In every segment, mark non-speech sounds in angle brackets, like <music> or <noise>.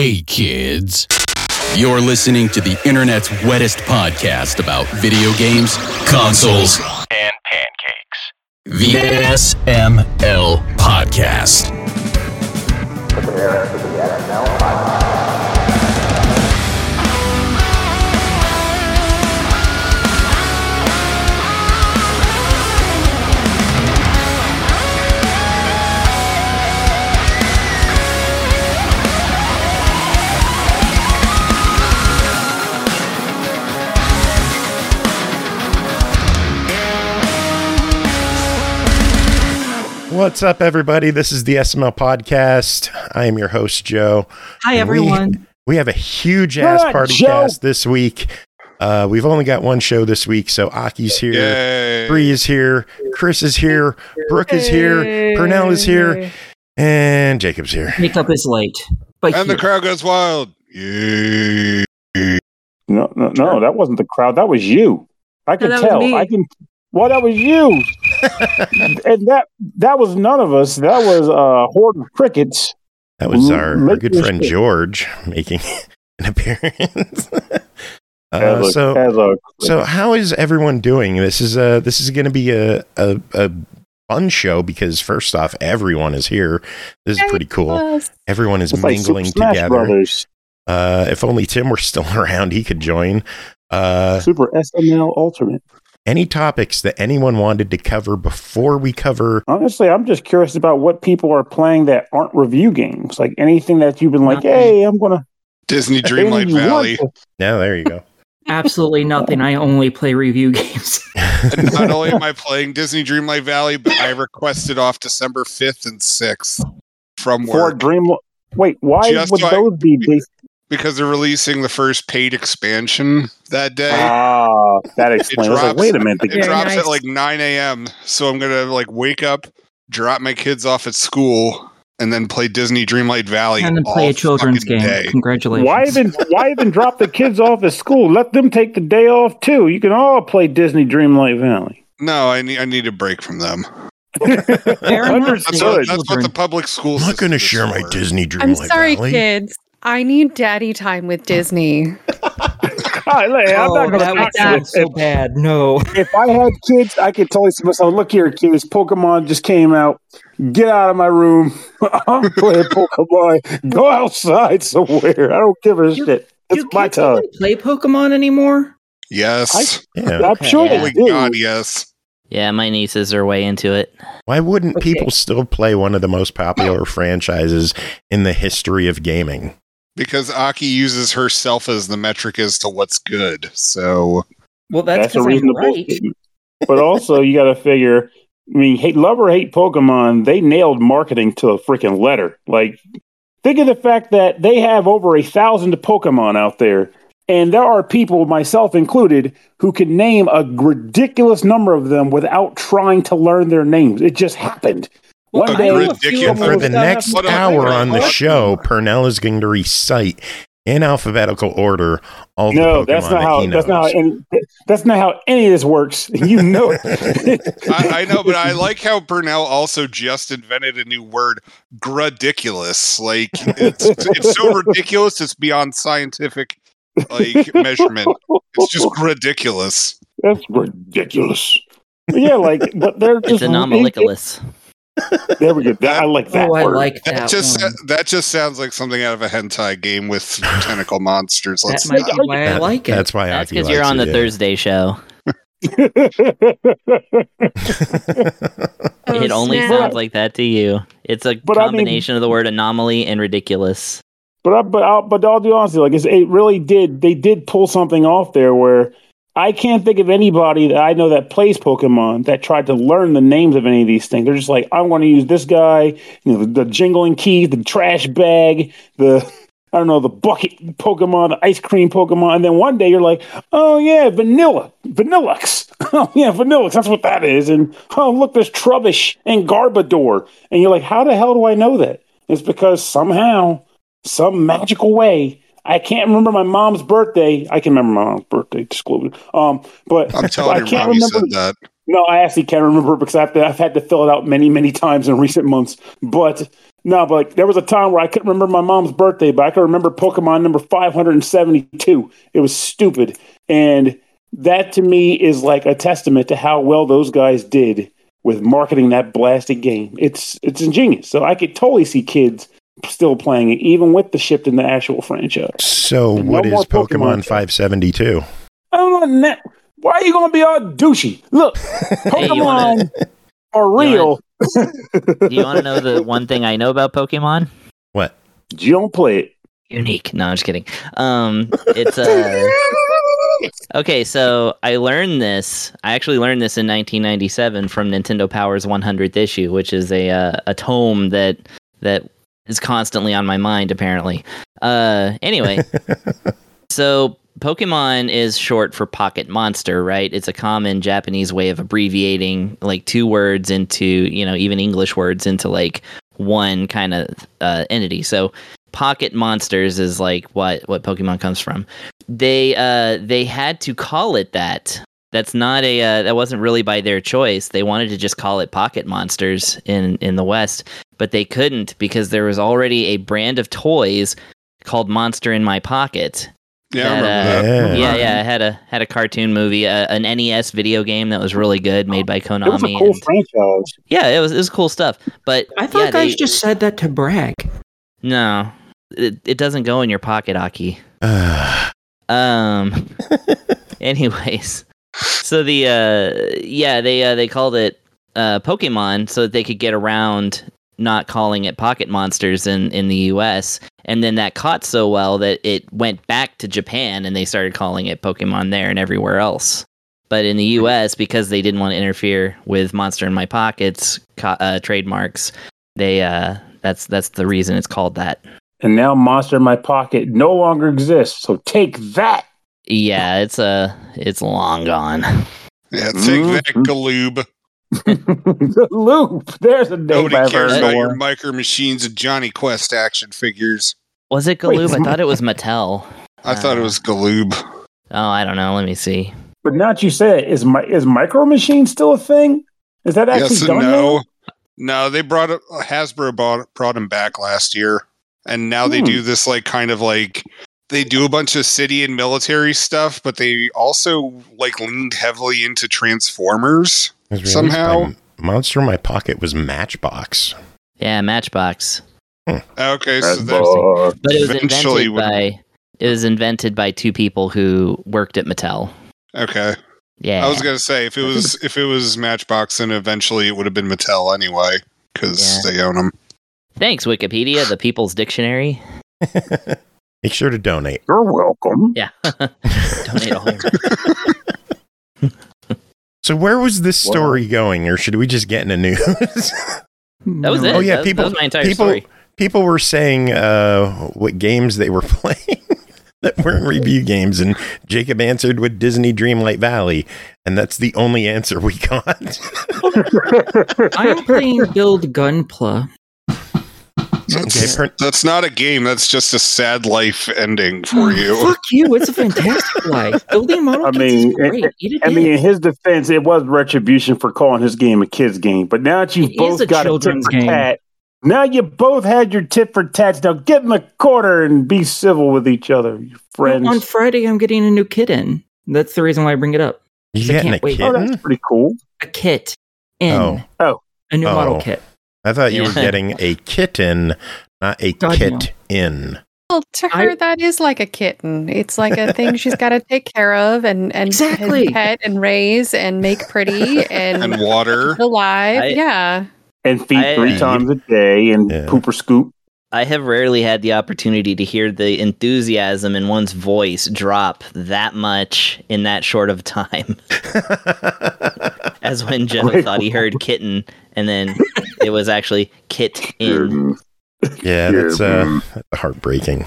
Hey, kids. You're listening to the internet's wettest podcast about video games, consoles, and pancakes. The SML Podcast. What's up, everybody? This is the SML podcast. I am your host, Joe. Hi, And we- everyone. We have a huge ass What, party Joe? cast this week. Uh, we've only got one show this week, so Aki's here, Yay. Bri is here, Chris is here, Brooke is here, Pernell is here, and Jacob's here. Makeup is late, but And the crowd goes wild. Yay. No, no, no, that wasn't the crowd. That was you. I can that was tell. I can. Well, that was you. <laughs> and that that was none of us. That was a horde of crickets. That was our, our good friend shit. George making <laughs> an appearance. <laughs> uh, as a, so, as a, So how is everyone doing? This is uh this is going to be a, a a fun show because first off, everyone is here. This is pretty cool. Everyone is it's mingling Super Smash together. Brothers, Uh, if only Tim were still around, he could join. Uh, Super SML Ultimate. Any topics that anyone wanted to cover before we cover? Honestly, I'm just curious about what people are playing that aren't review games. Like anything that you've been like, hey, I'm gonna. Disney if Dreamlight anything you want Valley. to- Yeah, there you go. <laughs> Absolutely nothing. I only play review games. <laughs> And not only am I playing Disney Dreamlight Valley, but I requested off December 5th and 6th from work. For Dream. Wait, why Just would so I- those be based? because they're releasing the first paid expansion that day. Ah, that explains. I was like, wait a minute. it The, Very drops nice. at like 9 a.m. So I'm going to like wake up, drop my kids off at school, and then play Disney Dreamlight Valley. and then play all a children's game. day. Congratulations. why even why even drop the kids off at school? Let them take the day off too. You can all play Disney Dreamlight Valley. No, I need I need a break from them. Fair. That's what, that's what the public school. I'm not going to share my. Disney Dreamlight Valley. I'm sorry, Valley. kids. I need daddy time with Disney. All right, look, I'm Oh, not that gonna would knock sound so bad. No. If I had kids, I could totally say to myself, "Look here, kids. Pokemon just came out. Get out of my room. <laughs> I'm playing Pokemon. Go outside somewhere. I don't give a shit. It's Do my kids time. play Pokemon anymore? Yes. Yeah. I'm sure Yeah. they Holy do. God, yes. Yeah, my nieces are way into it. Why wouldn't Okay. people still play one of the most popular franchises in the history of gaming? Because Aki uses herself as the metric as to what's good. So Well, that's, That's a reasonable right. statement. But also, you got to figure. I mean, hate love or hate Pokemon, they nailed marketing to a freaking letter. Like, think of the fact that they have over a thousand Pokemon out there, and there are people, myself included, who can name a ridiculous number of them without trying to learn their names. It just happened. One A day, know a few ridiculous- of For the next hour on the show, Pernell is going to recite in alphabetical order all no, the Pokemon that's not that how. he knows. That's not how. Any, that's not how any of this works. <laughs> You know it. <laughs> I, I know, but I like how Pernell also just invented a new word, gradiculous. Like it's it's so ridiculous it's beyond scientific like measurement. It's just ridiculous. That's ridiculous. Yeah, like, but they're It's just anomaliculous. There we go. That, I like that. Oh, I like That, that just one. that just sounds like something out of a hentai game with tentacle monsters. That Let's might be why I like it. That's why I. That's Aki because you're likes on it, the yeah. Thursday show. <laughs> Oh, it only snap. sounds like that to you. It's a But I mean- combination of the word anomaly and ridiculous. but I, but I'll, but I'll be honest, like it really did. They did pull something off there where I can't think of anybody that I know that plays Pokemon that tried to learn the names of any of these things. They're just like, I'm going to use this guy, you know, the, the jingling keys, the trash bag, the I don't know, the bucket Pokemon, the ice cream Pokemon, and then one day you're like, oh yeah, vanilla, Vanilluxe. <laughs> oh yeah, Vanilluxe, that's what that is. And oh look, there's Trubbish and Garbodor, and you're like, how the hell do I know that? It's because somehow, some magical way, I can't remember my mom's birthday. I can remember my mom's birthday. Disclosure. Um, but I'm telling I can't remember. said that. No, I actually can't remember because I've, I've had to fill it out many, many times in recent months. But no, but like there was a time where I couldn't remember my mom's birthday, but I could remember Pokemon number 572. It was stupid. And that to me is like a testament to how well those guys did with marketing that blasted game. It's it's ingenious. So I could totally see kids still playing it, even with the shift in the actual franchise. So And what more is Pokemon Pokemon. 572? I don't know. Why are you going to be all douchey? Look, <laughs> Pokemon you wanna- are real. Do you want to know the one thing I know about Pokemon? What? You don't play it. Unique. No, I'm just kidding. Um, it's uh <laughs> okay. So I learned this. I actually learned this in 1997 from Nintendo Power's 100th issue, which is a uh, a tome that that is constantly on my mind. Apparently. Uh, anyway, <laughs> so Pokemon is short for pocket monster, right? It's a common Japanese way of abbreviating like two words into, you know, even English words into like one kind of uh, entity. So pocket monsters is like what what Pokemon comes from. They uh they had to call it that. That's not a uh, that wasn't really by their choice. They wanted to just call it pocket monsters in in the West, but they couldn't because there was already a brand of toys called Monster in My Pocket. Yeah, I remember uh, that. Yeah. yeah, yeah. I had a had a cartoon movie, uh, an NES video game that was really good, made by Konami. It was a Konami. cool and- franchise. yeah, it was it was cool stuff. But I thought yeah, guys they- just said that to brag. no, it, it doesn't go in your pocket, Aki. Uh, <sighs> Um. <laughs> anyways, so the uh, yeah, they uh, they called it uh, Pokemon so that they could get around not calling it Pocket Monsters in in the U.S. And then that caught so well that it went back to Japan and they started calling it Pokemon there and everywhere else. But in the U.S., because they didn't want to interfere with Monster in My Pockets co- uh, trademarks, they uh, that's that's the reason it's called that. And now Monster in My Pocket no longer exists. So take that. Yeah, it's uh, it's long gone. Yeah, take that. Galoob. The <laughs> loop. There's a name Nobody I've cares about your micro machines and Jonny Quest action figures. Was it Wait, Galoob? it's I <laughs> thought it was Mattel. I thought it Uh, was Galoob. Oh, I don't know. Let me see. But now that you say it, is my is Micro Machine still a thing? Is that actually Yes done no. now? No, they brought it, Hasbro bought brought him back last year, and now they Hmm. do this like kind of like they do a bunch of city and military stuff, but they also like leaned heavily into Transformers. It was Somehow- by- Monster in My Pocket was Matchbox. Yeah, Matchbox. Hmm. Okay, so That's that's. But it was Eventually invented by it was invented by two people who worked at Mattel. okay. Yeah. I was gonna say if it <laughs> was if it was Matchbox, then eventually it would have been Mattel anyway because Yeah. they own them. Thanks, Wikipedia, the People's Dictionary. <laughs> Make sure to donate. You're welcome. Yeah. <laughs> Donate all your- So where was this Wow. story going, or should we just get into news? That was it. Oh, yeah, That- people- That was my entire people- story. People were saying uh, what games they were <laughs> playing that weren't review games, and Jacob answered with Disney Dreamlight Valley, and that's the only answer we got. <laughs> I am playing Build Gunpla. Okay, That's- per- That's not a game. That's just a sad life ending Oh, for you. Fuck you! It's a fantastic <laughs> life. Building model I kits mean, is great. it- Eat a I mean, in his defense, it was retribution for calling his game a kid's game. But now that you've It is both a got a tit children's for game. tat, now you both had your tit for tats. Now get in the corner and be civil with each other, you friends. On Friday, I'm getting a new kitten. That's the reason why I bring it up. you I getting a can't wait. Oh, that's pretty cool. A kit in Oh. Oh. a new Oh. model kit. I thought you were getting a kitten, not a God, kit no. in. Well, to her, I- that is like a kitten. It's like a thing she's <laughs> got to take care of and and Exactly. and pet and raise and make pretty <laughs> and, and water. alive. I- yeah. And feed I- three times a day and Yeah. poop or scoop. I have rarely had the opportunity to hear the enthusiasm in one's voice drop that much in that short of time as when Joe Wait, thought he heard kitten and then it was actually kit in. yeah, that's uh, heartbreaking.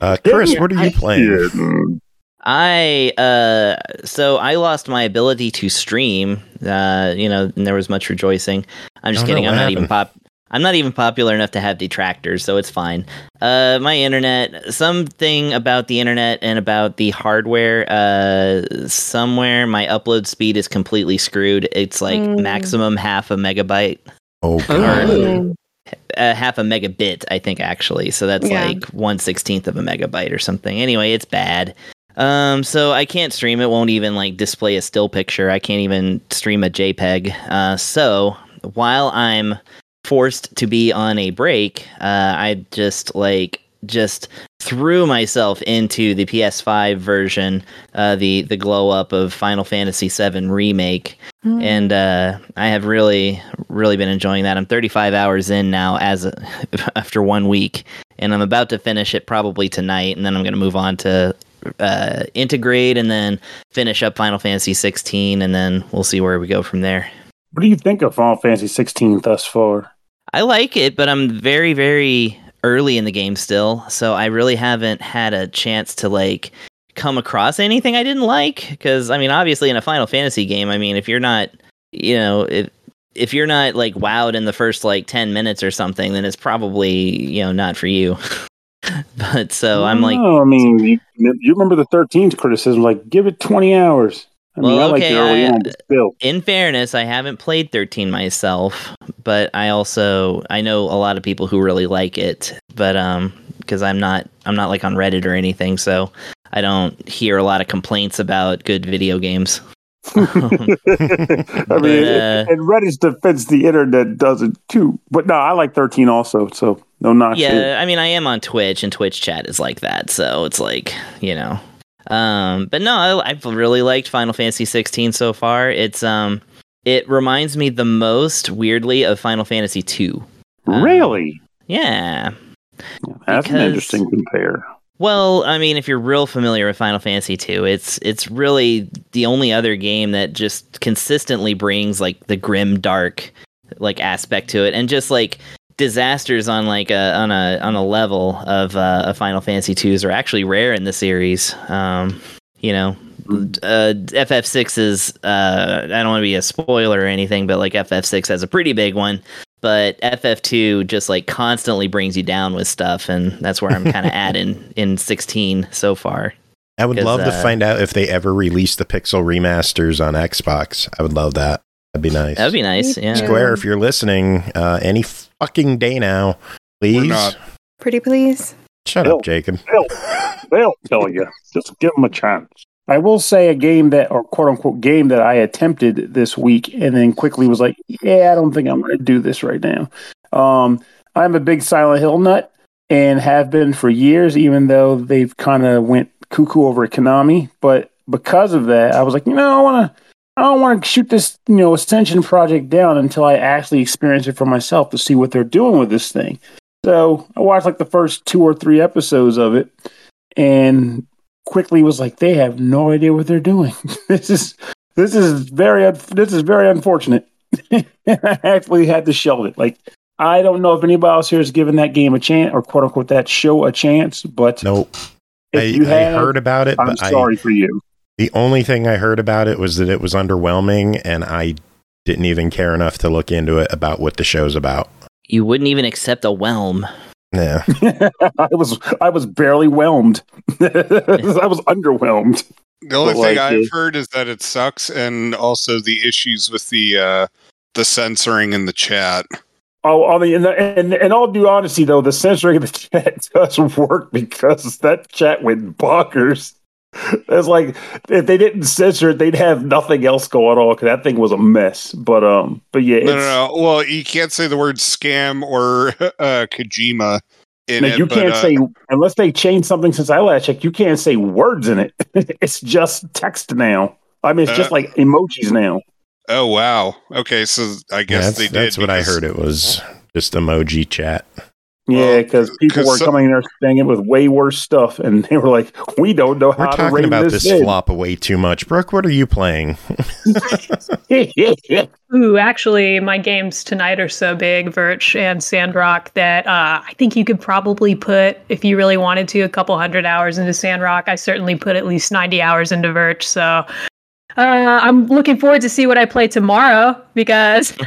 Uh, Chris, what are you I- playing? I uh so I lost my ability to stream. Uh you know, and there was much rejoicing. I'm just Oh, kidding. I'm not even pop I'm not even popular enough to have detractors, so it's fine. Uh, my internet, something about the internet and about the hardware. Uh, somewhere my upload speed is completely screwed. It's like Mm. maximum half a megabyte, Oh. God. Mm. uh, half a megabit, I think actually. So that's Yeah. like one sixteenth of a megabyte or something. Anyway, it's bad. Um, so I can't stream it. Won't even like display a still picture. I can't even stream a JPEG. Uh, so while I'm forced to be on a break, uh, I just like just threw myself into the PS5 version, uh, the the glow up of Final Fantasy VII remake, Mm. and uh, I have really really been enjoying that. I'm 35 hours in now as a, <laughs> after one week, and I'm about to finish it probably tonight, and then I'm going to move on to uh, Intergrade and then finish up Final Fantasy 16, and then we'll see where we go from there. What do you think of Final Fantasy 16 thus far? I like it, but I'm very, very early in the game still, so I really haven't had a chance to like come across anything I didn't like. Because I mean, obviously, in a Final Fantasy game, I mean, if you're not, you know, if if you're not like wowed in the first like ten minutes or something, then it's probably you know not for you. <laughs> but so I'm like, No, I mean, you, you remember the 13th criticism, like, give it 20 hours. I mean, Well, I like okay, early I- on, in fairness, I haven't played 13 myself, but I also I know a lot of people who really like it, but um because I'm not I'm not like on Reddit or anything, so I don't hear a lot of complaints about good video games. <laughs> I But, mean, uh, and Reddit's defense, the internet does it too. But no, I like 13 also, so no knock. yeah. I mean I am on Twitch and Twitch chat is like that, so it's like, you know. Um but no, I, I've really liked Final Fantasy 16 so far. It's um it reminds me the most weirdly of Final Fantasy 2. Um, Really? Yeah. That's an interesting compare. Well, I mean, if you're real familiar with Final Fantasy 2, it's it's really the only other game that just consistently brings like the grim dark like aspect to it and just like disasters on like a on a on a level of uh of Final Fantasy 2s are actually rare in the series. Um, you know, uh FF6 is uh I don't want to be a spoiler or anything, but like FF6 has a pretty big one but FF2 just like constantly brings you down with stuff, and that's where I'm <laughs> kind of at in in 16 so far. I would love to uh, find out if they ever release the Pixel remasters on Xbox. I would love that. That'd be nice. That'd be nice. Yeah. Square, if you're listening, uh, any fucking day now, please. not. Pretty please. Shut Bill. up, Jacob. They'll, they'll tell you. Just give them a chance. I will say a game that, or quote unquote, game that I attempted this week and then quickly was like, yeah, I don't think I'm going to do this right now. Um, I'm a big Silent Hill nut and have been for years, even though they've kind of went cuckoo over at Konami. But because of that, I was like, you know, I want to. I don't want to shoot this, you know, Ascension project down until I actually experience it for myself to see what they're doing with this thing. So I watched like the first two or three episodes of it, and quickly was like, they have no idea what they're doing. <laughs> this is this is very this is very unfortunate. <laughs> I actually had to shelve it. Like I don't know if anybody else here has given that game a chance or quote unquote that show a chance, but Nope. if I, you I have, heard about it, I'm but I, sorry for you. The only thing I heard about it was that it was underwhelming, and I didn't even care enough to look into it about what the show's about. You wouldn't even accept a whelm. Yeah. <laughs> <laughs> I was I was barely whelmed. <laughs> I was underwhelmed. The only But, thing like, I've uh, heard is that it sucks, and also the issues with the uh, the censoring in the chat. Oh, I mean, and, and in all due honesty, though, the censoring of the chat does work because that chat went bonkers. It's like if they didn't censor it, they'd have nothing else going on because that thing was a mess. But um, but yeah, No, it's, no, no. Well, you can't say the word scam or <laughs> uh, Kojima in no, it. you but, can't uh, say unless they change something since I last checked. You can't say words in it. <laughs> it's just text now. I mean, it's just Uh, like emojis now. Oh wow. Okay, so I guess that's, they did. that's what I heard. It was just emoji chat. Yeah, Well, because people 'cause were so- coming in there saying it with way worse stuff, and <laughs> they were like, "We don't know We're how to talking rate about this." this flop way too much. Brooke, what are you playing? <laughs> Ooh, actually, my games tonight are so big, Virche and Sandrock, that uh, I think you could probably put, if you really wanted to, a couple hundred hours into Sandrock. I certainly put at least 90 hours into Virche. So Uh, I'm looking forward to see what I play tomorrow because you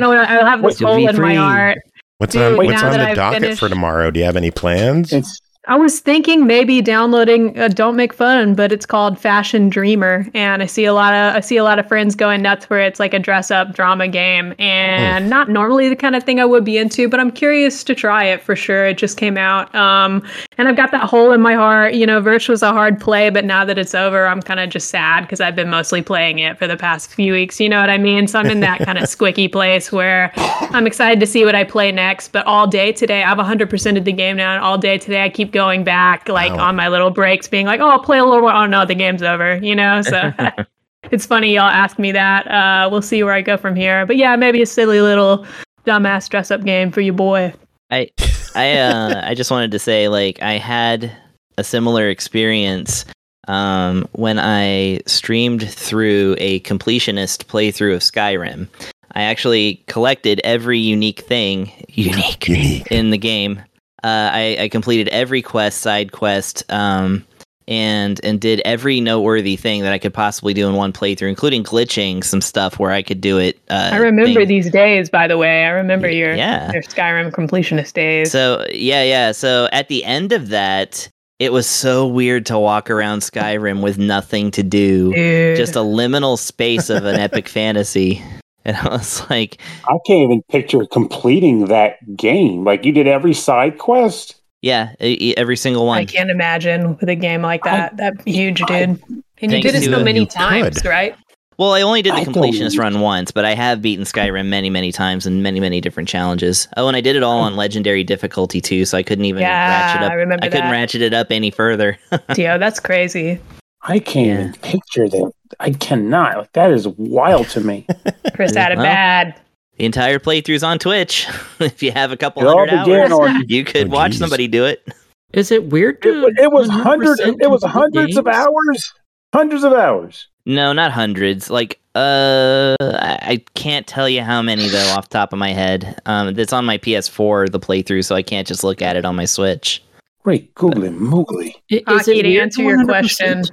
know I have this You'll hole be in my free. heart. What's Dude, on What's on the docket finished- for tomorrow? Do you have any plans? It's I was thinking maybe downloading uh, Don't Make Fun, but it's called Fashion Dreamer, and I see a lot of I see a lot of friends going nuts where. It's like a dress up drama game, and not normally the kind of thing I would be into, but I'm curious to try it for sure. It just came out, um, and I've got that hole in my heart. You know, Virche was a hard play, but now that it's over, I'm kind of just sad because I've been mostly playing it for the past few weeks. You know what I mean? So I'm in that kind of <laughs> squicky place where I'm excited to see what I play next. But all day today, I've 100% of the game now, and all day today, I keep going back, like Wow. on my little breaks, being like, "Oh, I'll play a little more." Oh no, the game's over. You know, so <laughs> <laughs> it's funny y'all ask me that. Uh, we'll see where I go from here. But yeah, maybe a silly little dumbass dress up game for you boy. I I uh I just wanted to say like I had a similar experience um when I streamed through a completionist playthrough of Skyrim. I actually collected every unique thing unique, Unique. in the game. Uh, I, I completed every quest, side quest, um, and and did every noteworthy thing that I could possibly do in one playthrough, including glitching some stuff where I could do it. Uh, I remember thing- these days, by the way. I remember your Yeah. your Skyrim completionist days. So yeah, yeah. So at the end of that, it was so weird to walk around Skyrim with nothing to do, Dude. just a liminal space of an <laughs> epic fantasy. And I was like, I can't even picture completing that game. Like you did every side quest. yeah, every single one. I can't imagine with a game like I- that. that huge, dude. And you did it so many times, could. right? Well, I only did the I don't- completionist run once, but I have beaten Skyrim many, many times in many, many different challenges. Oh, and I did it all on legendary difficulty too, so I couldn't even Yeah, ratchet up. I remember couldn't that. ratchet it up any further. <laughs> Dio, that's crazy. I can't Yeah. even picture that. I cannot. Like that is wild to me. <laughs> Chris had it Well, bad. the entire playthrough's on Twitch. <laughs> if you have a couple It all hundred hours, on. you could Oh, watch geez. somebody do it. Is it weird It, to? wa- it was hundreds. It was complete hundreds of games? hours. Hundreds of hours. No, not hundreds. Like, uh, I I can't tell you how many though off the top of my head. Um, it's on my PS4 the playthrough, so I can't just look at it on my Switch. Great googly moogly. I- Is Hockey, it to answer your 100%? question.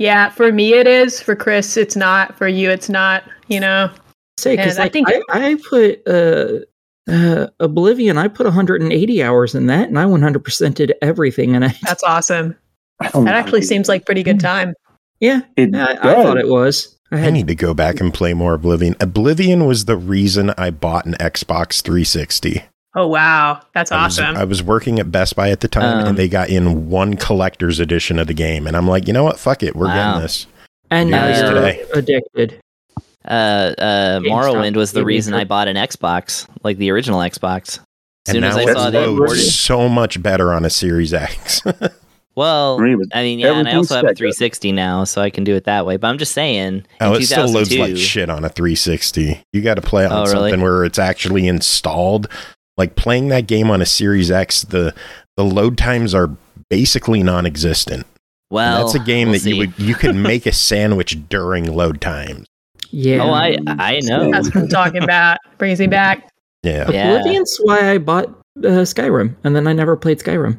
Yeah, for me it is. For Chris, it's not. For you, it's not. You know. Say because And I think- I, I put uh, uh, Oblivion. I put 180 hours in that, and I 100% did everything. And I <laughs> That's awesome. That actually seems like pretty good time. yeah, It I, I thought it was. I I need to go back and play more Oblivion. Oblivion was the reason I bought an Xbox 360. Oh wow, that's I was, awesome. I was working at Best Buy at the time, Um, and they got in one collector's edition of the game, and I'm like, you know what? Fuck it, we're Wow. getting this. and now News you're today. addicted. Uh, uh, Morrowind was the reason I bought an Xbox, like the original Xbox. As And soon as I saw they loads imported. so much better on a Series X. <laughs> Well, For me, it was I mean, yeah, and I also have a 360 now, so I can do it that way. But I'm just saying, oh, it still loads like shit on a 360. You got to play on Oh, really? something where it's actually installed. Like playing that game on a Series X, the the load times are basically non-existent. And Well, that's a game we'll that you would you could make a sandwich during load times. Yeah. Oh, I I know. That's what I'm talking about. Brings me back. Yeah, Yeah. Oblivion's why I bought uh, Skyrim, and then I never played Skyrim.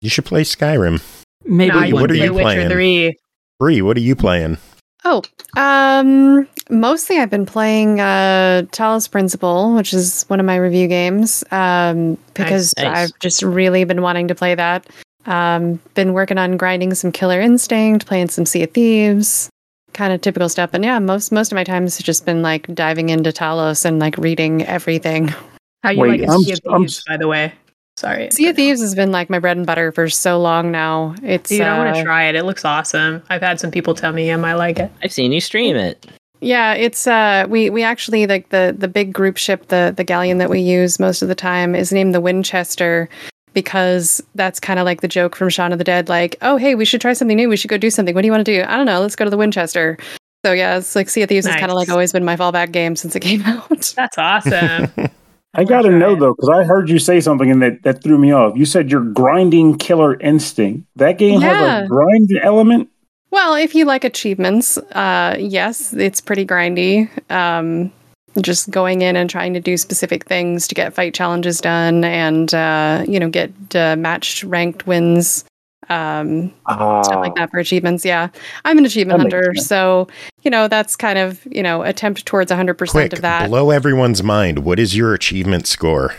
you should play Skyrim. Maybe Now you what are can day. you play Witcher playing? Three. Bri, what are you playing? Oh, um, mostly I've been playing uh, Talos Principle, which is one of my review games, um, because Nice. I've just really been wanting to play that. Um, been working on grinding some Killer Instinct, playing some Sea of Thieves, kind of typical stuff. And yeah, most most of my time has just been like diving into Talos and like reading everything. <laughs> How you Wait, like I'm- Sea of I'm- Thieves, by the way. Sorry. Sea of Thieves has been like my bread and butter for so long now. It's Dude, I want uh, to try it. It looks awesome. I've had some people tell me I might like it. I've seen you stream it. Yeah, it's uh we we actually like the the big group ship the the galleon that we use most of the time is named the Winchester because that's kind of like the joke from Shaun of the Dead like, "Oh, hey, we should try something new. We should go do something. What do you want to do?" I don't know. Let's go to the Winchester. So yeah, it's like Sea of Thieves has kind of like always been my fallback game since it came <laughs> out. That's awesome. <laughs> I got to know though, because I heard you say something and that, that threw me off. You said you're grinding Killer Instinct. That game has a grind element. Well, if you like achievements, uh, yes, it's pretty grindy. Um, just going in and trying to do specific things to get fight challenges done, and uh, you know, get uh, matched ranked wins. um, Ah, stuff like that for achievements. Yeah, I'm an achievement hunter, sense. so you know that's kind of you know attempt towards 100 percent Quick, of that. blow everyone's mind. What is your achievement score?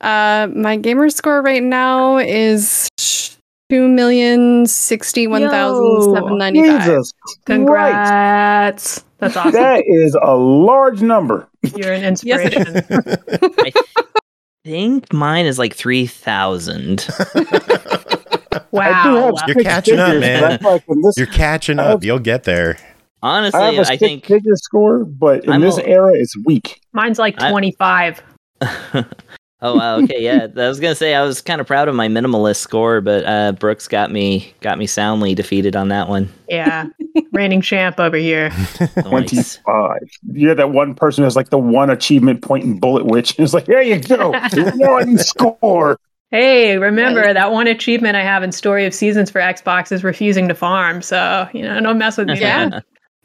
Uh, my gamer score right now is two million sixty one thousand seven ninety five. Jesus Christ. Congrats. That's awesome. That is a large number. <laughs> You're an Yes, it inspiration. <laughs> I think mine is like 3,000. <laughs> Wow. You're six catching up, man. but I feel like this, You're catching up. have- You'll get there. Honestly, I have a I six think. figure score, but in I'm this a- era, it's weak. Mine's like 25. Oh wow, okay, yeah. <laughs> I was gonna say I was kind of proud of my minimalist score, but uh, Brooks got me got me soundly defeated on that one. Yeah. Reigning champ over here. <laughs> Nice. 25. You're that one person who has like the one achievement point in Bullet Witch. <laughs> It's like, there you go. one score. Hey, remember that one achievement I have in Story of Seasons for Xbox is refusing to farm. So, you know, don't mess with me. Yeah.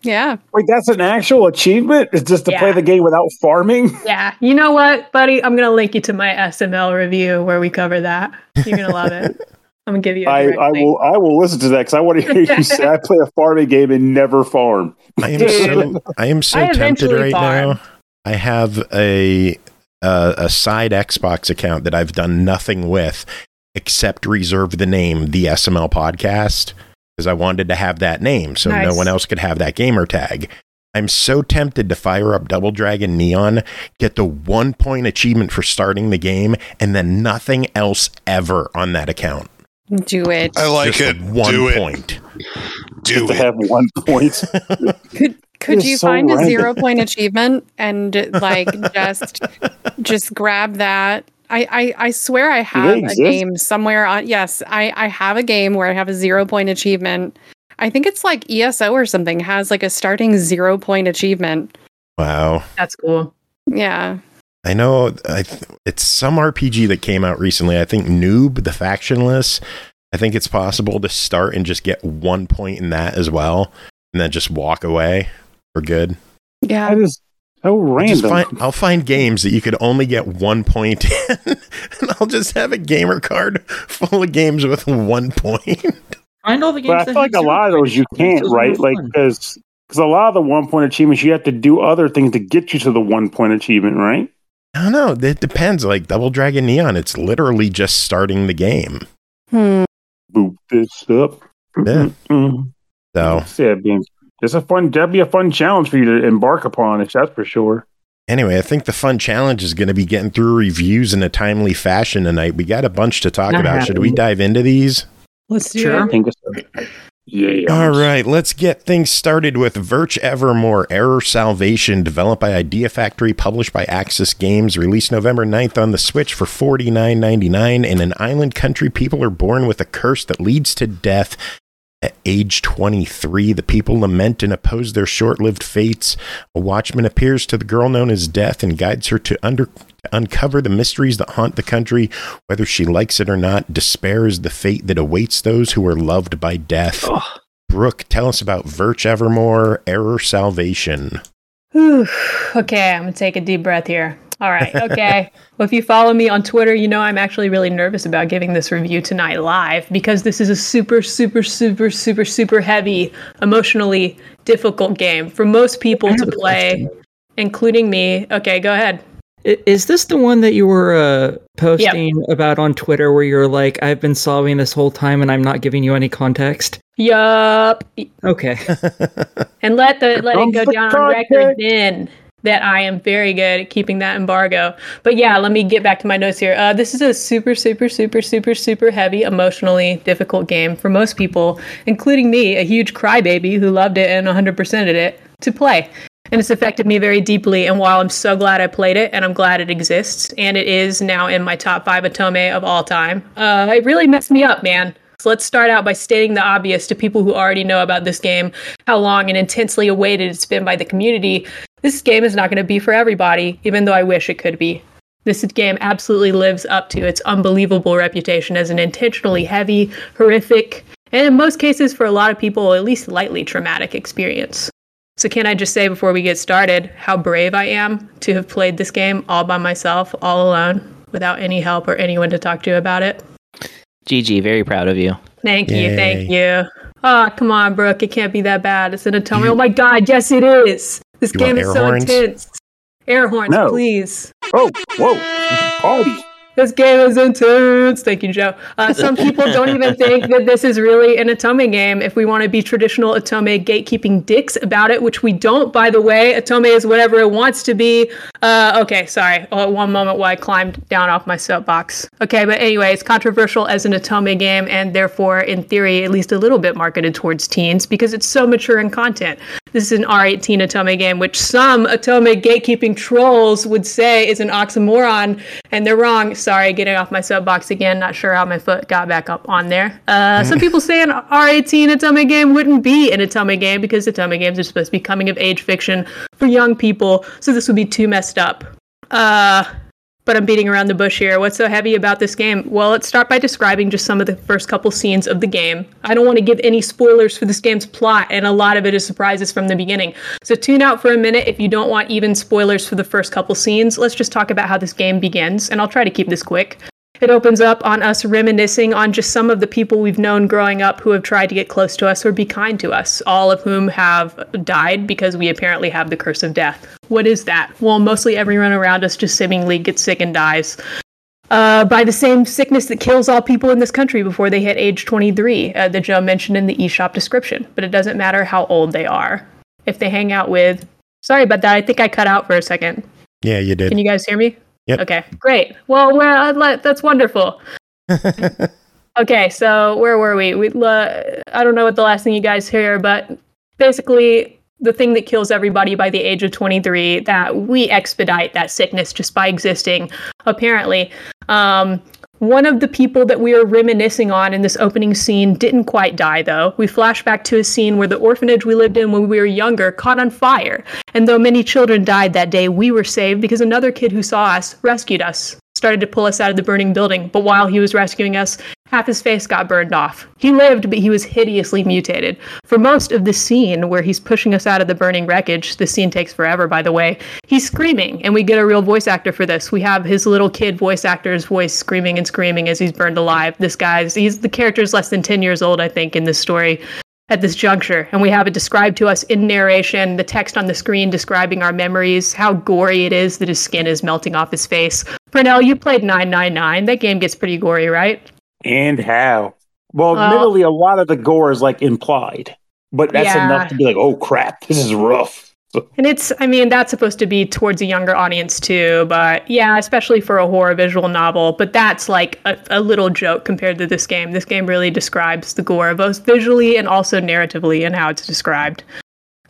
Man. Yeah, Like that's an actual achievement? It's just to play the game without farming? <laughs> Yeah. You know what, buddy? I'm going to link you to my SML review where we cover that. You're going to love it. <laughs> I'm going to give you a I, I will I will listen to that because I want to hear you say I play a farming game and never farm. I am Dude. so <laughs> I am so I tempted right farm. now. I have a uh, a side Xbox account that I've done nothing with except reserve the name the SML podcast because I wanted to have that name so no one else could have that gamer tag. I'm so tempted to fire up Double Dragon Neon, get the one point achievement for starting the game, and then nothing else ever on that account. do it. I like Just it. one Do it. point. Do Just to it. have one point. <laughs> Could could is you so find a zero point achievement and like just just grab that? I, I, I swear I have a game somewhere on yes, I, I have a game where I have a zero point achievement. I think it's like ESO or something has like a starting zero point achievement. Wow. That's cool. Yeah. I know I th- it's some RPG that came out recently. I think Noob, the factionless. I think it's possible to start and just get one point in that as well, and then just walk away for good. Yeah. That is so I'll random. find, I'll find games that you could only get one point in, <laughs> and I'll just have a gamer card full of games with one point. Find all the games. But I feel like a lot of those you can't, right? Like because because a lot of the one point achievements you have to do other things to get you to the one point achievement, right? I don't know. It depends. Like Double Dragon Neon, it's literally just starting the game. Hmm. Boop this up. Yeah. Mm-mm. So Yeah, being it's a fun. That'd be a fun challenge for you to embark upon. If that's for sure. Anyway, I think the fun challenge is going to be getting through reviews in a timely fashion tonight. We got a bunch to talk Not about. Should we dive into these? Let's do Sure. I it. think it's yeah. All right, let's get things started with Virche Evermore Error Salvation, developed by Idea Factory, published by Aksys Games, released November 9th on the Switch for $49.99. In an island country, people are born with a curse that leads to death. At age 23, the people lament and oppose their short lived fates. A watchman appears to the girl known as Death and guides her to, under, uncover the mysteries that haunt the country. Whether she likes it or not, despair is the fate that awaits those who are loved by death. Brooke, tell us about Virche Evermore, Error Salvation. Whew. Okay, I'm gonna take a deep breath here. All right, okay. well, if you follow me on Twitter, you know I'm actually really nervous about giving this review tonight live because this is a super, super, super, super, super heavy, emotionally difficult game for most people to play, including me. Okay, go ahead. Is this the one that you were uh, posting about on Twitter where you're like, I've been solving this whole time and I'm not giving you any context? Yup. Okay. And let the let it go down on record then that I am very good at keeping that embargo. But yeah, let me get back to my notes here. Uh, this is a super, super, super, super, super heavy, emotionally difficult game for most people, including me, a huge crybaby who loved it and 100%ed it, to play. And it's affected me very deeply. And while I'm so glad I played it and I'm glad it exists, and it is now in my top five Otome of all time, uh, it really messed me up, man. So let's start out by stating the obvious to people who already know about this game, how long and intensely awaited it's been by the community. This game is not going to be for everybody, even though I wish it could be. This game absolutely lives up to its unbelievable reputation as an intentionally heavy, horrific, and in most cases, for a lot of people, at least lightly traumatic experience. So, can I just say before we get started how brave I am to have played this game all by myself, all alone, without any help or anyone to talk to about it? GG, very proud of you. Thank Yay. you, thank you. Oh, come on, Brooke. It can't be that bad. It's an Otome. Oh my god, yes it is. This You game is so horns? intense. Air horns, No. please. Oh, whoa. Party. This game is intense. Thank you, Joe. Uh, some people don't even <laughs> think that this is really an Otome game. If we want to be traditional Otome gatekeeping dicks about it, which we don't, by the way, Otome is whatever it wants to be. Uh, okay, sorry. Uh, one moment while I climbed down off my soapbox. Okay, but anyway, it's controversial as an Otome game, and therefore, in theory, at least a little bit marketed towards teens because it's so mature in content. This is an R18 Otome game, which some Otome gatekeeping trolls would say is an oxymoron, and they're wrong. Sorry, getting off my soapbox again. Not sure how my foot got back up on there. Uh, some <laughs> people say an R18 Otome game wouldn't be an Otome game because Otome games are supposed to be coming of age fiction for young people, so this would be too messed up. Uh, but I'm beating around the bush here. What's so heavy about this game? Well, let's start by describing just some of the first couple scenes of the game. I don't want to give any spoilers for this game's plot, and a lot of it is surprises from the beginning. So tune out for a minute if you don't want even spoilers for the first couple scenes. Let's just talk about how this game begins, and I'll try to keep this quick. It opens up on us reminiscing on just some of the people we've known growing up who have tried to get close to us or be kind to us, all of whom have died because we apparently have the curse of death. What is that? Well, mostly everyone around us just seemingly gets sick and dies. Uh, by the same sickness that kills all people in this country before they hit age 23, uh, that Joe mentioned in the eShop description. But it doesn't matter how old they are. If they hang out with. Sorry about that. I think I cut out for a second. Yeah, you did. Can you guys hear me? Yep. Okay, great. Well, le- that's wonderful. <laughs> okay, so where were we? we uh, I don't know what the last thing you guys hear, but basically, the thing that kills everybody by the age of 23, that we expedite that sickness just by existing, apparently. Um, one of the people that we are reminiscing on in this opening scene didn't quite die, though. We flash back to a scene where the orphanage we lived in when we were younger caught on fire. And though many children died that day, we were saved because another kid who saw us rescued us, started to pull us out of the burning building. But while he was rescuing us, half his face got burned off. He lived, but he was hideously mutated. For most of the scene where he's pushing us out of the burning wreckage, the scene takes forever, by the way, he's screaming, and we get a real voice actor for this. We have his little kid voice actor's voice screaming and screaming as he's burned alive. This guy's, he's the character's less than 10 years old, I think, in this story at this juncture. And we have it described to us in narration, the text on the screen describing our memories, how gory it is that his skin is melting off his face. Pernell, you played 999. That game gets pretty gory, right? And how? Well, Well- admittedly, a lot of the gore is like implied, but that's Yeah. enough to be like, oh crap, this is rough. And it's, I mean, that's supposed to be towards a younger audience too, but yeah, especially for a horror visual novel. But that's like a, a little joke compared to this game. This game really describes the gore, both visually and also narratively, and how it's described.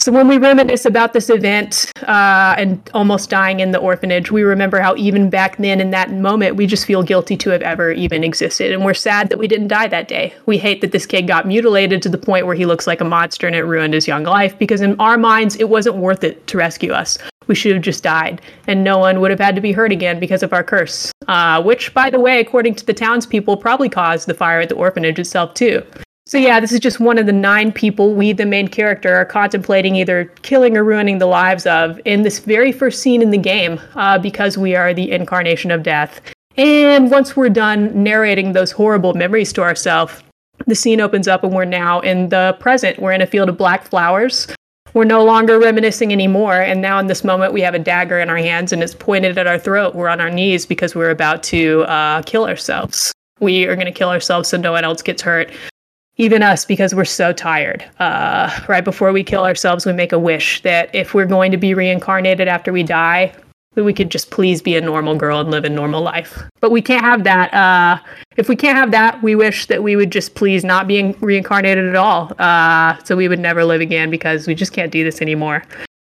So when we reminisce about this event uh, and almost dying in the orphanage, we remember how even back then in that moment, we just feel guilty to have ever even existed. And we're sad that we didn't die that day. We hate that this kid got mutilated to the point where he looks like a monster and it ruined his young life because in our minds, it wasn't worth it to rescue us. We should have just died, and no one would have had to be hurt again because of our curse. Uh, which, by the way, according to the townspeople, probably caused the fire at the orphanage itself, too. So yeah, this is just one of the nine people we, the main character, are contemplating either killing or ruining the lives of in this very first scene in the game, uh, because we are the incarnation of death. And once we're done narrating those horrible memories to ourselves, the scene opens up and we're now in the present. We're in a field of black flowers. We're no longer reminiscing anymore. And now in this moment, we have a dagger in our hands and it's pointed at our throat. We're on our knees because we're about to uh, kill ourselves. We are going to kill ourselves so no one else gets hurt even us because we're so tired. Uh, right before we kill ourselves we make a wish that if we're going to be reincarnated after we die that we could just please be a normal girl and live a normal life. But we can't have that. Uh, if we can't have that we wish that we would just please not being reincarnated at all. Uh, so we would never live again because we just can't do this anymore.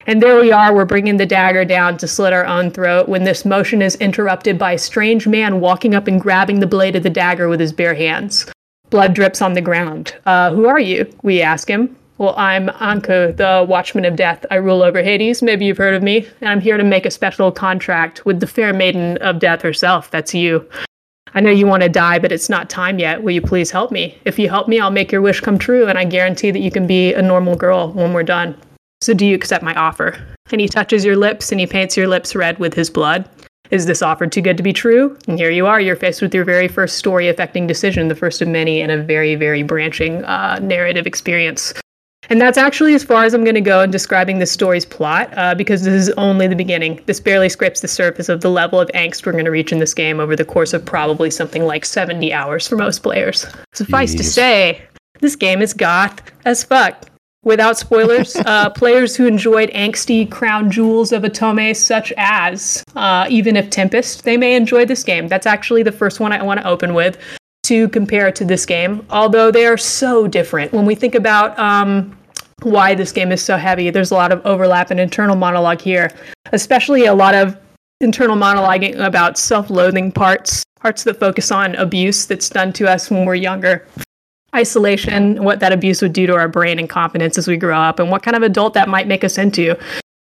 And there we are, we're bringing the dagger down to slit our own throat when this motion is interrupted by a strange man walking up and grabbing the blade of the dagger with his bare hands. Blood drips on the ground. Uh, who are you? We ask him. Well, I'm Ankou, the Watchman of Death. I rule over Hades. Maybe you've heard of me. And I'm here to make a special contract with the fair maiden of death herself. That's you. I know you want to die, but it's not time yet. Will you please help me? If you help me, I'll make your wish come true, and I guarantee that you can be a normal girl when we're done. So, do you accept my offer? And he touches your lips and he paints your lips red with his blood. Is this offer too good to be true? And here you are, you're faced with your very first story affecting decision, the first of many in a very, very branching uh, narrative experience. And that's actually as far as I'm going to go in describing the story's plot, uh, because this is only the beginning. This barely scrapes the surface of the level of angst we're going to reach in this game over the course of probably something like 70 hours for most players. Suffice to say, this game is goth as fuck. Without spoilers, <laughs> uh, players who enjoyed angsty crown jewels of Otome, such as uh, even if Tempest, they may enjoy this game. That's actually the first one I want to open with to compare to this game, although they are so different. When we think about um, why this game is so heavy, there's a lot of overlap and internal monologue here, especially a lot of internal monologuing about self loathing parts, parts that focus on abuse that's done to us when we're younger isolation, what that abuse would do to our brain and confidence as we grow up, and what kind of adult that might make us into,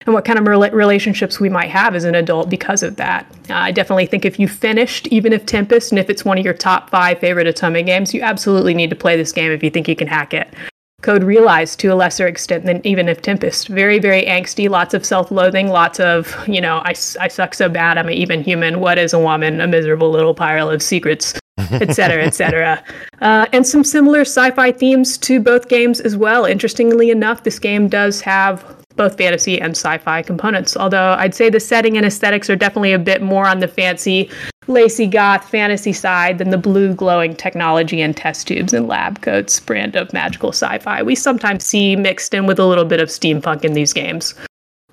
and what kind of rela- relationships we might have as an adult because of that. Uh, I definitely think if you finished, even if Tempest, and if it's one of your top five favorite Otome games, you absolutely need to play this game if you think you can hack it. Code realized to a lesser extent than even if Tempest. Very, very angsty, lots of self loathing, lots of, you know, I, I suck so bad, I'm an even human. What is a woman? A miserable little pile of secrets, <laughs> etc., etc. Uh, and some similar sci fi themes to both games as well. Interestingly enough, this game does have both fantasy and sci fi components, although I'd say the setting and aesthetics are definitely a bit more on the fancy, lacy goth fantasy side than the blue glowing technology and test tubes and lab coats brand of magical sci fi we sometimes see mixed in with a little bit of steampunk in these games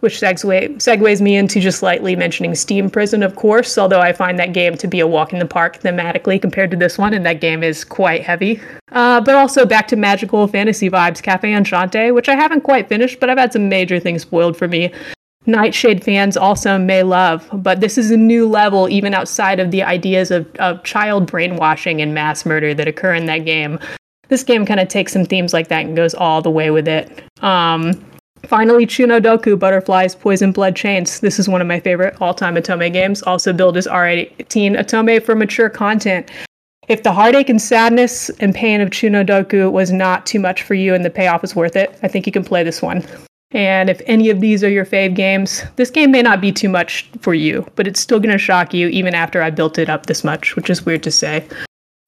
which segue, segues me into just lightly mentioning Steam Prison, of course, although I find that game to be a walk in the park thematically compared to this one, and that game is quite heavy. Uh, but also back to magical fantasy vibes, Cafe Enchante, which I haven't quite finished, but I've had some major things spoiled for me. Nightshade fans also may love, but this is a new level even outside of the ideas of, of child brainwashing and mass murder that occur in that game. This game kind of takes some themes like that and goes all the way with it. Um, Finally, Cho no Doku Butterflies Poison Blood Chains. This is one of my favorite all time Otome games, also billed as R18 Otome for mature content. If the heartache and sadness and pain of Cho no Doku was not too much for you and the payoff is worth it, I think you can play this one. And if any of these are your fave games, this game may not be too much for you, but it's still going to shock you even after I built it up this much, which is weird to say.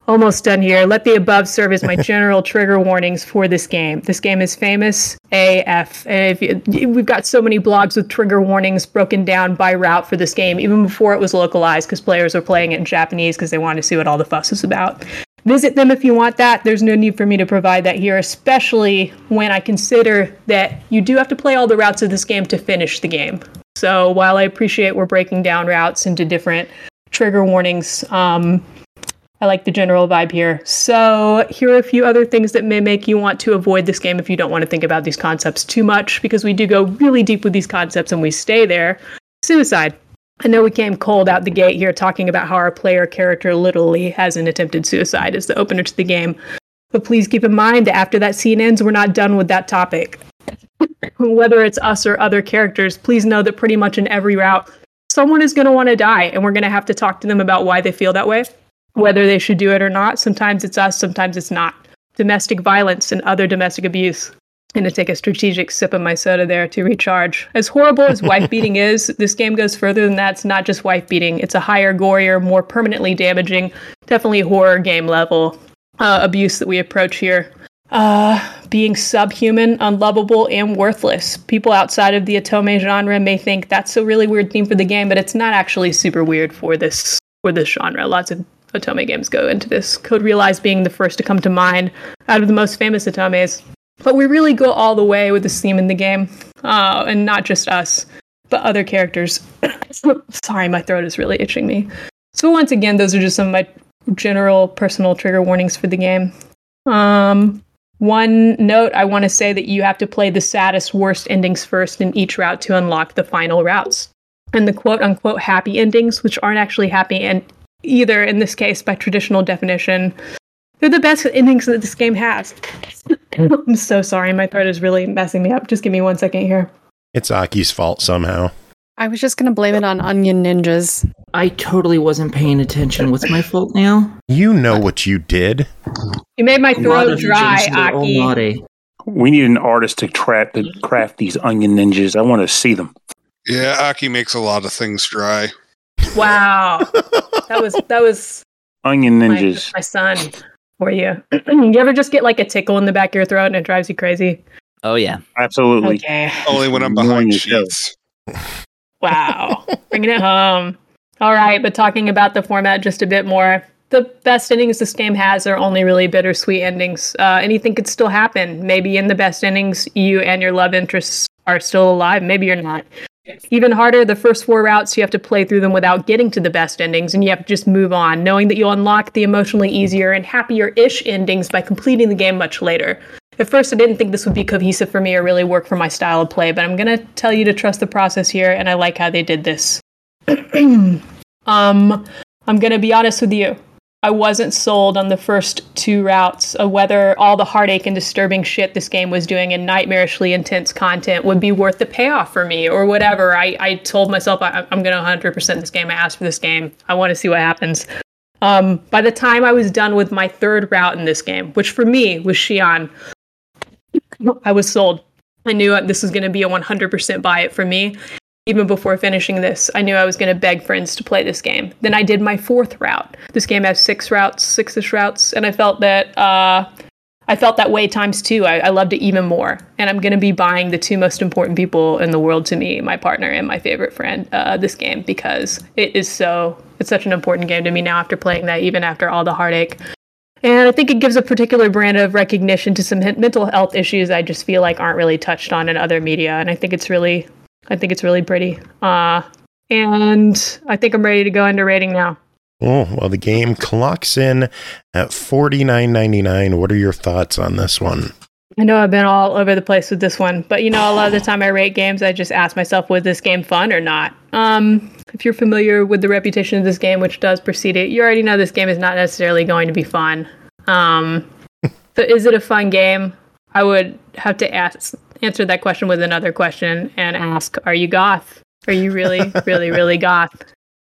Almost done here. Let the above serve as my <laughs> general trigger warnings for this game. This game is famous AF. And if you, we've got so many blogs with trigger warnings broken down by route for this game, even before it was localized, because players were playing it in Japanese because they wanted to see what all the fuss is about. Visit them if you want that. There's no need for me to provide that here, especially when I consider that you do have to play all the routes of this game to finish the game. So while I appreciate we're breaking down routes into different trigger warnings, um, I like the general vibe here. So, here are a few other things that may make you want to avoid this game if you don't want to think about these concepts too much, because we do go really deep with these concepts and we stay there. Suicide. I know we came cold out the gate here talking about how our player character literally has an attempted suicide as the opener to the game. But please keep in mind that after that scene ends, we're not done with that topic. <coughs> Whether it's us or other characters, please know that pretty much in every route, someone is going to want to die, and we're going to have to talk to them about why they feel that way whether they should do it or not. Sometimes it's us, sometimes it's not. Domestic violence and other domestic abuse. I'm gonna take a strategic sip of my soda there to recharge. As horrible as wife <laughs> beating is, this game goes further than that. It's not just wife beating, it's a higher, gorier, more permanently damaging, definitely horror game level uh, abuse that we approach here. Uh, being subhuman, unlovable, and worthless. People outside of the Otome genre may think that's a really weird theme for the game, but it's not actually super weird for this for this genre. Lots of Otome games go into this. Code Realize being the first to come to mind out of the most famous Otomes. But we really go all the way with this theme in the game, uh, and not just us, but other characters. <coughs> Sorry, my throat is really itching me. So once again, those are just some of my general personal trigger warnings for the game. Um, one note I want to say that you have to play the saddest, worst endings first in each route to unlock the final routes. And the quote unquote happy endings, which aren't actually happy and either in this case by traditional definition, they're the best endings that this game has. <laughs> I'm so sorry, my throat is really messing me up. Just give me one second here. It's Aki's fault somehow. I was just gonna blame it on onion ninjas. I totally wasn't paying attention. What's my fault now? You know what you did. You made my throat dry, agents, they're all Aki. We need an artist to craft to craft these onion ninjas. I want to see them. Yeah, Aki makes a lot of things dry. Wow, <laughs> that was that was Onion ninjas. my son for you. <clears throat> you ever just get like a tickle in the back of your throat and it drives you crazy? Oh yeah. Absolutely. Okay. Only when I'm behind as hell. sheets. <laughs> Wow. Bringing it home. All right, but talking about the format just a bit more. The best endings this game has are only really bittersweet endings. Uh, anything could still happen. Maybe in the best endings, you and your love interests are still alive. Maybe you're not. Even harder, the first four routes, you have to play through them without getting to the best endings, and you have to just move on, knowing that you'll unlock the emotionally easier and happier ish endings by completing the game much later. At first, I didn't think this would be cohesive for me or really work for my style of play, but I'm going to tell you to trust the process here, and I like how they did this. <clears throat> um, I'm going to be honest with you. I wasn't sold on the first two routes of whether all the heartache and disturbing shit this game was doing and nightmarishly intense content would be worth the payoff for me or whatever. I, I told myself I, I'm going to 100% this game. I asked for this game. I want to see what happens. Um, by the time I was done with my third route in this game, which for me was Xi'an, I was sold. I knew this was going to be a 100% buy it for me. Even before finishing this, I knew I was going to beg friends to play this game. Then I did my fourth route. This game has six routes, six-ish routes, and I felt that uh, I felt that way times two. I, I loved it even more, and I'm going to be buying the two most important people in the world to me, my partner and my favorite friend, uh, this game because it is so. It's such an important game to me now after playing that, even after all the heartache. And I think it gives a particular brand of recognition to some mental health issues I just feel like aren't really touched on in other media. And I think it's really, I think it's really pretty. Uh, and I think I'm ready to go into rating now. Oh, well, the game clocks in at forty nine ninety nine. What are your thoughts on this one? I know I've been all over the place with this one, but you know, a lot of the time I rate games, I just ask myself, was this game fun or not? Um, if you're familiar with the reputation of this game, which does precede it, you already know this game is not necessarily going to be fun. Um, <laughs> so is it a fun game? I would have to ask answer that question with another question and ask, are you goth? Are you really, <laughs> really, really goth?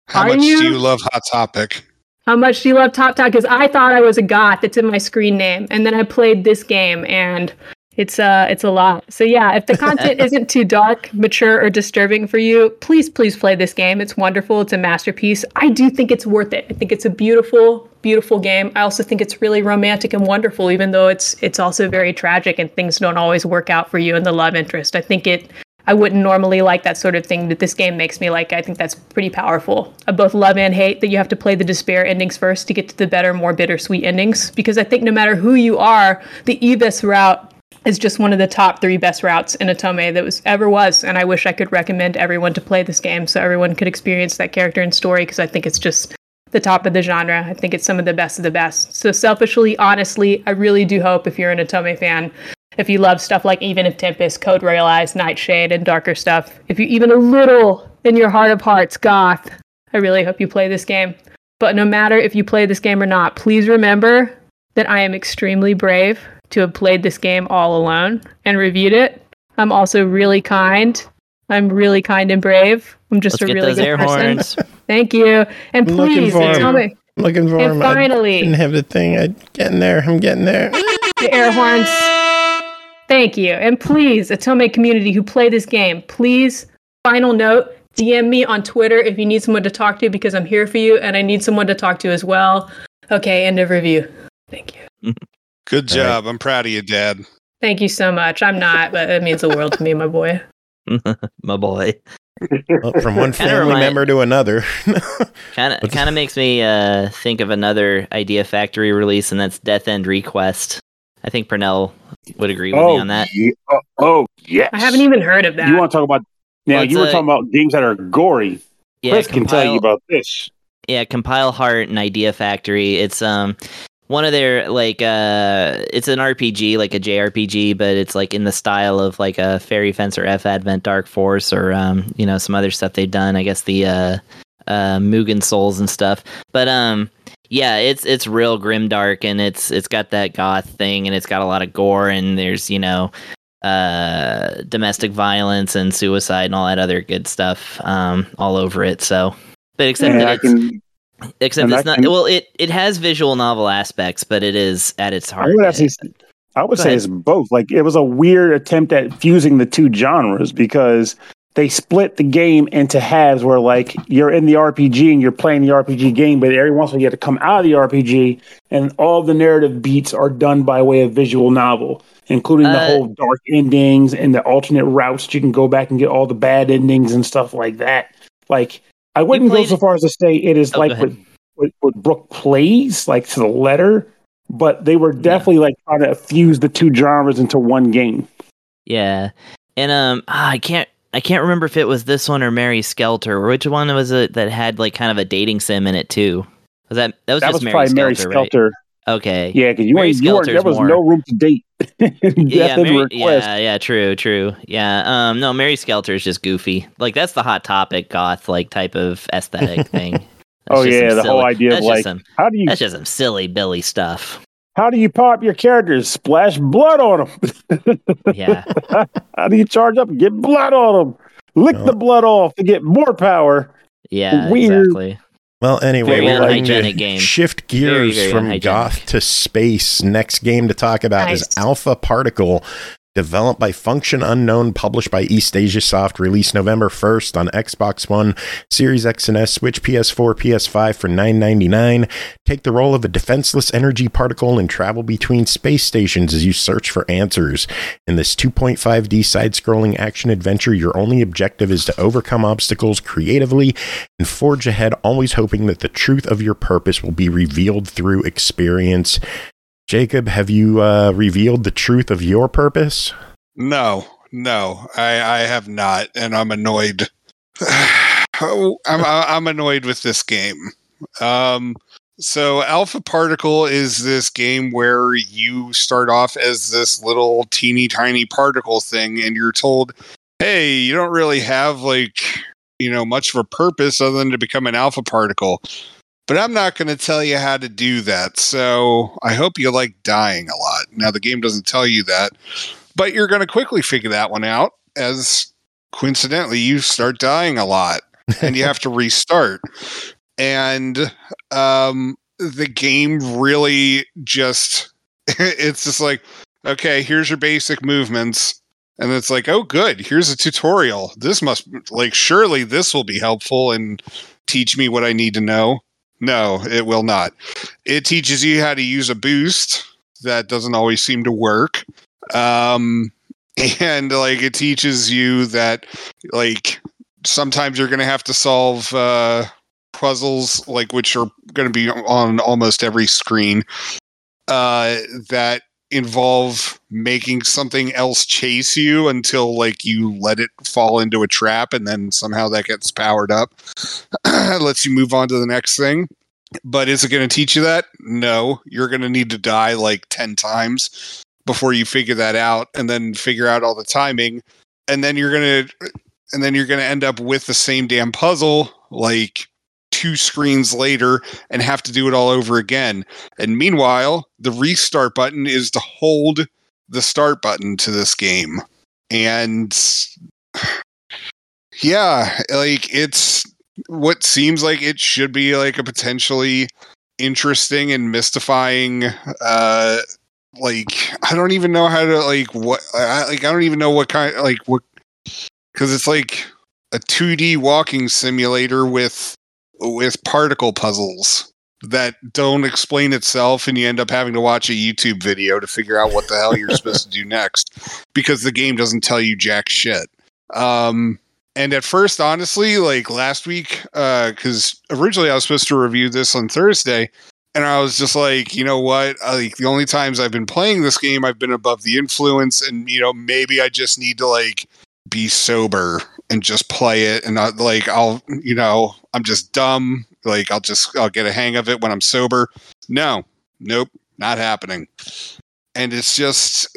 How Are much you? do you love Hot Topic? How much do you love Top Talk? Because I thought I was a goth. It's in my screen name, and then I played this game, and it's uh it's a lot. So yeah, if the content <laughs> isn't too dark, mature, or disturbing for you, please please play this game. It's wonderful. It's a masterpiece. I do think it's worth it. I think it's a beautiful beautiful game. I also think it's really romantic and wonderful, even though it's it's also very tragic and things don't always work out for you and the love interest. I think it. I wouldn't normally like that sort of thing that this game makes me like. I think that's pretty powerful. I both love and hate that you have to play the despair endings first to get to the better, more bittersweet endings. Because I think no matter who you are, the Evis route is just one of the top three best routes in Otome that was ever was. And I wish I could recommend everyone to play this game so everyone could experience that character and story because I think it's just the top of the genre. I think it's some of the best of the best. So selfishly, honestly, I really do hope if you're an Otome fan, if you love stuff like Even if Tempest, Code Realized, Nightshade, and darker stuff, if you even a little in your heart of hearts goth, I really hope you play this game. But no matter if you play this game or not, please remember that I am extremely brave to have played this game all alone and reviewed it. I'm also really kind. I'm really kind and brave. I'm just Let's a get really those good air person. horns. Thank you. And please for tell 'em. me I'm looking for And him. I finally- didn't have the thing. I'm getting there. I'm getting there. the air horns. Thank you. And please, Otome community who play this game, please, final note, DM me on Twitter if you need someone to talk to because I'm here for you and I need someone to talk to as well. Okay, end of review. Thank you. <laughs> Good All right. job. I'm proud of you, Dad. Thank you so much. I'm not, but it means the world to me, my boy. <laughs> <laughs> My boy. Well, from one <laughs> family remind- member to another. Kind of kind of makes me uh, think of another Idea Factory release, and that's Death End Request. I think Pernell would agree with me on that. ye- oh, oh, yes. I haven't even heard of that. You want to talk about? Now Well, you were a- talking about games that are gory. Yeah, Chris can tell you about this. yeah compile heart and idea factory it's um one of their like uh it's an rpg like a jrpg but it's like in the style of like a fairy fencer f advent dark force or um you know some other stuff they've done i guess the uh uh mugen souls and stuff but um yeah it's it's real grim dark and it's it's got that goth thing and it's got a lot of gore and there's you know uh domestic violence and suicide and all that other good stuff um all over it so but except And that I it's, can. Except And it's I not. well, it it has visual novel aspects, but it is at its heart. I would actually. I would Go say ahead. it's both. Like it was a weird attempt at fusing the two genres because they split the game into halves where like you're in the RPG and you're playing the RPG game, but every once in a while you have to come out of the RPG and all the narrative beats are done by way of visual novel, including the Uh, whole dark endings and the alternate routes you can go back and get all the bad endings and stuff like that. Like I wouldn't go so far as to say it is Oh, like what, what what Brooke plays, like to the letter, but they were definitely like trying to fuse the two genres into one game. Yeah, and um, ah, I can't. I can't remember if it was this one or Mary Skelter, or which one was it that had like kind of a dating sim in it too. Was that that was that just was Mary probably Skelter, Mary right? Skelter. Okay. Yeah, because you Mary ain't you weren't, there was more- no room to date. <laughs> yeah, Mary, yeah, yeah, true, true. Yeah, um, no, Mary Skelter is just goofy. Like that's the hot topic goth like type of aesthetic <laughs> thing. That's Oh, yeah, the whole idea of, like, some, How do you that's just some silly Billy stuff. how do you pop your characters? Splash blood on them. <laughs> Yeah, how do you charge up and get blood on them? Lick the blood off to get more power. yeah, Weird. exactly. Well, anyway, Very we're going to unhygienic game. shift gears very from unhygienic. goth to space. Next game to talk about is Alpha Particle, developed by Function Unknown, published by eastasiasoft, released November 1st on Xbox One, Series X and S, Switch, PS4, PS5 for $9.99. Take the role of a defenseless energy particle and travel between space stations as you search for answers. In this 2.5D side scrolling action adventure, your only objective is to overcome obstacles creatively and forge ahead, always hoping that the truth of your purpose will be revealed through experience. Jacob, have you uh, revealed the truth of your purpose? No, no, I, I have not, and I'm annoyed. <sighs> I'm I'm annoyed with this game. Um, so Alpha Particle is this game where you start off as this little teeny tiny particle thing, and you're told, "Hey, you don't really have like you know much of a purpose other than to become an alpha particle." But I'm not going to tell you how to do that. So I hope you like dying a lot. Now the game doesn't tell you that, but you're going to quickly figure that one out as coincidentally you start dying a lot <laughs> and you have to restart and um the game really just <laughs> it's just like okay here's your basic movements and it's like oh good here's a tutorial this must like surely this will be helpful and teach me what i need to know no it will not. It teaches you how to use a boost that doesn't always seem to work. Um <laughs> and like it teaches you that like sometimes you're going to have to solve uh puzzles like which are going to be on almost every screen uh that involve making something else chase you until like you let it fall into a trap and then somehow that gets powered up <clears throat> lets you move on to the next thing. But is it going to teach you that? No. You're going to need to die like 10 times before you figure that out and then figure out all the timing. And then you're going to and then you're going to end up with the same damn puzzle like two screens later and have to do it all over again. And meanwhile the restart button is to hold the start button to this game. And <sighs> yeah like it's what seems like it should be like a potentially interesting and mystifying uh like I don't even know how to like what I like I don't even know what kind like what because it's like a 2D walking simulator with with particle puzzles that don't explain itself and you end up having to watch a YouTube video to figure out what the hell you're <laughs> supposed to do next because the game doesn't tell you jack shit. Um and at first honestly like last week uh cuz originally I was supposed to review this on Thursday and I was just like, you know what? I, like the only times I've been playing this game, I've been above the influence, and you know maybe I just need to like be sober and just play it, and not like I'll, you know, I'm just dumb. Like I'll just I'll get a hang of it when I'm sober. No, nope, not happening. And it's just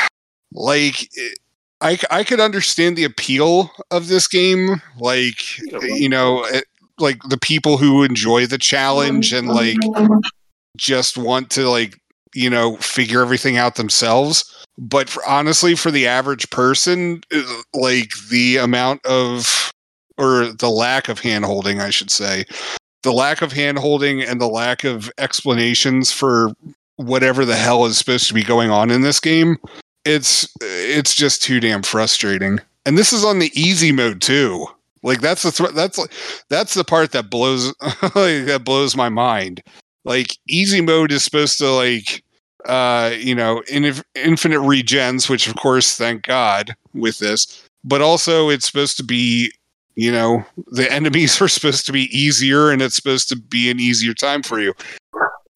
<sighs> like it, I I could understand the appeal of this game, like you know. It, like the people who enjoy the challenge and like just want to like you know figure everything out themselves but for, honestly for the average person uh, like the amount of or the lack of handholding, i should say the lack of handholding and the lack of explanations for whatever the hell is supposed to be going on in this game it's it's just too damn frustrating and this is on the easy mode too. Like that's the th- that's like that's the part that blows like, <laughs> that blows my mind. Like easy mode is supposed to like uh you know in, infinite regens, which of course thank God with this, but also it's supposed to be you know the enemies <laughs> are supposed to be easier and it's supposed to be an easier time for you.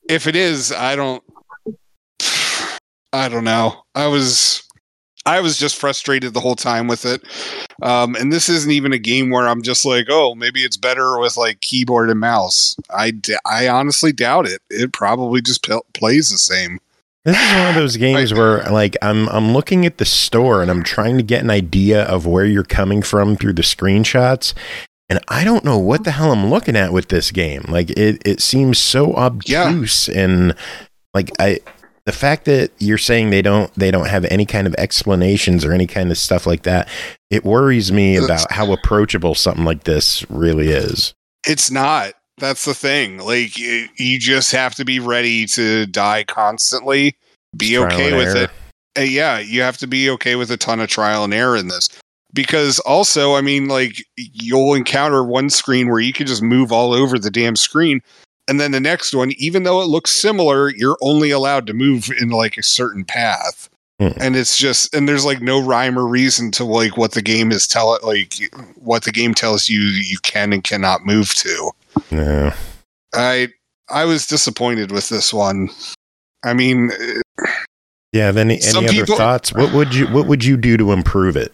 If it is, I don't <sighs> I don't know. I was I was just frustrated the whole time with it. Um, and this isn't even a game where I'm just like, oh, maybe it's better with like keyboard and mouse. I, d- I honestly doubt it. It probably just p- plays the same. This is one of those <laughs> games where like I'm I'm looking at the store and I'm trying to get an idea of where you're coming from through the screenshots and I don't know what the hell I'm looking at with this game. Like it it seems so obtuse yeah. and like I the fact that you're saying they don't they don't have any kind of explanations or any kind of stuff like that it worries me about how approachable something like this really is it's not that's the thing like you just have to be ready to die constantly be okay with error. it yeah you have to be okay with a ton of trial and error in this because also i mean like you'll encounter one screen where you can just move all over the damn screen and then the next one, even though it looks similar, you're only allowed to move in like a certain path. Hmm. And it's just, and there's like no rhyme or reason to like what the game is tell like what the game tells you you can and cannot move to. Yeah. I I was disappointed with this one. I mean, yeah. Then any, any other people, thoughts? What would you What would you do to improve it?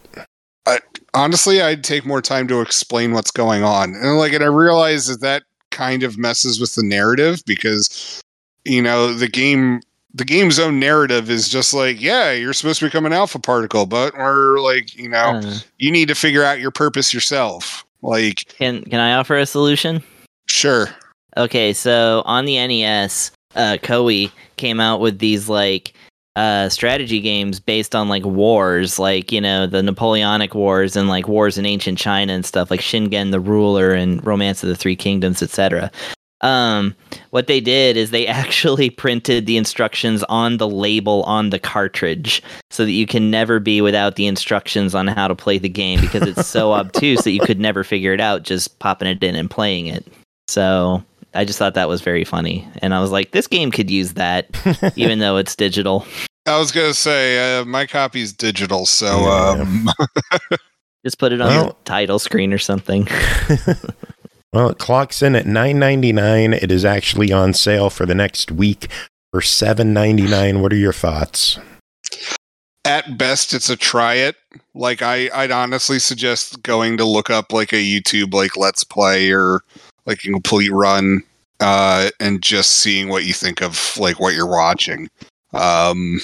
I, honestly, I'd take more time to explain what's going on, and like, and I realize that that kind of messes with the narrative because you know the game the game's own narrative is just like yeah you're supposed to become an alpha particle but we're like you know uh, you need to figure out your purpose yourself like can can i offer a solution sure okay so on the nes uh koei came out with these like uh, strategy games based on like wars, like you know the Napoleonic Wars and like wars in ancient China and stuff, like Shingen the Ruler and Romance of the Three Kingdoms, etc. Um, what they did is they <laughs> actually printed the instructions on the label on the cartridge so that you can never be without the instructions on how to play the game because it's so <laughs> obtuse that you could never figure it out just popping it in and playing it. So I just thought that was very funny, and I was like, this game could use that, <laughs> even though it's digital. I was gonna say uh, my copy's digital, so um... <laughs> just put it on well, the title screen or something. <laughs> well, it clocks in at nine ninety nine. It is actually on sale for the next week for seven ninety nine. What are your thoughts? At best, it's a try it. Like I, I'd honestly suggest going to look up like a YouTube like Let's Play or like a complete run uh, and just seeing what you think of like what you're watching. Um,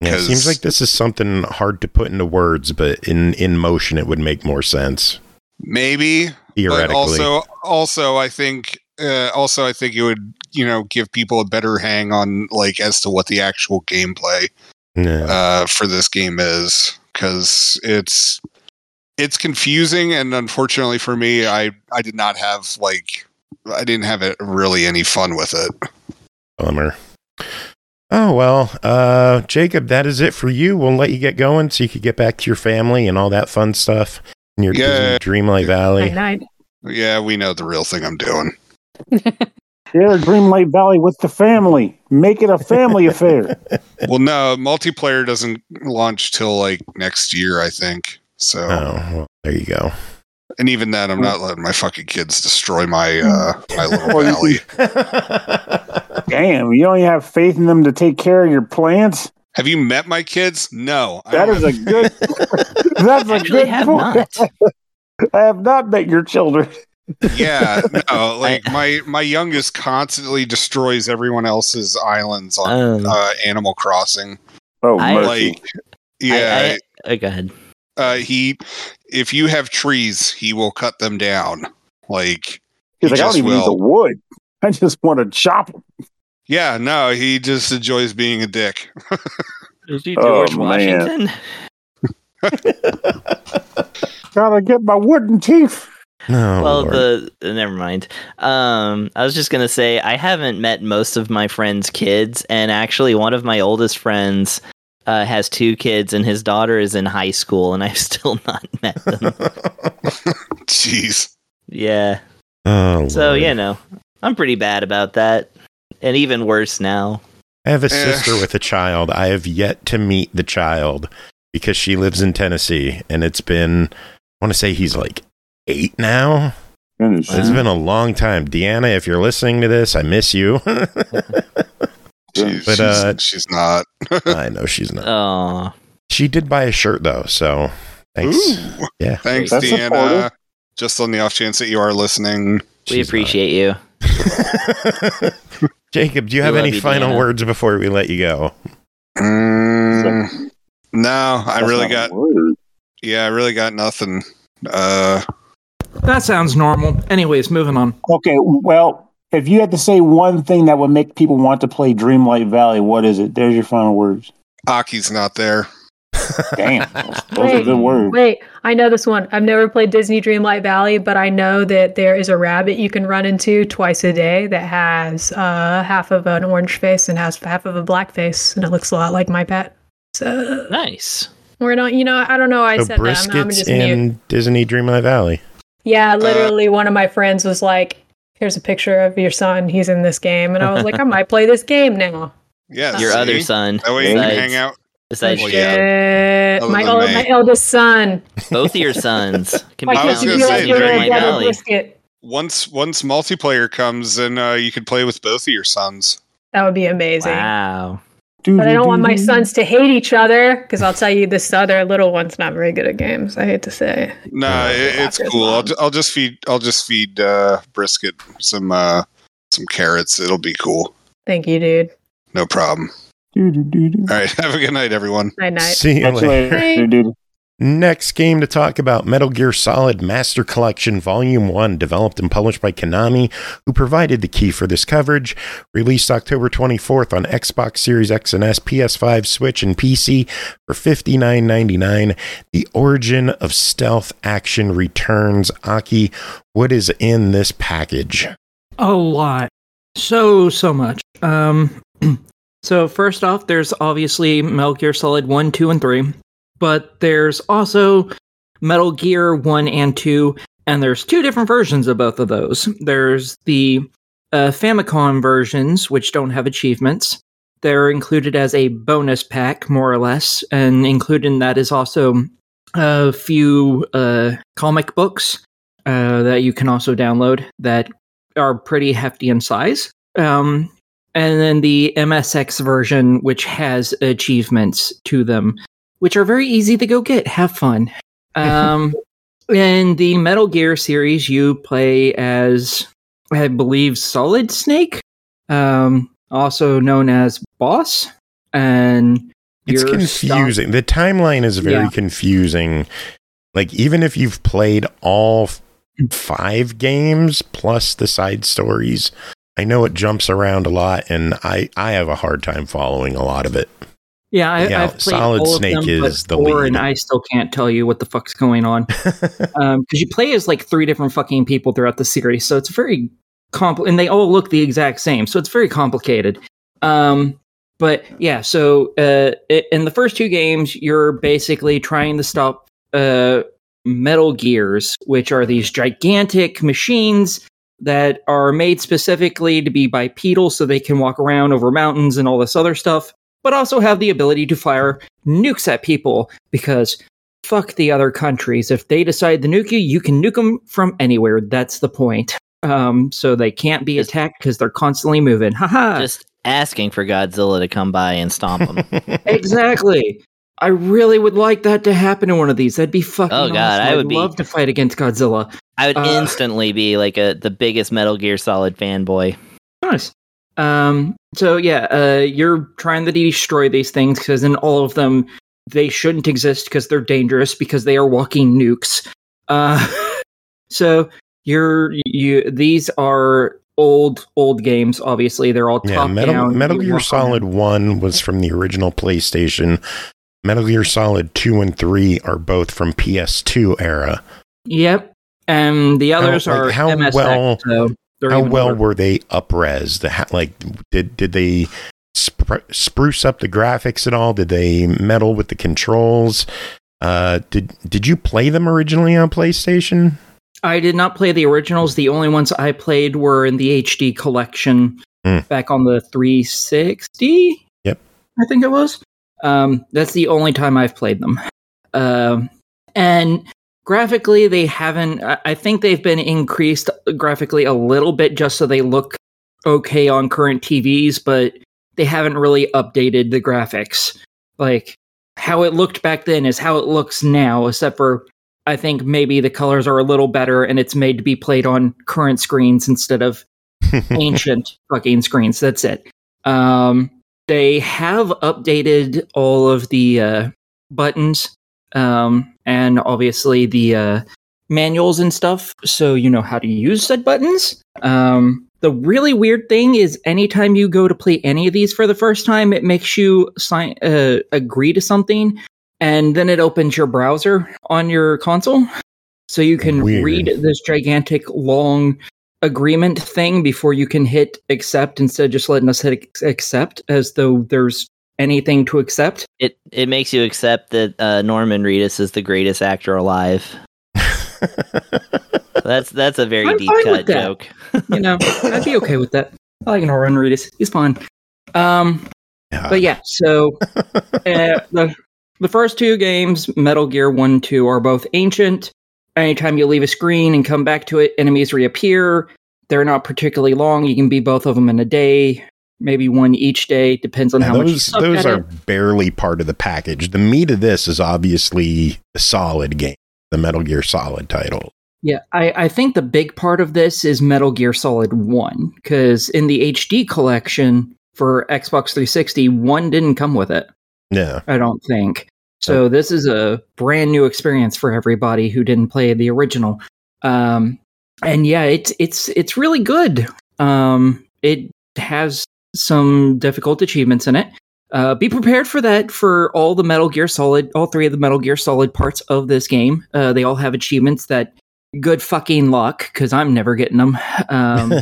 yeah, it seems like this is something hard to put into words, but in in motion, it would make more sense. Maybe theoretically. also, also, I think uh, also I think it would you know give people a better hang on like as to what the actual gameplay yeah. uh, for this game is because it's it's confusing and unfortunately for me i i did not have like i didn't have it really any fun with it bummer oh well uh jacob that is it for you we'll let you get going so you could get back to your family and all that fun stuff in your yeah. dreamlight valley night. yeah we know the real thing i'm doing <laughs> Share Dreamlight Valley with the family. Make it a family affair. <laughs> Well, no, multiplayer doesn't launch till like next year, I think. So oh, well, there you go. And even then, I'm not letting my fucking kids destroy my uh, my <laughs> little valley. <laughs> Damn, you only have faith in them to take care of your plants. Have you met my kids? No. That is a good. <laughs> that's a good. Have not. I have not met your children. yeah, no, like my my youngest constantly destroys everyone else's islands on um, uh, Animal Crossing. Oh, I, like yeah. I, I, oh, go ahead uh, he if you have trees, he will cut them down. Like he's he like, I don't even will. need the wood. <laughs> I just want to chop them. Yeah, no, he just enjoys being a dick. <laughs> Is he George oh, Washington? <laughs> Gotta get my wooden teeth. No, well, Lord. the uh, never mind. Um, I was just gonna say I haven't met most of my friends' kids, and actually, one of my oldest friends uh, has two kids, and his daughter is in high school, and <laughs> I've still not met them. <laughs> Jeez. yeah. Oh, So Lord. you know, I'm pretty bad about that, and even worse now. I have a Eh. sister with a child. I have yet to meet the child because she lives in Tennessee, and it's been, I want to say he's like eight now. Goodness. It's been a long time. Deanna, if you're listening to this, I miss you. <laughs> Jeez, But, she's, uh, she's not. <laughs> I know she's not. Oh, She did buy a shirt though, so thanks. Ooh. Yeah. Thanks, That's Deanna. supportive. Just on the off chance that you are listening. we She's appreciate you. <laughs> Jacob, do you We have any you, final Deanna. words before we let you go? Mm, no, I That's really got. word. Yeah, I really got nothing. Uh, That sounds normal. Anyways, moving on. Okay, well, if you had to say one thing that would make people want to play Dreamlight Valley, what is it? There's your final words. Aki's not there. Damn, <laughs> those are good words. Wait, I know this one. I've never played Disney Dreamlight Valley, but I know that there is a rabbit you can run into twice a day that has uh, half of an orange face and has half of a black face, and it looks a lot like my pet. So Nice. we're not, you know, I don't know. I so said that. I'm, I'm briskets just mute. in Disney Dreamlight Valley. Yeah, literally, one of my friends was like, "Here's a picture of your son. He's in this game," and I was like, "I might play this game now." Yeah, Your see? other son. That way you can hang out. Besides Well, yeah. My than old, my eldest son. both of your sons can be I was gonna say, like your there little you brother go. Valley. brisket? Once once multiplayer comes, and uh, you can play with both of your sons. That would be amazing. Wow. But I don't want my sons to hate each other because I'll tell you, this other little one's not very good at games. I hate to say. No, it, it's cool. I'll, ju- I'll just feed I'll just feed uh, brisket some uh, some carrots. It'll be cool. Thank you, dude. No problem. All right, <laughs> have a good night, everyone. Night night. See you Catch later. later, dude. Next game to talk about Metal Gear Solid Master Collection Volume 1, developed and published by Konami, who provided the key for this coverage. Released October 24th on Xbox Series X and S, PS5, Switch, and PC for $59.99. The origin of stealth action returns. Aki, what is in this package? A lot. So, so much. Um, <clears throat> so, first off, there's obviously Metal Gear Solid 1, 2, and 3, but there's also Metal Gear 1 and 2, and there's two different versions of both of those. There's the uh, Famicom versions, which don't have achievements. They're included as a bonus pack, more or less, and included in that is also a few uh, comic books uh, that you can also download that are pretty hefty in size. Um, and then the MSX version, which has achievements to them, which are very easy to go get. Have fun. <laughs> Um, in the Metal Gear series, you play as, I believe, Solid Snake, um, also known as Boss. And It's confusing. The timeline is very Yeah. confusing. Like, even if you've played all f- five games plus the side stories, I know it jumps around a lot, and I, I have a hard time following a lot of it. Yeah, I, I've played Solid Snake them, is the lead. and I still can't tell you what the fuck's going on <laughs> because you play as like three different fucking people throughout the series, so it's very compl- and they all look the exact same, so it's very complicated. Um, but yeah, so uh, i- in the first two games, you're basically trying to stop uh, Metal Gears, which are these gigantic machines that are made specifically to be bipedal, so they can walk around over mountains and all this other stuff but also have the ability to fire nukes at people because fuck the other countries. If they decide to nuke you, you can nuke them from anywhere. That's the point. Um, so they can't be Just- attacked because they're constantly moving. Haha. Just asking for Godzilla to come by and stomp them. <laughs> exactly. I really would like that to happen in one of these. That'd be fucking. Oh, God, awesome. I I'd would be- love to fight against Godzilla. I would Uh, instantly be like a the biggest Metal Gear Solid fanboy. Nice. Um, so yeah, uh, you're trying to destroy these things because in all of them, they shouldn't exist because they're dangerous because they are walking nukes. Uh, <laughs> so you're you. These are old old games. Obviously, they're all yeah, top Metal, down. Metal Gear Solid on- 1 was from the original PlayStation. Metal Gear Solid 2 and 3 are both from PS2 era. Yep. And the others like, are how MSX, well- so How well older. were they upres? The ha- like did did they spr- spruce up the graphics at all? Did they meddle with the controls? Uh, did did you play them originally on PlayStation? I did not play the originals. The only ones I played were in the HD collection Hmm. back on the 360. Yep. I think it was. Um, that's the only time I've played them. Um, and graphically, they haven't. I think they've been increased graphically a little bit just so they look okay on current TVs, but they haven't really updated the graphics. Like how it looked back then is how it looks now, except for I think maybe the colors are a little better and it's made to be played on current screens instead of <laughs> ancient fucking screens. That's it. Um, they have updated all of the uh, buttons um, and obviously the uh, manuals and stuff, so you know how to use said buttons. Um, the really weird thing is, anytime you go to play any of these for the first time, it makes you sign uh, agree to something, and then it opens your browser on your console, so you can Weird. read this gigantic long agreement thing before you can hit accept instead of just letting us hit accept as though there's anything to accept. It it makes you accept that uh, Norman Reedus is the greatest actor alive. <laughs> That's that's a very I'm deep cut joke. You know, <laughs> I'd be okay with that. I like Norman Reedus. He's fine. Um, Yeah. but yeah, so <laughs> uh, the the first two games, Metal Gear One, Two, are both ancient. Anytime you leave a screen and come back to it, enemies reappear. They're not particularly long. You can beat both of them in a day, maybe one each day. Depends on Yeah, how much. those suck those are it. barely part of the package. The meat of this is obviously the solid game, the Metal Gear Solid title. Yeah, I, I think the big part of this is Metal Gear Solid 1, because in the HD collection for Xbox 360, 1 didn't come with it, Yeah. I don't think. So this is a brand new experience for everybody who didn't play the original. Um, and yeah, it's it's it's really good. Um, it has some difficult achievements in it. Uh, be prepared for that for all the Metal Gear Solid, all three of the Metal Gear Solid parts of this game. Uh, they all have achievements that good fucking luck because I'm never getting them. Um,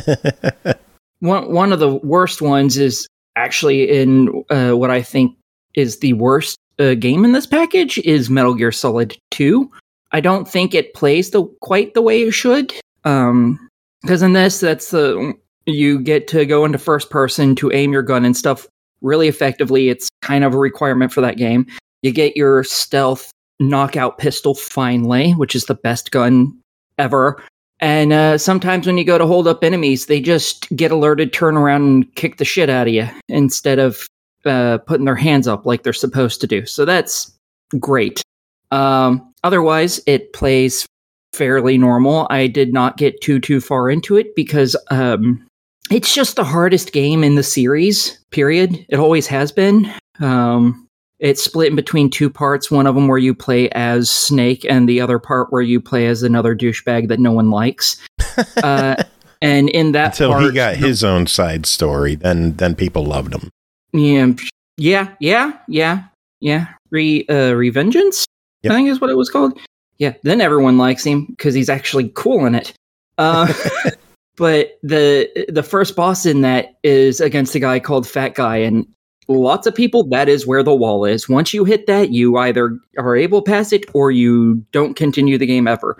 <laughs> one one of the worst ones is actually in uh, what I think is the worst uh, game in this package is Metal Gear Solid Two. I don't think it plays the quite the way it should. Um, because in this, that's the you get to go into first person to aim your gun and stuff really effectively. It's kind of a requirement for that game. You get your stealth knockout pistol finally, which is the best gun ever. And uh, sometimes when you go to hold up enemies, they just get alerted, turn around, and kick the shit out of you instead of uh, putting their hands up like they're supposed to do. So that's great. Um, otherwise, it plays fairly normal. I did not get too too far into it because um, it's just the hardest game in the series. Period. It always has been. Um, it's split in between two parts. One of them where you play as Snake, and the other part where you play as another douchebag that no one likes. <laughs> Uh, and in that Until part, he got his own side story, then then people loved him. yeah, yeah, yeah, yeah, yeah. Re uh, Revengeance, Yep. I think is what it was called. Yeah, then everyone likes him because he's actually cool in it. Uh, <laughs> <laughs> but the the first boss in that is against a guy called Fat Guy, and lots of people that is where the wall is. Once you hit that, you either are able to pass it or you don't continue the game ever.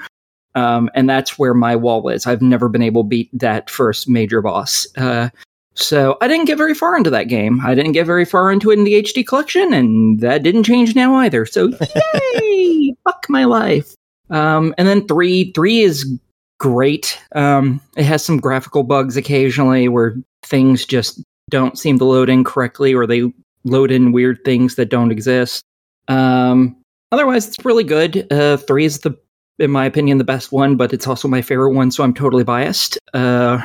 Um, and that's where my wall is. I've never been able to beat that first major boss. Uh, so I didn't get very far into that game. I didn't get very far into it in the HD collection, and that didn't change now either. So <laughs> yay! Fuck my life. Um, and then three, three is great. Um, it has some graphical bugs occasionally where things just don't seem to load in correctly, or they load in weird things that don't exist. Um, otherwise, it's really good. Uh, three is the, in my opinion, the best one, but it's also my favorite one, so I'm totally biased. Uh,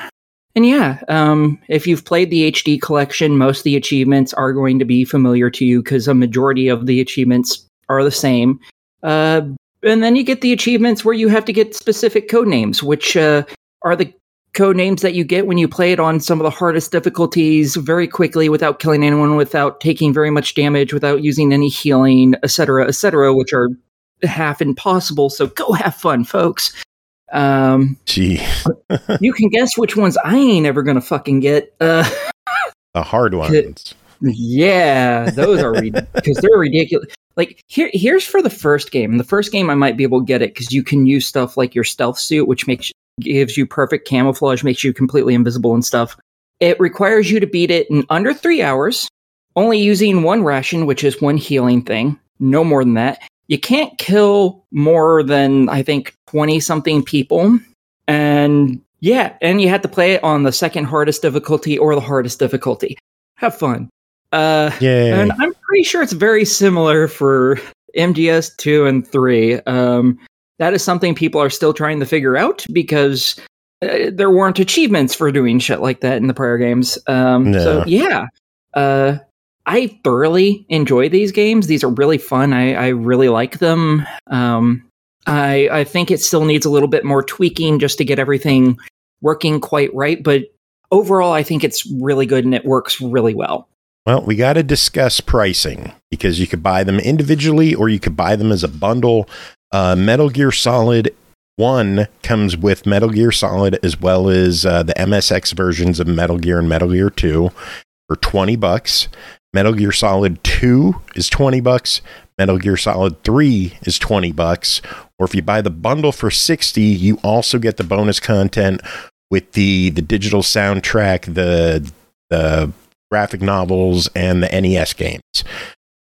and yeah, um, if you've played the HD collection, most of the achievements are going to be familiar to you because a majority of the achievements are the same. Uh, and then you get the achievements where you have to get specific code names, which uh, are the code names that you get when you play it on some of the hardest difficulties very quickly without killing anyone, without taking very much damage, without using any healing, etc., etc., which are half impossible. So go have fun, folks. Um, Gee, you can guess which ones I ain't ever gonna fucking get. Uh, <laughs> the hard <laughs> ones. Yeah, those are because they're ridiculous. Like here, here's for the first game. The first game, I might be able to get it because you can use stuff like your stealth suit, which makes gives you perfect camouflage, makes you completely invisible and stuff. It requires you to beat it in under three hours, only using one ration, which is one healing thing. No more than that. You can't kill more than I think twenty something people, and yeah, and you have to play it on the second hardest difficulty or the hardest difficulty. Have fun. Uh, Yeah. and I'm pretty sure it's very similar for MGS two and three. Um, that is something people are still trying to figure out because uh, there weren't achievements for doing shit like that in the prior games. Um, So yeah, uh, I thoroughly enjoy these games. These are really fun. I, I really like them. Um, I I think it still needs a little bit more tweaking just to get everything working quite right, but overall, I think it's really good and it works really well. Well, we got to discuss pricing because you could buy them individually or you could buy them as a bundle. Uh, Metal Gear Solid 1 comes with Metal Gear Solid as well as uh, the MSX versions of Metal Gear and Metal Gear 2 for 20 bucks. Metal Gear Solid 2 is 20 bucks. Metal Gear Solid 3 is 20 bucks. Or if you buy the bundle for 60, you also get the bonus content with the the digital soundtrack, the the graphic novels and the NES games.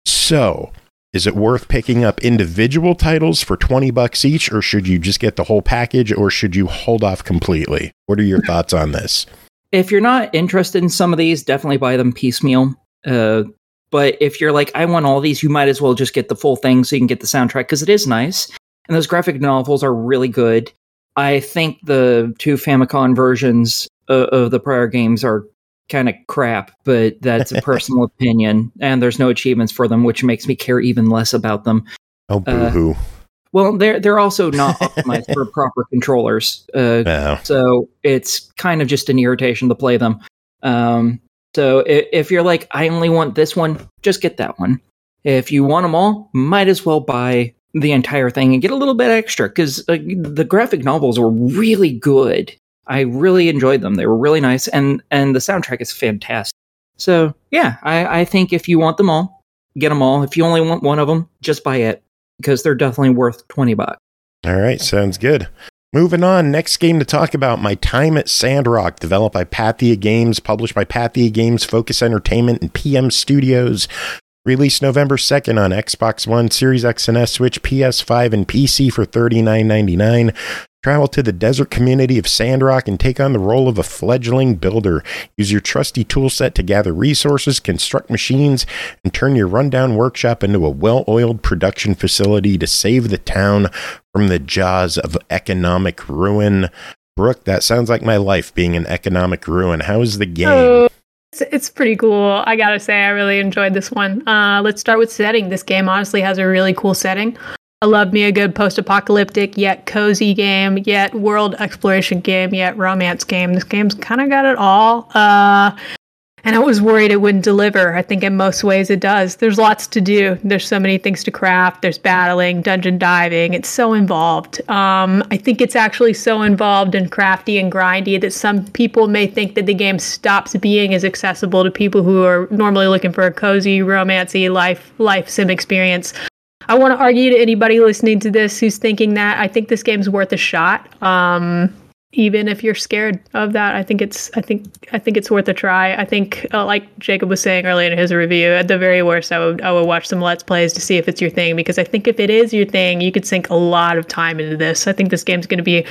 So, is it worth picking up individual titles for 20 bucks each or should you just get the whole package or should you hold off completely? What are your <laughs> thoughts on this? if you're not interested in some of these, definitely buy them piecemeal. Uh, but if you're like, I want all these, you might as well just get the full thing so you can get the soundtrack because it is nice. And those graphic novels are really good. I think the two Famicom versions of, of the prior games are kind of crap, but that's a personal <laughs> opinion. And there's no achievements for them, which makes me care even less about them. Oh, boo hoo. Well, they're they're also not <laughs> optimized for proper controllers. Uh, no. so it's kind of just an irritation to play them. Um, so if, if you're like, I only want this one, just get that one. If you want them all, might as well buy the entire thing and get a little bit extra because uh, the graphic novels were really good. I really enjoyed them. They were really nice, and and the soundtrack is fantastic. So yeah, I, I think if you want them all, get them all. If you only want one of them, just buy it because they're definitely worth twenty bucks. All right, sounds good. Moving on, next game to talk about My Time at Sandrock, developed by Pathea Games, published by Pathea Games, Focus Entertainment, and PM Studios. Released November 2nd on Xbox One, Series X and S, Switch, PS5, and PC for $39.99. Travel to the desert community of Sandrock and take on the role of a fledgling builder. Use your trusty toolset to gather resources, construct machines, and turn your rundown workshop into a well oiled production facility to save the town from the jaws of economic ruin. Brooke, that sounds like my life being an economic ruin. How is the game? Oh, it's, it's pretty cool. I gotta say, I really enjoyed this one. Uh, let's start with setting. This game honestly has a really cool setting. I love me a good post-apocalyptic yet cozy game, yet world exploration game, yet romance game. This game's kind of got it all. Uh, and I was worried it wouldn't deliver. I think in most ways it does. There's lots to do. There's so many things to craft. There's battling, dungeon diving. It's so involved. Um, I think it's actually so involved and crafty and grindy that some people may think that the game stops being as accessible to people who are normally looking for a cozy, romancy life life sim experience. I want to argue to anybody listening to this who's thinking that I think this game's worth a shot. Um, even if you're scared of that, I think it's I think I think it's worth a try. I think uh, like Jacob was saying earlier in his review, at the very worst, I would I would watch some let's plays to see if it's your thing because I think if it is your thing, you could sink a lot of time into this. I think this game's going to be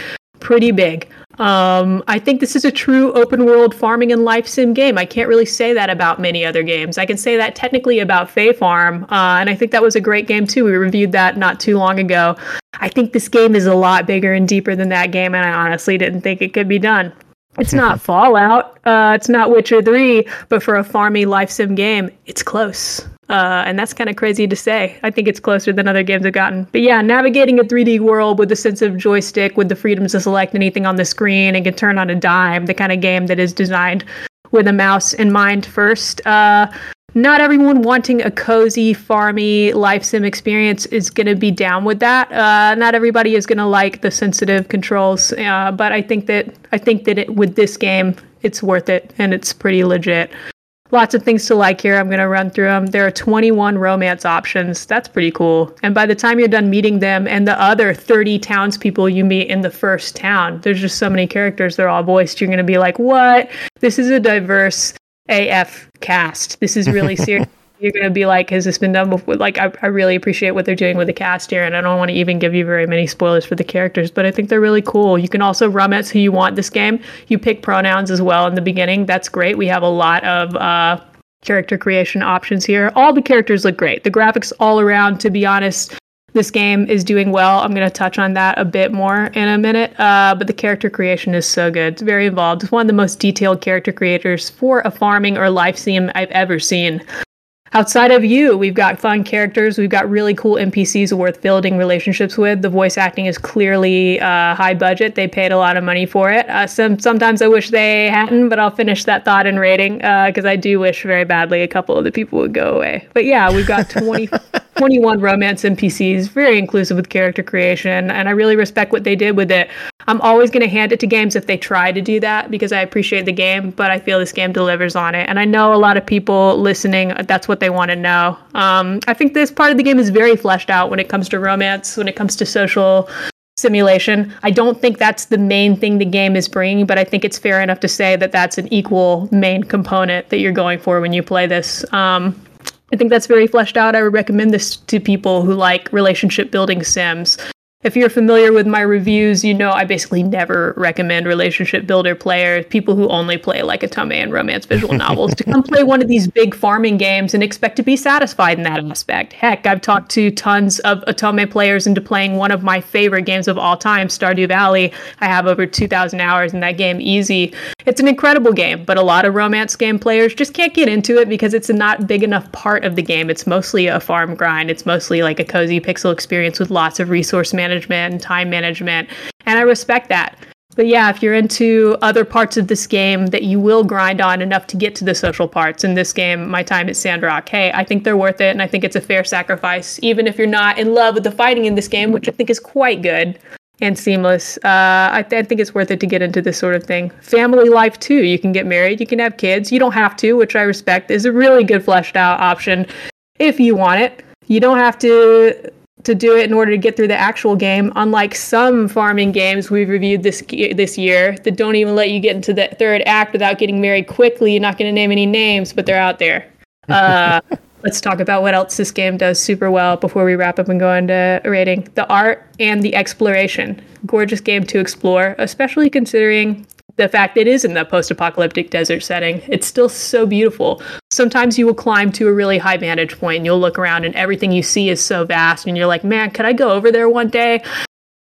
pretty big. Um, I think this is a true open world farming and life sim game. I can't really say that about many other games. I can say that technically about Fae Farm, uh, and I think that was a great game too. We reviewed that not too long ago. I think this game is a lot bigger and deeper than that game, and I honestly didn't think it could be done. It's <laughs> not Fallout, uh, it's not Witcher 3, but for a farmy life sim game, it's close. Uh, and that's kind of crazy to say. I think it's closer than other games have gotten. But yeah, navigating a 3D world with a sense of joystick, with the freedoms to select anything on the screen and can turn on a dime, the kind of game that is designed with a mouse in mind first. Uh, not everyone wanting a cozy, farmy life sim experience is going to be down with that. Uh, not everybody is going to like the sensitive controls, uh, but I think that I think that it, with this game, it's worth it and it's pretty legit. Lots of things to like here. I'm going to run through them. There are 21 romance options. That's pretty cool. And by the time you're done meeting them and the other 30 townspeople you meet in the first town, there's just so many characters. They're all voiced. You're going to be like, what? This is a diverse AF cast. This is really <laughs> serious. You're going to be like, has this been done before? Like, I, I really appreciate what they're doing with the cast here, and I don't want to even give you very many spoilers for the characters, but I think they're really cool. You can also romance who you want this game. You pick pronouns as well in the beginning. That's great. We have a lot of uh, character creation options here. All the characters look great. The graphics all around, to be honest, this game is doing well. I'm going to touch on that a bit more in a minute. Uh, but the character creation is so good. It's very involved. It's one of the most detailed character creators for a farming or life sim I've ever seen. Outside of you, we've got fun characters. We've got really cool NPCs worth building relationships with. The voice acting is clearly uh, high budget. They paid a lot of money for it. Uh, some sometimes I wish they hadn't, but I'll finish that thought in rating because uh, I do wish very badly a couple of the people would go away. But yeah, we've got <laughs> 20, 21 romance NPCs, very inclusive with character creation, and I really respect what they did with it. I'm always going to hand it to games if they try to do that because I appreciate the game, but I feel this game delivers on it. And I know a lot of people listening, that's what they want to know. Um, I think this part of the game is very fleshed out when it comes to romance, when it comes to social simulation. I don't think that's the main thing the game is bringing, but I think it's fair enough to say that that's an equal main component that you're going for when you play this. Um, I think that's very fleshed out. I would recommend this to people who like relationship building sims if you're familiar with my reviews, you know I basically never recommend relationship builder players, people who only play like Otome and romance visual <laughs> novels, to come play one of these big farming games and expect to be satisfied in that aspect. Heck, I've talked to tons of Otome players into playing one of my favorite games of all time, Stardew Valley. I have over 2,000 hours in that game easy. It's an incredible game, but a lot of romance game players just can't get into it because it's a not big enough part of the game. It's mostly a farm grind, it's mostly like a cozy pixel experience with lots of resource management management and time management. And I respect that. But yeah, if you're into other parts of this game that you will grind on enough to get to the social parts, in this game, my time at Sandrock, hey, I think they're worth it and I think it's a fair sacrifice, even if you're not in love with the fighting in this game, which I think is quite good and seamless. Uh, I, th- I, think it's worth it to get into this sort of thing. Family life, too. You can get married, you can have kids. You don't have to, which I respect, is a really good fleshed out option if you want it. You don't have to to do it in order to get through the actual game. Unlike some farming games we've reviewed this this year that don't even let you get into the third act without getting married quickly. You're not going to name any names, but they're out there. Uh, <laughs> let's talk about what else this game does super well before we wrap up and go into rating. The art and the exploration. Gorgeous game to explore, especially considering the fact it is in the post-apocalyptic desert setting. It's still so beautiful. Sometimes you will climb to a really high vantage point and you'll look around and everything you see is so vast and you're like man could i go over there one day?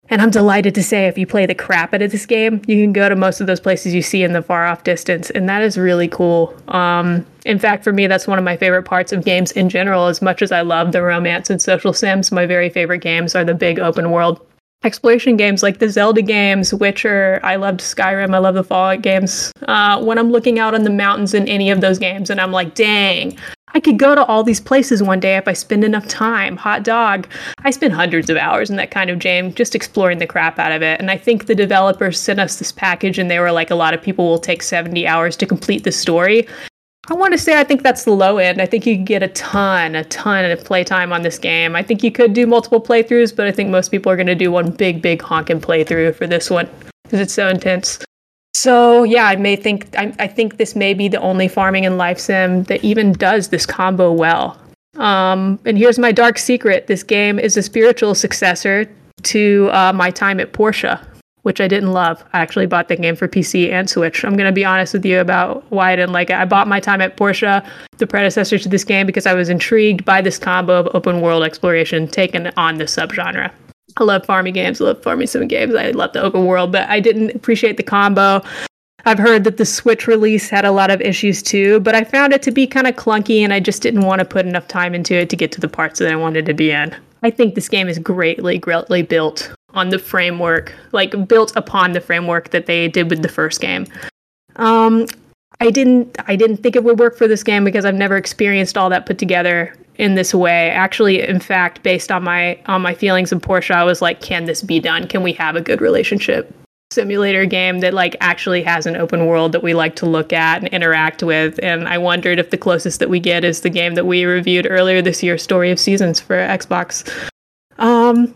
And i'm delighted to say if you play the crap out of this game you can go to most of those places you see in the far off distance and that is really cool. Um, in fact for me that's one of my favorite parts of games in general. As much as i love the romance and social sims my very favorite games are the big open world exploration games like the Zelda games, Witcher. I loved Skyrim. I love the Fallout games. Uh, when I'm looking out on the mountains in any of those games, and I'm like, dang, I could go to all these places one day if I spend enough time. Hot dog. I spent hundreds of hours in that kind of game just exploring the crap out of it. And I think the developers sent us this package and they were like, a lot of people will take 70 hours to complete the story. I want to say I think that's the low end. I think you get a ton, a ton of playtime on this game. I think you could do multiple playthroughs, but I think most people are going to do one big, big honking playthrough for this one because it's so intense. So yeah, I may think I, I, think this may be the only farming and life sim that even does this combo well. Um, and here's my dark secret: this game is a spiritual successor to uh, my time at Portia, which I didn't love. I actually bought the game for PC and Switch. I'm going to be honest with you about why I didn't like it. I bought my time at Portia, the predecessor to this game, because I was intrigued by this combo of open world exploration taken on this subgenre. I love farming games, I love farming sim games. I love the open world, but I didn't appreciate the combo. I've heard that the Switch release had a lot of issues too, but I found it to be kind of clunky and I just didn't want to put enough time into it to get to the parts that I wanted to be in. I think this game is greatly, greatly built on the framework, like built upon the framework that they did with the first game. Um, I didn't I didn't think it would work for this game because I've never experienced all that put together in this way. Actually, in fact, based on my on my feelings of Portia, I was like, can this be done? Can we have a good relationship simulator game that like actually has an open world that we like to look at and interact with. And I wondered if the closest that we get is the game that we reviewed earlier this year, Story of Seasons for Xbox. Um,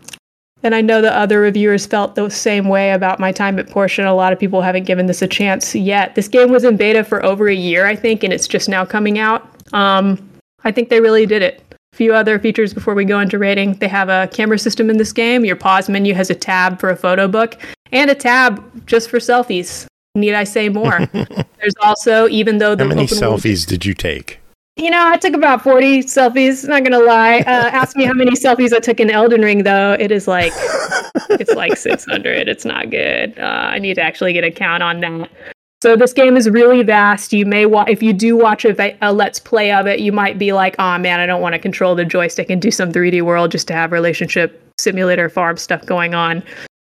and I know the other reviewers felt the same way about my time at Portia, and a lot of people haven't given this a chance yet. This game was in beta for over a year, I think, and it's just now coming out. Um, I think they really did it. A few other features before we go into rating. They have a camera system in this game. Your pause menu has a tab for a photo book and a tab just for selfies. Need I say more? <laughs> There's also, even though the How many open world- selfies did you take? You know, I took about 40 selfies, not gonna lie. Uh, <laughs> ask me how many selfies I took in Elden Ring, though. It is like, <laughs> it's like 600. It's not good. Uh, I need to actually get a count on that. So this game is really vast. You may wa- if you do watch a, a let's play of it, you might be like, "Oh man, I don't want to control the joystick and do some 3D world just to have relationship simulator farm stuff going on."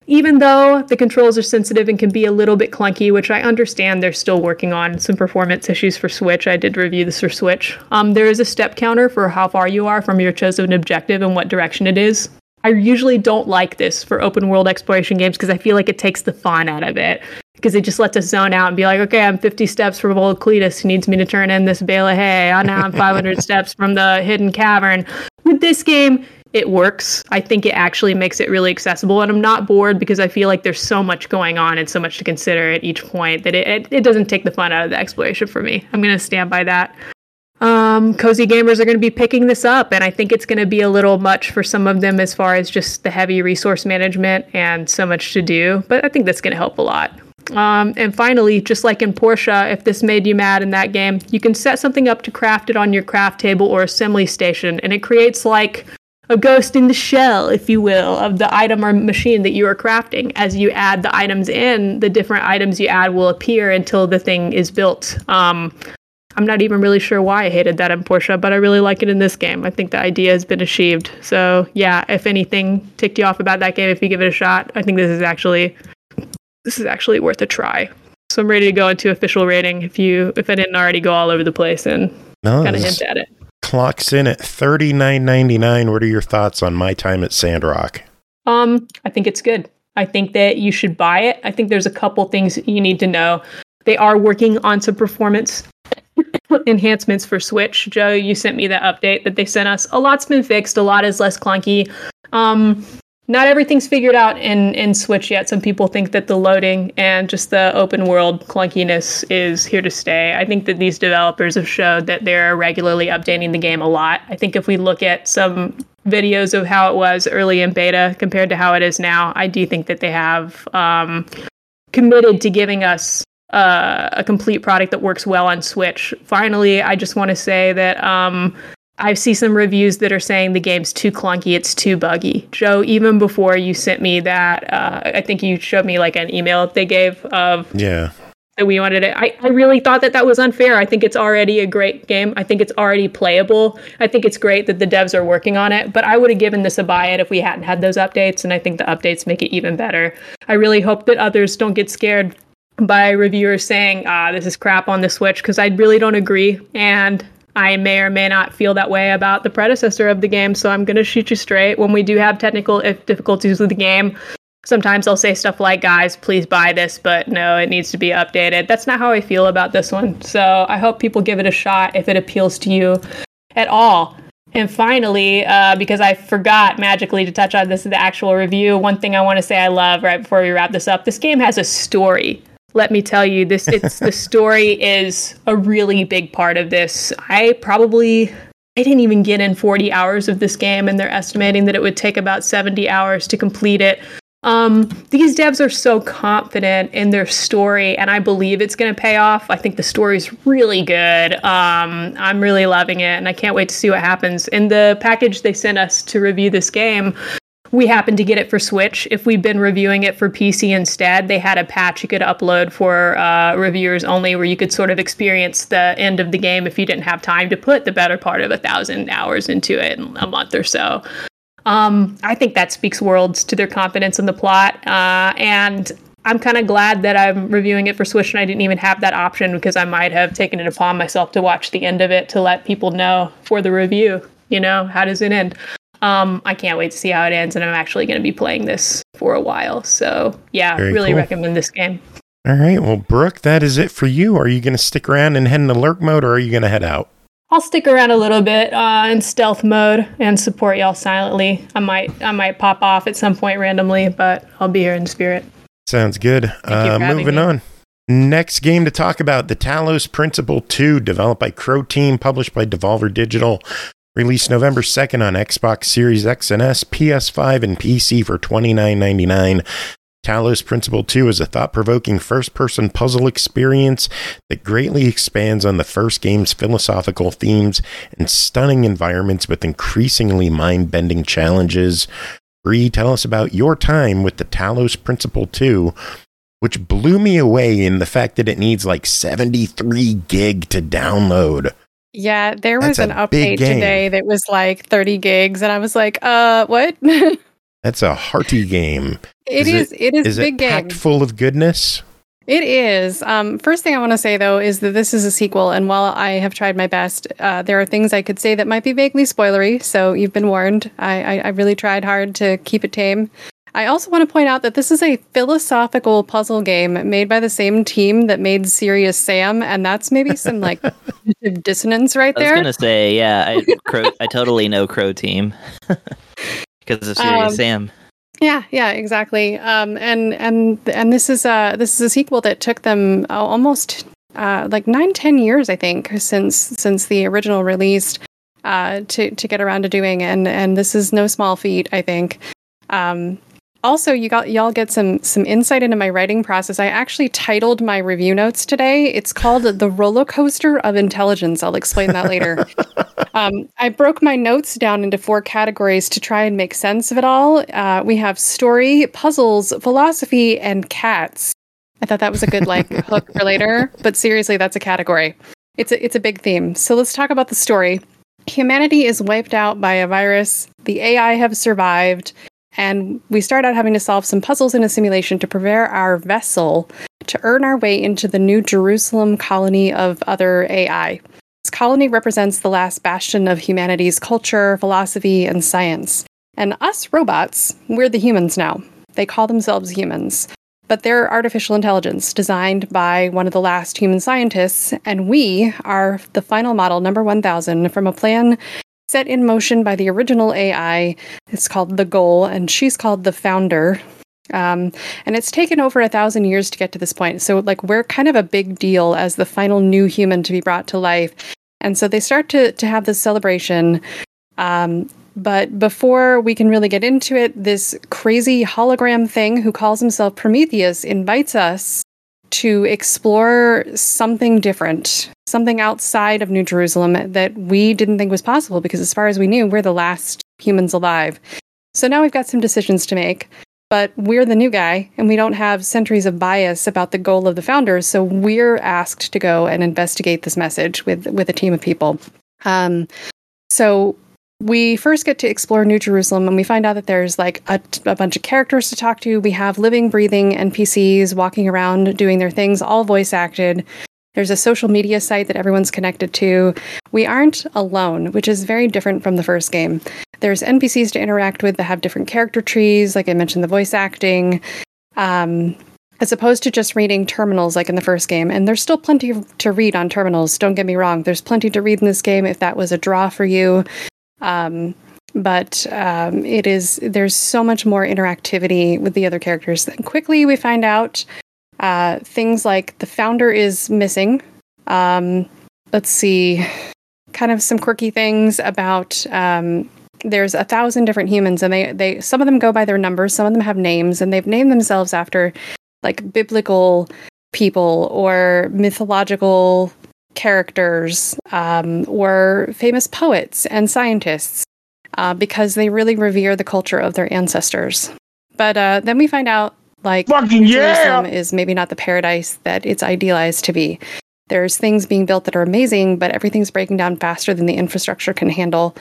Even though the controls are sensitive and can be a little bit clunky, which I understand they're still working on some performance issues for Switch. I did review this for Switch. Um, there is a step counter for how far you are from your chosen objective and what direction it is. I usually don't like this for open world exploration games because I feel like it takes the fun out of it. Because it just lets us zone out and be like, okay, I'm 50 steps from old Cletus who needs me to turn in this bale of hay. Oh, now I'm 500 <laughs> steps from the hidden cavern. With this game, it works. I think it actually makes it really accessible, and I'm not bored because I feel like there's so much going on and so much to consider at each point that it, it, it doesn't take the fun out of the exploration for me. I'm going to stand by that. Um, cozy gamers are going to be picking this up, and I think it's going to be a little much for some of them as far as just the heavy resource management and so much to do. But I think that's going to help a lot. Um, and finally, just like in Portia, if this made you mad in that game, you can set something up to craft it on your craft table or assembly station, and it creates like a ghost in the shell, if you will, of the item or machine that you are crafting. As you add the items in, the different items you add will appear until the thing is built. Um, I'm not even really sure why I hated that in Portia, but I really like it in this game. I think the idea has been achieved. So yeah, if anything ticked you off about that game, if you give it a shot, I think this is actually this is actually worth a try. So I'm ready to go into official rating. If you if I didn't already go all over the place and No, kind of hint at it. Clocks in at thirty nine ninety nine. What are your thoughts on my time at Sandrock? Um, I think it's good. I think that you should buy it. I think there's a couple things you need to know. They are working on some performance <coughs> enhancements for Switch. Joe, you sent me that update that they sent us. A lot's been fixed. A lot is less clunky. Um, not everything's figured out in in Switch yet. Some people think that the loading and just the open world clunkiness is here to stay. I think that these developers have showed that they're regularly updating the game a lot. I think if we look at some videos of how it was early in beta compared to how it is now, I do think that they have um, committed to giving us uh, a complete product that works well on Switch. Finally, I just want to say that um, I see some reviews that are saying the game's too clunky, it's too buggy. Joe, even before you sent me that, uh, I think you showed me like an email they gave of Yeah, that we wanted it. I, I really thought that that was unfair. I think it's already a great game. I think it's already playable. I think it's great that the devs are working on it, but I would have given this a buy it if we hadn't had those updates, and I think the updates make it even better. I really hope that others don't get scared by reviewers saying, ah, this is crap on the Switch, because I really don't agree. And I may or may not feel that way about the predecessor of the game, so I'm going to shoot you straight. When we do have technical if difficulties with the game, sometimes I'll say stuff like, guys, please buy this, but no, it needs to be updated. That's not how I feel about this one. So I hope people give it a shot if it appeals to you at all. And finally, uh, because I forgot magically to touch on this in the actual review, one thing I want to say I love right before we wrap this up this game has a story. Let me tell you, this it's the story <laughs> is a really big part of this. I probably I didn't even get in 40 hours of this game, and they're estimating that it would take about 70 hours to complete it. Um, these devs are so confident in their story, and I believe it's going to pay off. I think the story's really good. Um, I'm really loving it, and I can't wait to see what happens. In the package they sent us to review this game, we happened to get it for Switch. If we'd been reviewing it for PC instead, they had a patch you could upload for uh, reviewers only, where you could sort of experience the end of the game if you didn't have time to put the better part of a thousand hours into it in a month or so. Um, I think that speaks worlds to their confidence in the plot, uh, and I'm kind of glad that I'm reviewing it for Switch and I didn't even have that option because I might have taken it upon myself to watch the end of it to let people know for the review. You know, how does it end? Um, I can't wait to see how it ends, and I'm actually going to be playing this for a while. So yeah, Very really cool. recommend this game. All right. Well, Brooke, that is it for you. Are you going to stick around and head into lurk mode or are you going to head out? I'll stick around a little bit uh, in stealth mode and support y'all silently. I might I might pop off at some point randomly, but I'll be here in spirit. Sounds good. Uh, moving me. on. Next game to talk about The Talos Principle 2, developed by Croteam, published by Devolver Digital. Released November 2nd on Xbox Series X and S, PS5, and PC for $29.99. Talos Principle 2 is a thought provoking first person puzzle experience that greatly expands on the first game's philosophical themes and stunning environments with increasingly mind bending challenges. Bri, tell us about your time with the Talos Principle 2, which blew me away in the fact that it needs like 73 gig to download. Yeah, there was an update today that was like 30 gigs, and I was like, uh, what? <laughs> That's a hearty game. It is. Is it, it is, Is big it game. packed full of goodness? It is. Um, first thing I want to say though is that this is a sequel, and while I have tried my best, uh, there are things I could say that might be vaguely spoilery. So you've been warned. I, I, I really tried hard to keep it tame. I also want to point out that this is a philosophical puzzle game made by the same team that made Serious Sam, and that's maybe some like <laughs> dissonance right there. I was gonna say, yeah, I, Crow, I totally know Croteam <laughs> because of Serious Um, Sam. Yeah, yeah, exactly. Um, and and and this is a this is a sequel that took them almost uh, like nine, ten years, I think, since since the original released uh, to to get around to doing, and and this is no small feat, I think. Um, also, you got y'all get some some insight into my writing process. I actually titled my review notes today. It's called "The Roller Coaster of Intelligence." I'll explain that later. <laughs> Um, I broke my notes down into four categories to try and make sense of it all. Uh, we have story, puzzles, philosophy, and cats. I thought that was a good like <laughs> hook for later, but seriously, that's a category. It's a it's a big theme. So let's talk about the story. Humanity is wiped out by a virus. The AI have survived, and we start out having to solve some puzzles in a simulation to prepare our vessel to earn our way into the New Jerusalem colony of other AI. This colony represents the last bastion of humanity's culture, philosophy, and science. And us robots, we're the humans now. They call themselves humans. But they're artificial intelligence designed by one of the last human scientists, and we are the final model, number 1000, from a plan set in motion by the original AI. It's called The Goal, and she's called The Founder. Um, and it's taken over a thousand years to get to this point. So, like, we're kind of a big deal as the final new human to be brought to life. And so they start to to have this celebration. Um, but before we can really get into it, this crazy hologram thing who calls himself Prometheus invites us to explore something different, something outside of New Jerusalem that we didn't think was possible because, as far as we knew, we're the last humans alive. So now we've got some decisions to make but we're the new guy and we don't have centuries of bias about the goal of the founders so we're asked to go and investigate this message with with a team of people um, so we first get to explore new jerusalem and we find out that there's like a, bunch of characters to talk to. We have living breathing npcs walking around doing their things all voice acted there's a social media site that everyone's connected to. We aren't alone which is very different from the first game. There's npcs to interact with that have different character trees like i mentioned the voice acting um, as opposed to just reading terminals like in the first game. And there's still plenty to read on terminals don't get me wrong. There's plenty to read in this game if that was a draw for you um, but um, it is there's so much more interactivity with the other characters then quickly we find out. Uh, things like the founder is missing. Um, let's see kind of some quirky things about um, there's a thousand different humans and they they some of them go by their numbers some of them have names and they've named themselves after like biblical people or mythological characters um, or famous poets and scientists uh, because they really revere the culture of their ancestors. But uh, then we find out like Fucking yeah! Is maybe not the paradise that it's idealized to be. There's things being built that are amazing but everything's breaking down faster than the infrastructure can handle.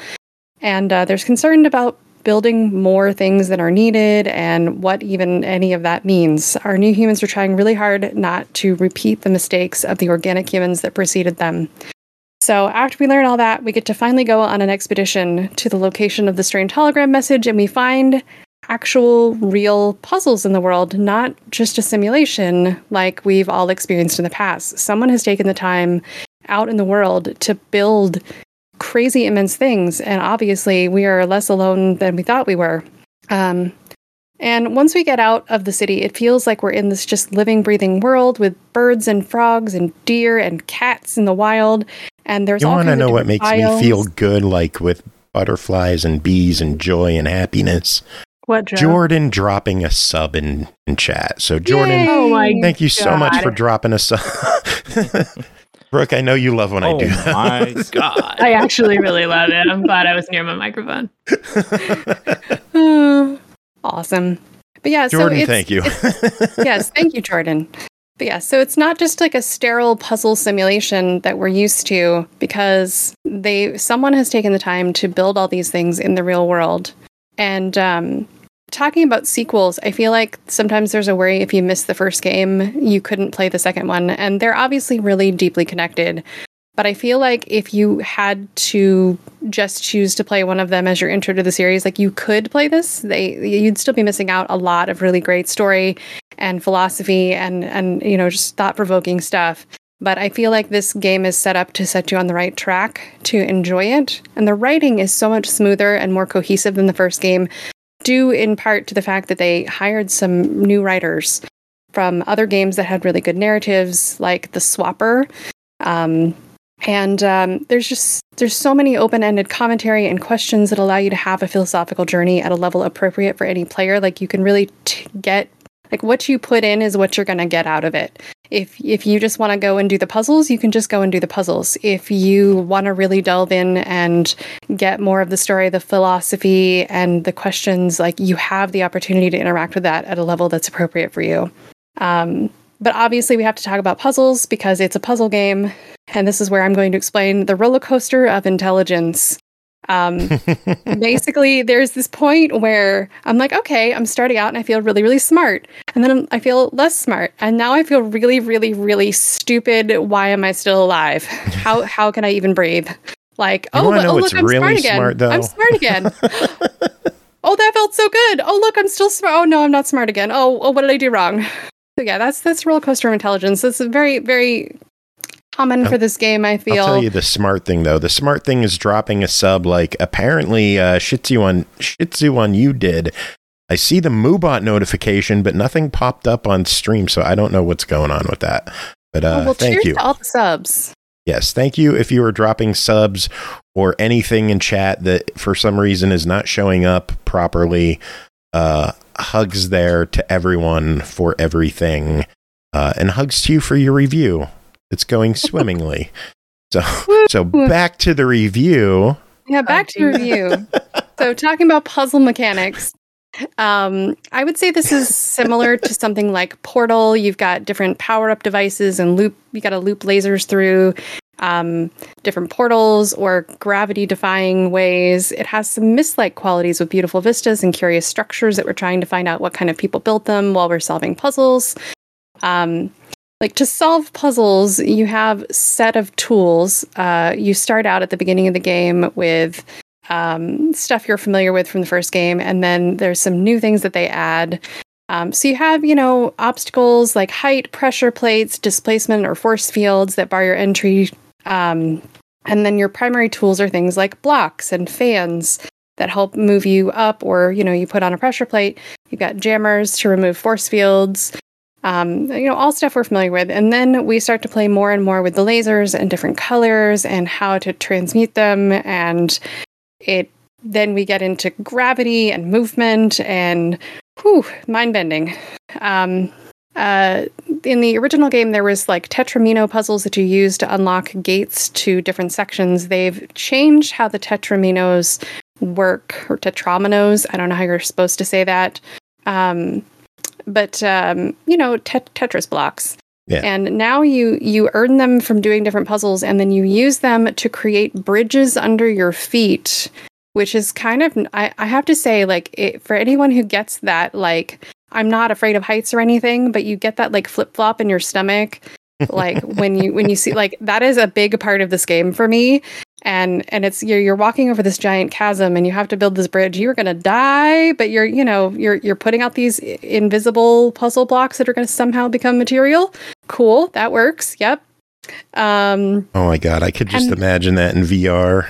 And uh, there's concern about building more things than are needed and what even any of that means. Our new humans are trying really hard not to repeat the mistakes of the organic humans that preceded them. So after we learn all that, we get to finally go on an expedition to the location of the strange hologram message, and we find actual real puzzles in the world, not just a simulation like we've all experienced in the past. Someone has taken the time out in the world to build crazy immense things, and obviously we are less alone than we thought we were. Um, and once we get out of the city, it feels like we're in this just living, breathing world with birds and frogs and deer and cats in the wild. And there's You want to know what different makes me feel good, like with butterflies and bees and joy and happiness? What, Joe? Jordan dropping a sub in, in chat. So, Jordan, Oh my thank you so much for dropping a sub. <laughs> Brooke, I know you love when I oh do that. my <laughs> god! I actually really love it. I'm glad I was near my microphone. <laughs> Awesome. But yeah, Jordan, so it's, thank you. yes, thank you, Jordan. But yeah, so it's not just like a sterile puzzle simulation that we're used to because they someone has taken the time to build all these things in the real world. And um, talking about sequels, I feel like sometimes there's a worry if you miss the first game, you couldn't play the second one, and they're obviously really deeply connected. But I feel like if you had to just choose to play one of them as your intro to the series, like you could play this, they you'd still be missing out a lot of really great story and philosophy and and you know just thought provoking stuff. But I feel like this game is set up to set you on the right track to enjoy it, and the writing is so much smoother and more cohesive than the first game, due in part to the fact that they hired some new writers from other games that had really good narratives, like The Swapper. Um, and um, there's just there's so many open-ended commentary and questions that allow you to have a philosophical journey at a level appropriate for any player. Like you can really t- get like what you put in is what you're going to get out of it. If if you just want to go and do the puzzles, you can just go and do the puzzles. If you want to really delve in and get more of the story, the philosophy, and the questions, like you have the opportunity to interact with that at a level that's appropriate for you. Um, but obviously, we have to talk about puzzles because it's a puzzle game, and this is where I'm going to explain the roller coaster of intelligence. Um, <laughs> basically, there's this point where I'm like, okay, I'm starting out and I feel really, really smart. And then I'm, I feel less smart. And now I feel really, really, really stupid. Why am I still alive? How, how can I even breathe? Like, You oh, but- oh look, I'm really smart again. smart, though? I'm smart again. <laughs> oh, that felt so good. Oh, look, I'm still smart. Oh, no, I'm not smart again. Oh, oh what did I do wrong? So yeah, that's that's roller coaster of intelligence. That's very, very common for this game. I feel. I'll tell you the smart thing though. The smart thing is dropping a sub like apparently uh Shitzu on Shitzu on you did. I see the Moobot notification, but nothing popped up on stream, so I don't know what's going on with that. But uh oh, well, thank cheers you. to all the subs. Yes, thank you if you are dropping subs or anything in chat that for some reason is not showing up properly. Uh, hugs there to everyone for everything, uh, and hugs to you for your review. It's going <laughs> swimmingly. so, so back to the review. Yeah, back to review. <laughs> so talking about puzzle mechanics. Um, I would say this is similar to something like Portal. You've got different power-up devices and loop. You got to loop lasers through um, different portals or gravity-defying ways. It has some Myst-like qualities with beautiful vistas and curious structures that we're trying to find out what kind of people built them while we're solving puzzles. Um, like to solve puzzles, you have set of tools. Uh, you start out at the beginning of the game with um, stuff you're familiar with from the first game, and then there's some new things that they add. Um, so you have, you know, obstacles like height, pressure plates, displacement, or force fields that bar your entry. Um, and then your primary tools are things like blocks and fans that help move you up, or you know, you put on a pressure plate. You've got jammers to remove force fields. Um, you know, all stuff we're familiar with. And then we start to play more and more with the lasers and different colors and how to transmute them. And it then we get into gravity and movement and whew, mind bending. Um, uh, in the original game, there was like tetramino puzzles that you use to unlock gates to different sections. They've changed how the tetraminos work, or tetraminos. I don't know how you're supposed to say that. Um, but um, you know, tet- Tetris blocks. Yeah. And now you you earn them from doing different puzzles, and then you use them to create bridges under your feet, which is kind of I, I have to say like it, for anyone who gets that like I'm not afraid of heights or anything, but you get that like flip flop in your stomach like when you when you see like that is a big part of this game for me and and it's you're you're walking over this giant chasm and you have to build this bridge. You're going to die but you're you know you're you're putting out these invisible puzzle blocks that are going to somehow become material. Cool. That works. Yep. Um Oh my god, I could just And- imagine that in VR.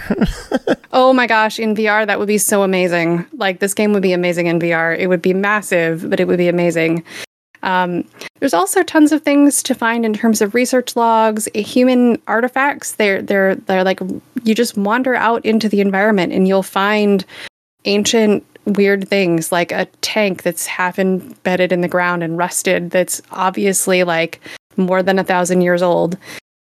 <laughs> oh my gosh. In vr that would be so amazing. Like this game would be amazing in vr it would be massive but it would be amazing um, there's also tons of things to find in terms of research logs, eh, human artifacts. They're they're they're like you just wander out into the environment and you'll find ancient weird things like a tank that's half embedded in the ground and rusted that's obviously like more than a thousand years old.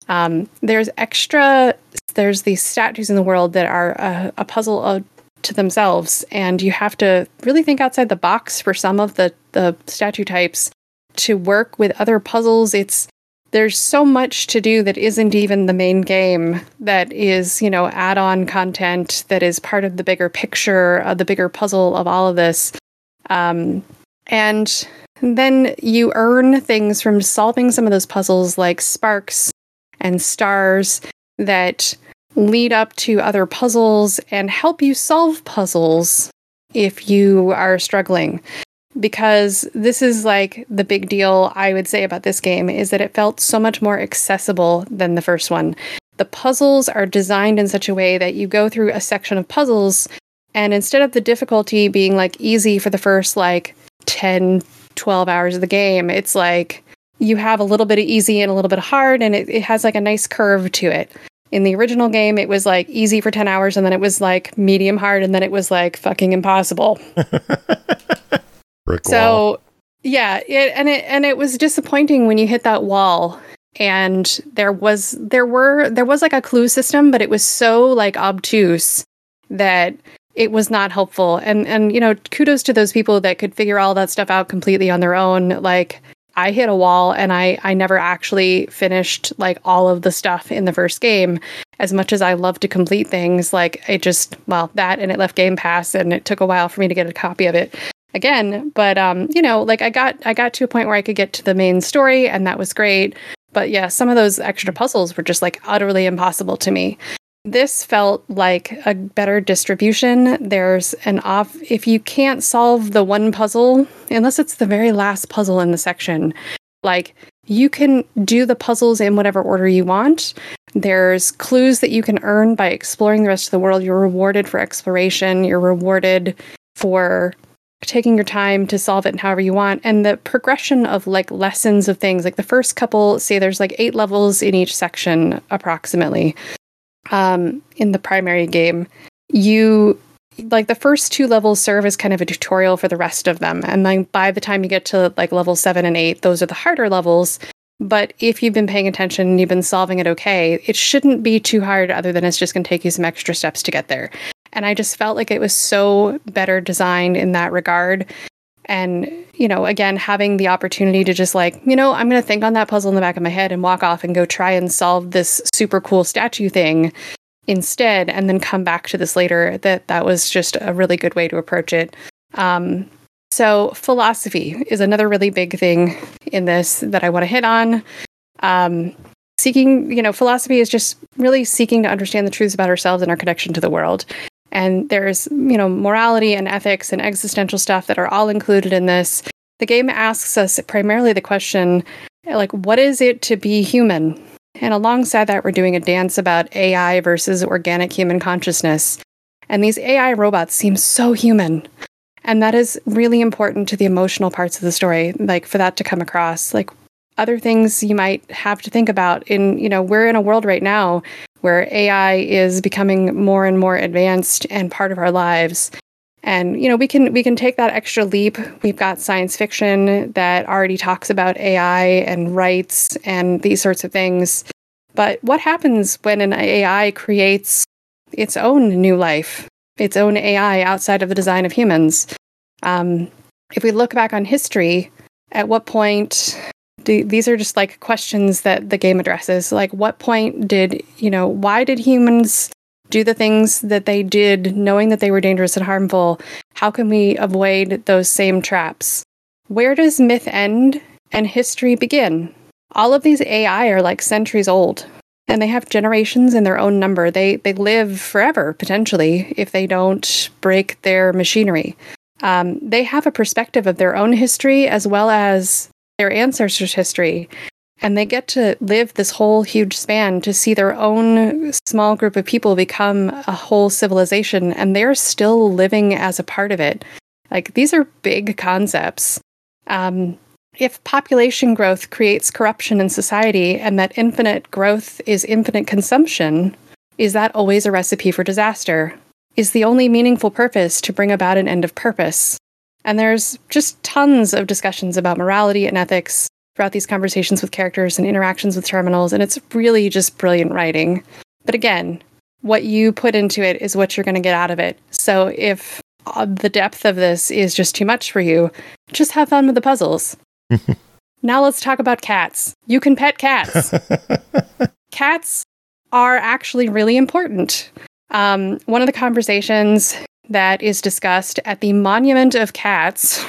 Um, there's extra. There's these statues in the world that are a, a puzzle of, to themselves, and you have to really think outside the box for some of the the statue types to work with other puzzles. It's there's so much to do that isn't even the main game that is you know add-on content that is part of the bigger picture of the bigger puzzle of all of this um, and then you earn things from solving some of those puzzles like sparks and stars that lead up to other puzzles and help you solve puzzles if you are struggling because this is like the big deal I would say about this game is that it felt so much more accessible than the first one. The puzzles are designed in such a way that you go through a section of puzzles and instead of the difficulty being like easy for the first like 10 12 hours of the game, it's like you have a little bit of easy and a little bit of hard and it, it has like a nice curve to it. In the original game, it was like easy for 10 hours and then it was like medium hard and then it was like fucking impossible. <laughs> So yeah, it, and it and it was disappointing when you hit that wall and there was there were there was like a clue system but it was so like obtuse that it was not helpful and and you know kudos to those people that could figure all that stuff out completely on their own like I hit a wall and I I never actually finished like all of the stuff in the first game. As much as I love to complete things like it just well that and it left game pass and it took a while for me to get a copy of it again. But um you know like i got i got to a point where i could get to the main story and that was great. But yeah some of those extra puzzles were just like utterly impossible to me this felt like a better distribution. There's an off if you can't solve the one puzzle unless it's the very last puzzle in the section like you can do the puzzles in whatever order you want. There's clues that you can earn by exploring the rest of the world. You're rewarded for exploration. You're rewarded for taking your time to solve it however you want. And the progression of like lessons of things like the first couple say there's like eight levels in each section approximately um in the primary game you like the first two levels serve as kind of a tutorial for the rest of them. And then by the time you get to like level 7 and 8 those are the harder levels. But if you've been paying attention and you've been solving it okay it shouldn't be too hard other than it's just going to take you some extra steps to get there. And I just felt like it was so better designed in that regard. And, you know, again, having the opportunity to just like, you know, I'm going to think on that puzzle in the back of my head and walk off and go try and solve this super cool statue thing instead, and then come back to this later, that that was just a really good way to approach it. Um, so, philosophy is another really big thing in this that I want to hit on. Um, seeking, you know, philosophy is just really seeking to understand the truths about ourselves and our connection to the world and there's you know morality and ethics and existential stuff that are all included in this. The game asks us primarily the question like what is it to be human? And alongside that we're doing a dance about ai versus organic human consciousness. And these ai robots seem so human. And that is really important to the emotional parts of the story like for that to come across. Like other things you might have to think about in you know we're in a world right now where AI is becoming more and more advanced and part of our lives. And you know, we can we can take that extra leap. We've got science fiction that already talks about AI and rights and these sorts of things. But what happens when an AI creates its own new life, its own AI outside of the design of humans? Um, if we look back on history, at what point do, these are just like questions that the game addresses like what point did you know why did humans do the things that they did knowing that they were dangerous and harmful how can we avoid those same traps where does myth end and history begin all of these AI are like centuries old and they have generations in their own number. They they live forever potentially if they don't break their machinery. Um, they have a perspective of their own history as well as their ancestors' history, and they get to live this whole huge span to see their own small group of people become a whole civilization, and they're still living as a part of it. Like these are big concepts. Um, if population growth creates corruption in society and that infinite growth is infinite consumption, is that always a recipe for disaster? Is the only meaningful purpose to bring about an end of purpose? And there's just tons of discussions about morality and ethics throughout these conversations with characters and interactions with terminals, and it's really just brilliant writing. But again, what you put into it is what you're going to get out of it. So if uh, the depth of this is just too much for you, just have fun with the puzzles. <laughs> now let's talk about cats. You can pet cats. <laughs> cats are actually really important. Um, one of the conversations that is discussed at the Monument of Cats.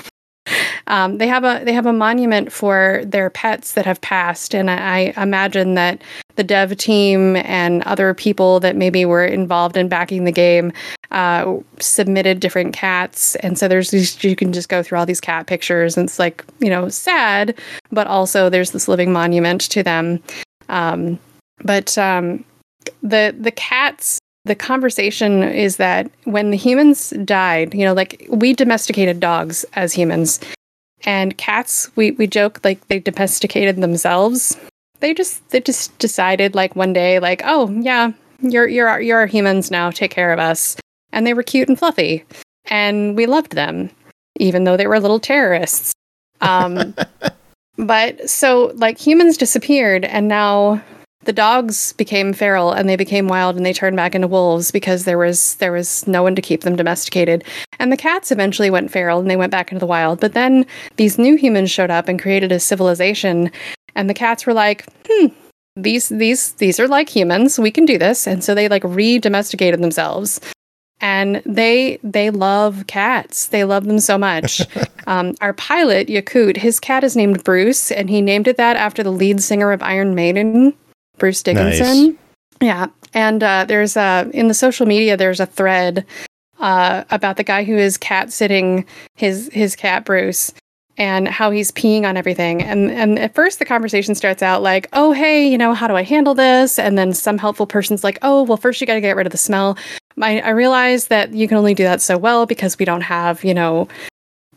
Um, they have a they have a monument for their pets that have passed, and I, I imagine that the dev team and other people that maybe were involved in backing the game uh, submitted different cats, and so there's these, you can just go through all these cat pictures, and it's like you know sad, but also there's this living monument to them. Um, but um, the the cats the conversation is that when the humans died, you know, like we domesticated dogs as humans, and cats, we we joke like they domesticated themselves. They just they just decided like one day, like, oh yeah, you're you're you're humans now. Take care of us, and they were cute and fluffy, and we loved them, even though they were little terrorists. Um, <laughs> but so like humans disappeared, and now the dogs became feral and they became wild and they turned back into wolves because there was there was no one to keep them domesticated. And the cats eventually went feral and they went back into the wild. But then these new humans showed up and created a civilization. And the cats were like hmm these these these are like humans. We can do this. And so they like re-domesticated themselves. And they they love cats. They love them so much. <laughs> Um, our pilot Yaqut his cat is named bruce and he named it that after the lead singer of iron maiden Bruce Dickinson. Nice. Yeah, and uh, there's a in the social media there's a thread uh, about the guy who is cat sitting his his cat Bruce and how he's peeing on everything. And and at first the conversation starts out like, "Oh, hey, you know, how do I handle this?" And then some helpful person's like, "Oh, well, first you got to get rid of the smell." I, I realize that you can only do that so well because we don't have, you know,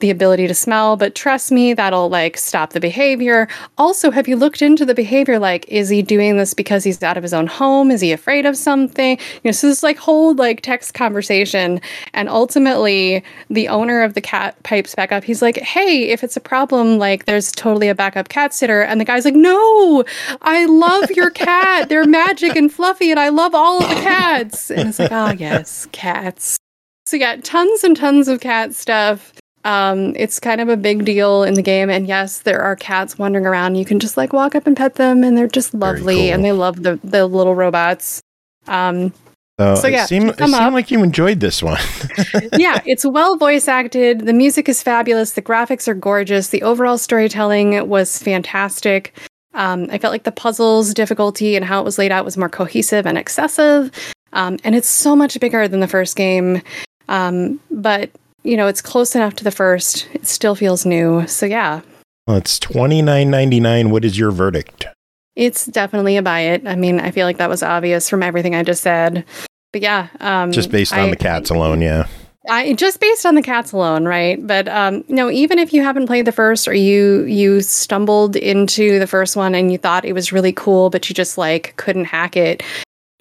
the ability to smell, but trust me, that'll like stop the behavior. Also, have you looked into the behavior? Like, is he doing this because he's out of his own home? Is he afraid of something? You know, so this like whole like text conversation. And ultimately, the owner of the cat pipes back up. He's like, hey, if it's a problem, like there's totally a backup cat sitter. And the guy's like, no, I love your cat. They're magic and fluffy, and I love all of the cats. And it's like, oh, yes, cats. So, yeah, tons and tons of cat stuff. Um, it's kind of a big deal in the game, and yes, there are cats wandering around. You can just like walk up and pet them, and they're just lovely, cool. and they love the the little robots. Um, so, so yeah, it seemed, it seemed like you enjoyed this one. <laughs> yeah, it's well voice acted. The music is fabulous. The graphics are gorgeous. The overall storytelling was fantastic. Um, I felt like the puzzles difficulty and how it was laid out was more cohesive and excessive. Um, and it's so much bigger than the first game. Um, but you know, it's close enough to the first. It still feels new. So yeah. Well, it's twenty nine ninety nine. What is your verdict? It's definitely a buy it. I mean, I feel like that was obvious from everything I just said. But yeah, um, just based on I, the cats alone, yeah. I just based on the cats alone, right? But um, no, even if you haven't played the first or you you stumbled into the first one and you thought it was really cool, but you just like couldn't hack it,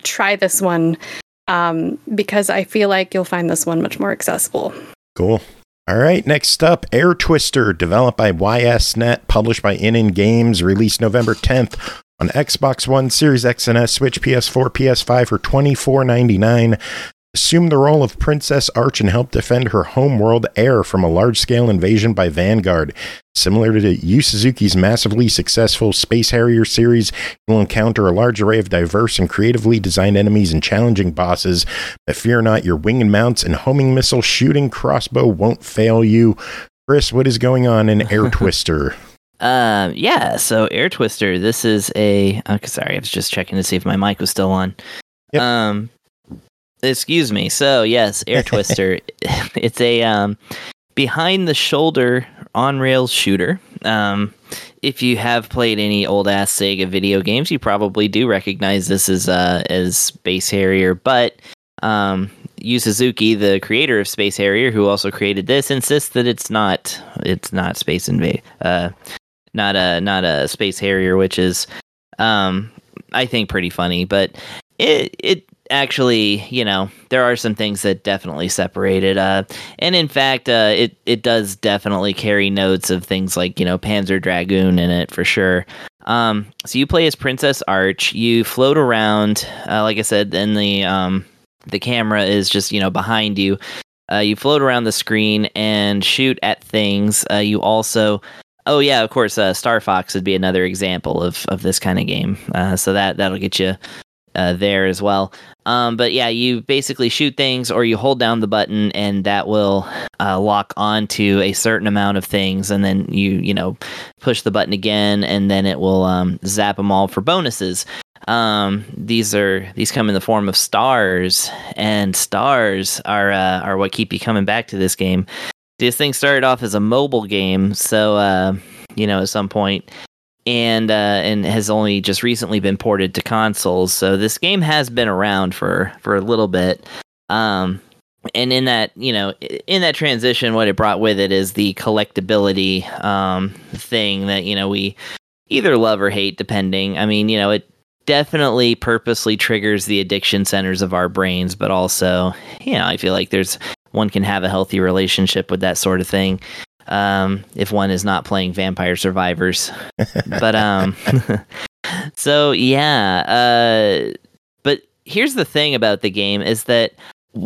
try this one um, because I feel like you'll find this one much more accessible. Cool. All right, next up, Air Twister, developed by YSNet, published by ININ Games, released November 10th on Xbox One, Series X and S, Switch, PS4, PS5 for $24.99 assume the role of Princess Arch and help defend her home world Air from a large scale invasion by Vanguard. Similar to Yu Suzuki's massively successful Space Harrier series, you will encounter a large array of diverse and creatively designed enemies and challenging bosses. But fear not, your winged mounts and homing missile shooting crossbow won't fail you. Chris, what is going on in Air <laughs> Twister? Um, yeah. So Air Twister. This is a. Okay, sorry, I was just checking to see if my mic was still on. Yep. Um, excuse me. So yes, Air <laughs> Twister. it's a um, behind the shoulder on rails shooter. Um, if you have played any old ass Sega video games, you probably do recognize this as uh, as Space Harrier. But um, Yu Suzuki, the creator of Space Harrier, who also created this, insists that it's not it's not Space Invade, uh, not a not a Space Harrier, which is um, I think pretty funny. But it it actually, you know, there are some things that definitely separate it. Uh, and in fact, uh, it it does definitely carry notes of things like you know Panzer Dragoon in it for sure. Um, so you play as Princess Arch. You float around, uh, like I said, and the um, the camera is just you know behind you. Uh, you float around the screen and shoot at things. Uh, you also Oh yeah, of course. Uh, Star Fox would be another example of, of this kind of game. Uh, so that that'll get you uh, there as well. Um, but yeah, you basically shoot things or you hold down the button and that will uh, lock onto a certain amount of things, and then you you know push the button again, and then it will um, zap them all for bonuses. Um, these are these come in the form of stars, and stars are uh, are what keep you coming back to this game. This thing started off as a mobile game, so uh, you know at some point and uh, and has only just recently been ported to consoles. So this game has been around for for a little bit. Um, and in that you know in that transition, what it brought with it is the collectability um, thing that you know we either love or hate, depending. I mean, you know, it definitely purposely triggers the addiction centers of our brains, but also, you know, I feel like there's one can have a healthy relationship with that sort of thing um, if one is not playing Vampire Survivors. <laughs> but um, <laughs> so yeah. Uh, but here's the thing about the game is that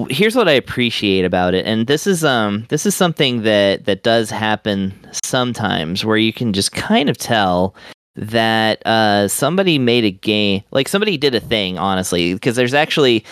here's what I appreciate about it, and this is um this is something that that does happen sometimes where you can just kind of tell that uh somebody made a game like somebody did a thing honestly because there's actually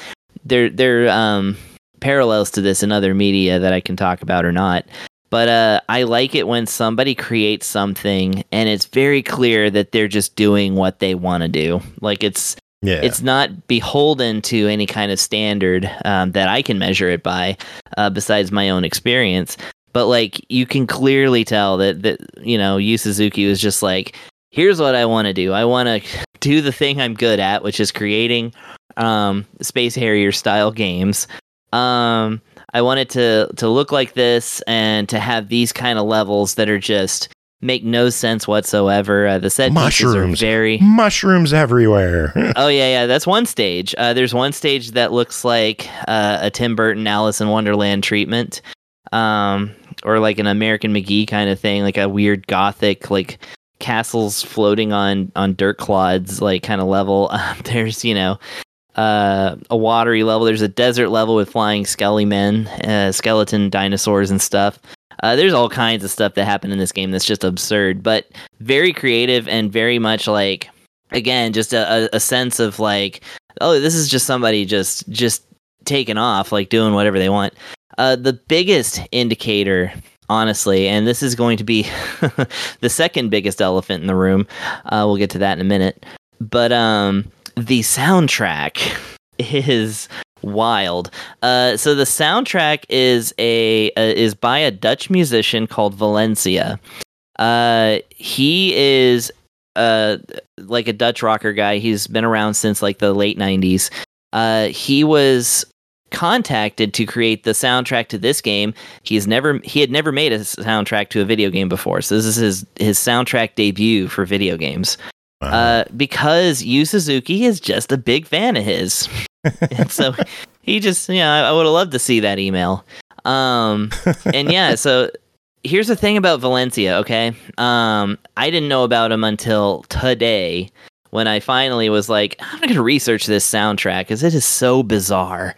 there there um parallels to this in other media that I can talk about or not but uh, I like it when somebody creates something and it's very clear that they're just doing what they want to do. Like it's Yeah. it's not beholden to any kind of standard um, that I can measure it by, uh, besides my own experience. But like you can clearly tell that that you know Yu Suzuki was just like, here's what I want to do. I want to <laughs> do the thing I'm good at, which is creating um, Space Harrier style games. Um, I want it to to look like this and to have these kind of levels that are just make no sense whatsoever. Uh, the set pieces are Mushrooms. very Mushrooms everywhere. <laughs> oh yeah, yeah. That's one stage. Uh, there's one stage that looks like uh, a Tim Burton Alice in Wonderland treatment, um, or like an American McGee kind of thing, like a weird gothic like castles floating on on dirt clods like kind of level. <laughs> Um, there's you know. Uh, a watery level. There's a desert level with flying skelly men, uh, skeleton dinosaurs, and stuff. Uh, there's all kinds of stuff that happen in this game that's just absurd, but very creative and very much like again just a, a, a sense of like oh this is just somebody just just taking off like doing whatever they want uh the biggest indicator honestly and this is going to be <laughs> the second biggest elephant in the room uh we'll get to that in a minute but um the soundtrack <laughs> is wild uh so the soundtrack is a uh, is by a dutch musician called Valensia uh he is uh like a Dutch rocker guy. He's been around since like the late 90s. Uh he was contacted to create the soundtrack to this game. He's never he had never made a soundtrack to a video game before. So this is his his soundtrack debut for video games. Wow. Uh because Yu Suzuki is just a big fan of his. <laughs> and so he just yeah, I, I would have loved to see that email. Um and yeah, so here's the thing about Valensia, okay? Um, I didn't know about him until today when I finally was like, I'm going to research this soundtrack because it is so bizarre.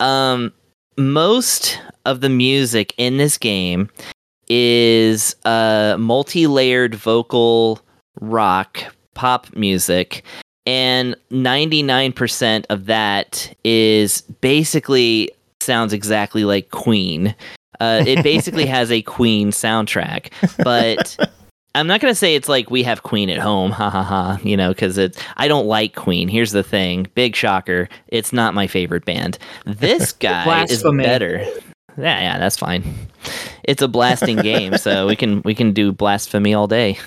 Um, most of the music in this game is uh, multi layered vocal rock pop music. And 99% of that is basically sounds exactly like Queen. Uh, it basically <laughs> has a Queen soundtrack, but I'm not gonna say it's like we have Queen at home, ha ha ha. You know, because it. I don't like Queen. Here's the thing, big shocker. It's not my favorite band. This <laughs> guy is better. Yeah, yeah, that's fine. It's a blasting <laughs> game, so we can we can do blasphemy all day.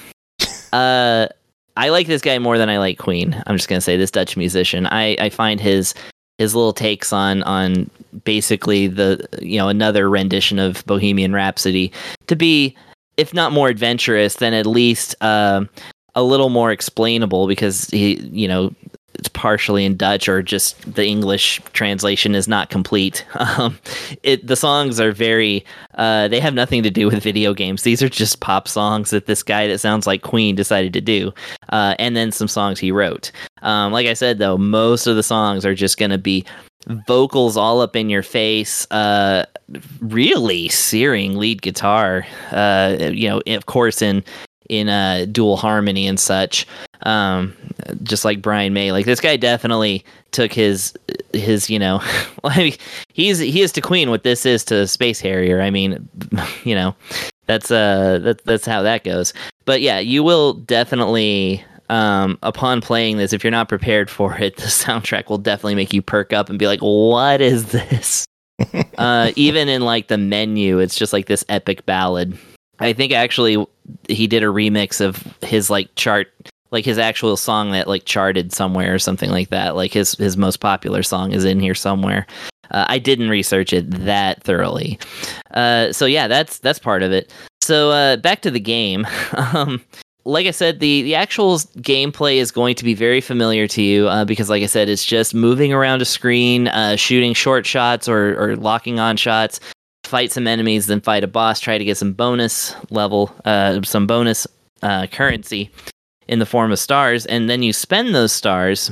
Uh, I like this guy more than I like Queen. I'm just gonna say this Dutch musician. I I find his his little takes on on basically the you know another rendition of Bohemian Rhapsody to be if not more adventurous then at least um a little more explainable because he you know it's partially in Dutch or just the English translation is not complete. <laughs> Um, it the songs are very uh, they have nothing to do with video games. These are just pop songs that this guy that sounds like Queen decided to do, uh, and then some songs he wrote. Um, like I said though, most of the songs are just going to be vocals all up in your face uh really searing lead guitar uh you know of course in in uh dual harmony and such um just like Brian May like this guy definitely took his his you know <laughs> mean, he's he is to Queen what this is to Space Harrier I mean <laughs> you know that's uh that, that's how that goes but yeah you will definitely um, upon playing this, if you're not prepared for <laughs> it, the soundtrack will definitely make you perk up and be like, "What is this?" uh, even in like the menu, it's just like this epic ballad. I think actually he did a remix of his like chart, like his actual song that like charted somewhere or something like that. Like his his most popular song is in here somewhere. Uh, I didn't research it that thoroughly, uh, so yeah, that's that's part of it. So uh, back to the game. <laughs> um, like I said, the the actual gameplay is going to be very familiar to you uh, because, like I said, it's just moving around a screen, uh, shooting short shots or or locking on shots, fight some enemies, then fight a boss, try to get some bonus level, uh, some bonus uh, currency in the form of stars, and then you spend those stars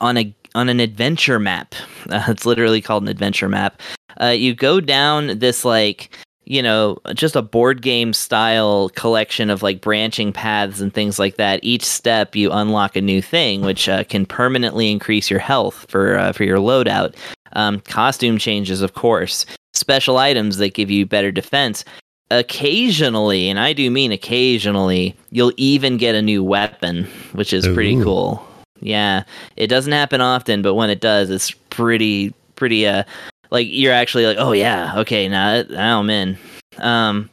on a on an adventure map. Uh, <laughs> it's literally called an adventure map. Uh, you go down this like you know, just a board game style collection of like branching paths and things like that. Each step you unlock a new thing, which uh, can permanently increase your health for uh, for your loadout. Um, costume changes, of course. Special items that give you better defense. Occasionally, and I do mean occasionally, you'll even get a new weapon, which is pretty cool. Yeah, it doesn't happen often, but when it does, it's pretty pretty uh like you're actually like, oh yeah, okay, now, now I'm in. Um,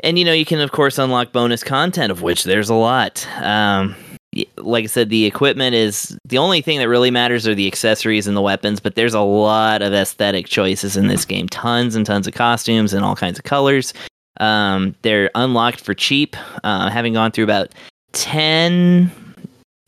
and you know, you can of course unlock bonus content, of which there's a lot. Um, like I said, the equipment is the only thing that really matters are the accessories and the weapons, but there's a lot of aesthetic choices in this game. Tons and tons of costumes and all kinds of colors. Um, they're unlocked for cheap. Uh, having gone through about 10,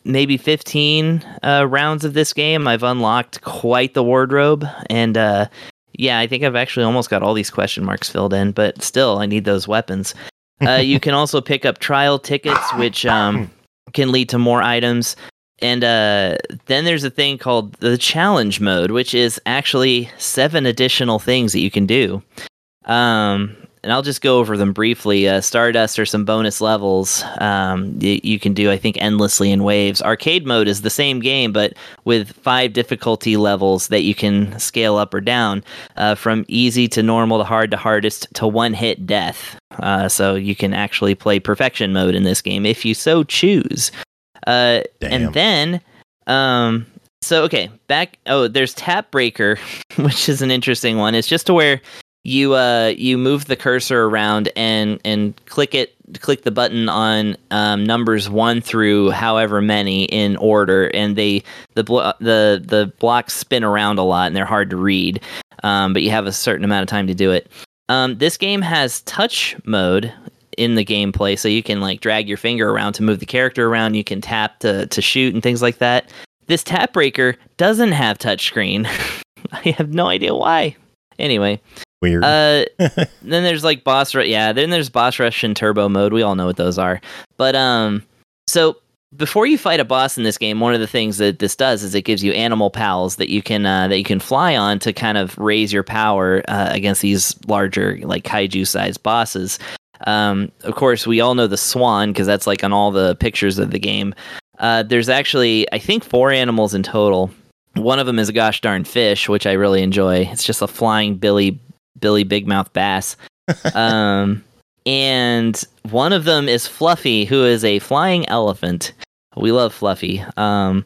maybe 15 uh, rounds of this game, I've unlocked quite the wardrobe. And uh, yeah, I think I've actually almost got all these question marks filled in, but still, I need those weapons. Uh, you <laughs> can also pick up trial tickets, which um, can lead to more items. And uh, then there's a thing called the challenge mode, which is actually seven additional things that you can do. Um, and I'll just go over them briefly. Uh, Stardust are some bonus levels um, y- you can do, I think, endlessly in waves. Arcade mode is the same game, but with five difficulty levels that you can scale up or down uh, from easy to normal to hard to hardest to one hit death. Uh, so you can actually play perfection mode in this game if you so choose. Uh, and then, um, so okay, back. Oh, there's Tap Breaker, <laughs> which is an interesting one. It's just to where you uh you move the cursor around and and click it click the button on um, numbers one through however many in order and they the blo- the the blocks spin around a lot and they're hard to read um, but you have a certain amount of time to do it. Um, this game has touch mode in the gameplay so you can like drag your finger around to move the character around you can tap to to shoot and things like that. This tap breaker doesn't have touchscreen <laughs> i have no idea why. Anyway Weird. uh, <laughs> then there's like boss rush. Yeah, then there's boss rush and turbo mode. We all know what those are. But um, so before you fight a boss in this game, one of the things that this does is it gives you animal pals that you can uh, that you can fly on to kind of raise your power uh, against these larger like kaiju sized bosses. Um, of course, we all know the swan because that's like on all the pictures of the game. Uh, there's actually I think four animals in total. One of them is a gosh darn fish, which I really enjoy. It's just a flying billy Billy Big Mouth Bass. um, <laughs> and one of them is Fluffy, who is a flying elephant. We love Fluffy. Um,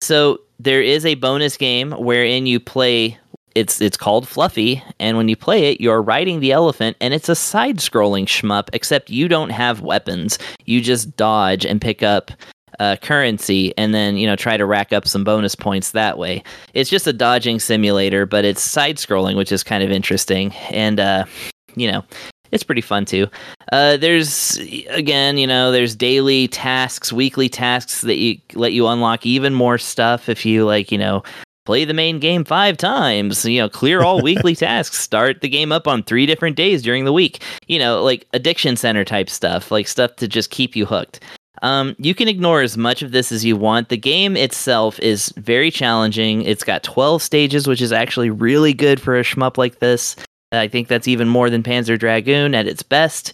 so there is a bonus game wherein you play. It's it's called Fluffy, and when you play it, you're riding the elephant, and it's a side-scrolling shmup. Except you don't have weapons; you just dodge and pick up uh, currency, and then you know try to rack up some bonus points that way. It's just a dodging simulator, but it's side-scrolling, which is kind of interesting, and uh, you know it's pretty fun too. Uh, there's again, you know, there's daily tasks, weekly tasks that you let you unlock even more stuff if you like, you know, play the main game five times, you know, clear all <laughs> weekly tasks, start the game up on three different days during the week. You know, like addiction center type stuff, like stuff to just keep you hooked. Um, you can ignore as much of this as you want. The game itself is very challenging. It's got 12 stages, which is actually really good for a shmup like this. I think that's even more than Panzer Dragoon at its best.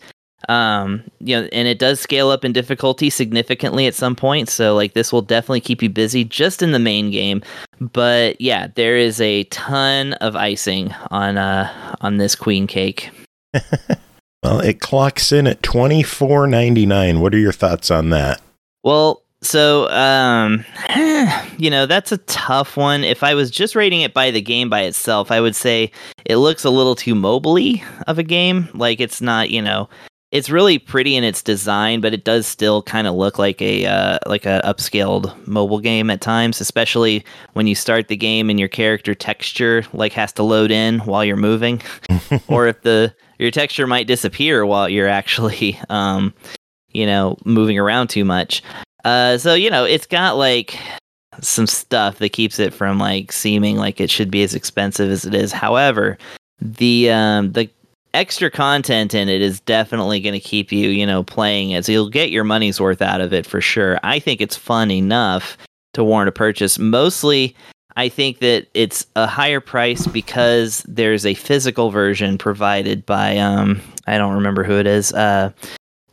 Um, you know, and it does scale up in difficulty significantly at some point. So like this will definitely keep you busy just in the main game. But yeah, there is a ton of icing on uh on this queen cake. <laughs> well, it clocks in at twenty four ninety nine. What are your thoughts on that? Well, so, um, you know, that's a tough one. If I was just rating it by the game by itself, I would say it looks a little too mobily of a game. Like it's not, you know, it's really pretty in its design, but it does still kind of look like a uh, like a upscaled mobile game at times, especially when you start the game and your character texture like has to load in while you're moving, <laughs> or if the your texture might disappear while you're actually <laughs> um, you know moving around too much. Uh, so you know, it's got like some stuff that keeps it from like seeming like it should be as expensive as it is. However, the um, the extra content in it is definitely going to keep you, you know, playing it. So you'll get your money's worth out of it for sure. I think it's fun enough to warrant a purchase. Mostly, I think that it's a higher price because there's a physical version provided by um I don't remember who it is. Uh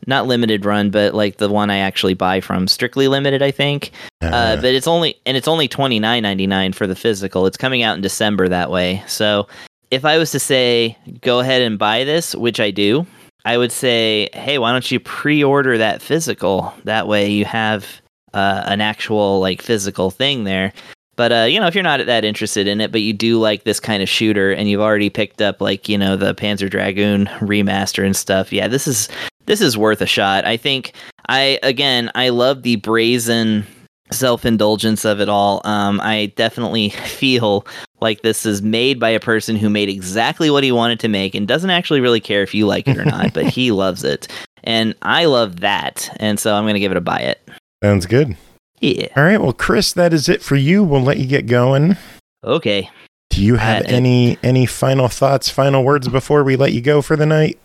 not limited run, but like the one I actually buy from Strictly Limited, I think. Uh, uh, but it's only and it's only twenty nine ninety nine for the physical. It's coming out in December that way. So if I was to say go ahead and buy this, which I do, I would say, hey, why don't you pre order that physical? That way you have uh, an actual like physical thing there. But uh, you know, if you're not that interested in it, but you do like this kind of shooter, and you've already picked up like you know the Panzer Dragoon remaster and stuff, yeah, this is this is worth a shot. I think I again I love the brazen self-indulgence of it all. Um, I definitely <laughs> feel like this is made by a person who made exactly what he wanted to make and doesn't actually really care if you like it or not, but <laughs> he loves it. And I love that. And so I'm going to give it a buy it. Sounds good. Yeah. All right. Well, Chris, that is it for you. We'll let you get going. Okay. Do you have any any final thoughts, final words before we let you go for the night?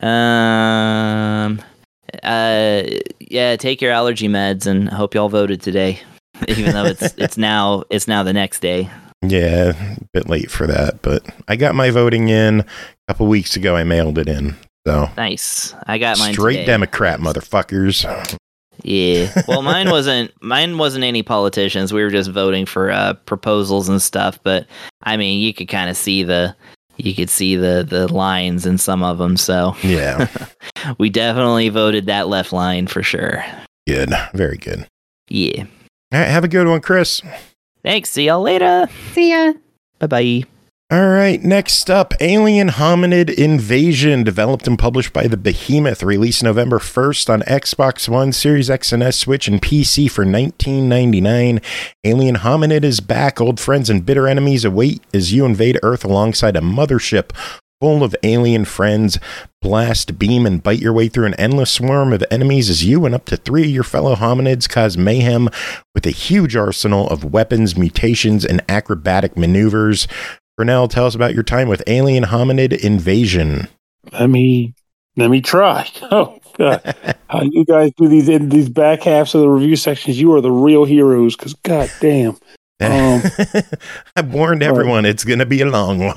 Um. Uh. Yeah. Take your allergy meds, and hope y'all voted today. <laughs> Even though it's <laughs> it's now it's now the next day. Yeah, a bit late for that, but I got my voting in a couple weeks ago. I mailed it in. So nice. I got mine straight today. Democrat, motherfuckers. Yeah. <laughs> Well, mine wasn't mine wasn't any politicians. We were just voting for uh, proposals and stuff. But I mean, you could kind of see the you could see the the lines in some of them. So yeah, <laughs> we definitely voted that left line for sure. Good, very good. Yeah. All right, have a good one, Chris. Thanks. See y'all later. See ya. Bye bye. All right, next up Alien Hominid Invasion, developed and published by the Behemoth, released November 1st on Xbox One, Series X and S, Switch, and PC for $19.99. Alien Hominid is back. Old friends and bitter enemies await as you invade Earth alongside a mothership full of alien friends. Blast, beam, and bite your way through an endless swarm of enemies as you and up to three of your fellow hominids cause mayhem with a huge arsenal of weapons, mutations, and acrobatic maneuvers. Pernell, tell us about your time with Alien Hominid Invasion. Let me let me try. <laughs> Oh God, <laughs> how you guys do these in these back halves of the review sections? You are the real heroes. Because God damn. <laughs> Um, I warned everyone it's going to be a long one.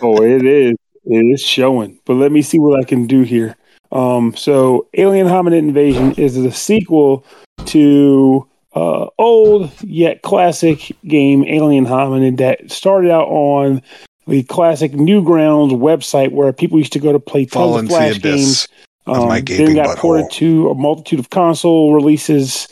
oh, it is. It is showing. But let me see what I can do here. Um, so, Alien Hominid Invasion is a sequel to uh, old yet classic game Alien Hominid that started out on the classic Newgrounds website where people used to go to play tons of Flash games. Um, then got ported to a multitude of console releases,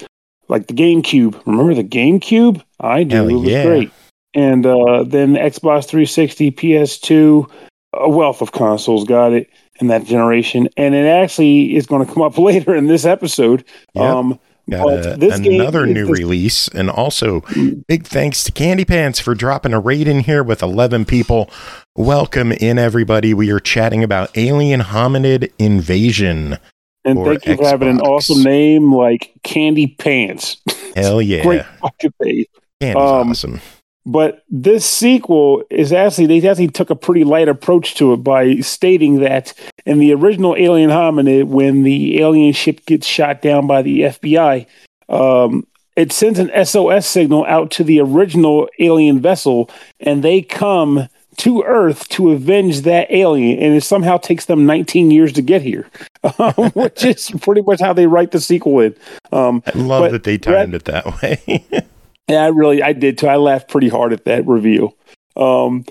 like the GameCube. Remember the GameCube? I do. Hell it was yeah. great. And uh, then Xbox 360, PS2, a wealth of consoles got it in that generation. And it actually is going to come up <laughs> later in this episode. Yep. Um, Got a- another new this- release, and also big thanks to Candy Pants for dropping a raid in here with 11 people. Welcome in, everybody. We are chatting about Alien Hominid Invasion. And thank you for having an awesome name like Candy Pants. Hell <laughs> yeah. Great fucking name. Candy's Um, awesome. But this sequel is actually they actually took a pretty light approach to it by stating that in the original Alien Hominid, when the alien ship gets shot down by the FBI, um, it sends an SOS signal out to the original alien vessel, and they come to Earth to avenge that alien, and it somehow takes them 19 years to get here, <laughs> um, which is pretty much how they write the sequel in. Um, I love that they timed it that way. <laughs> yeah, I really, I did too. I laughed pretty hard at that reveal. Um,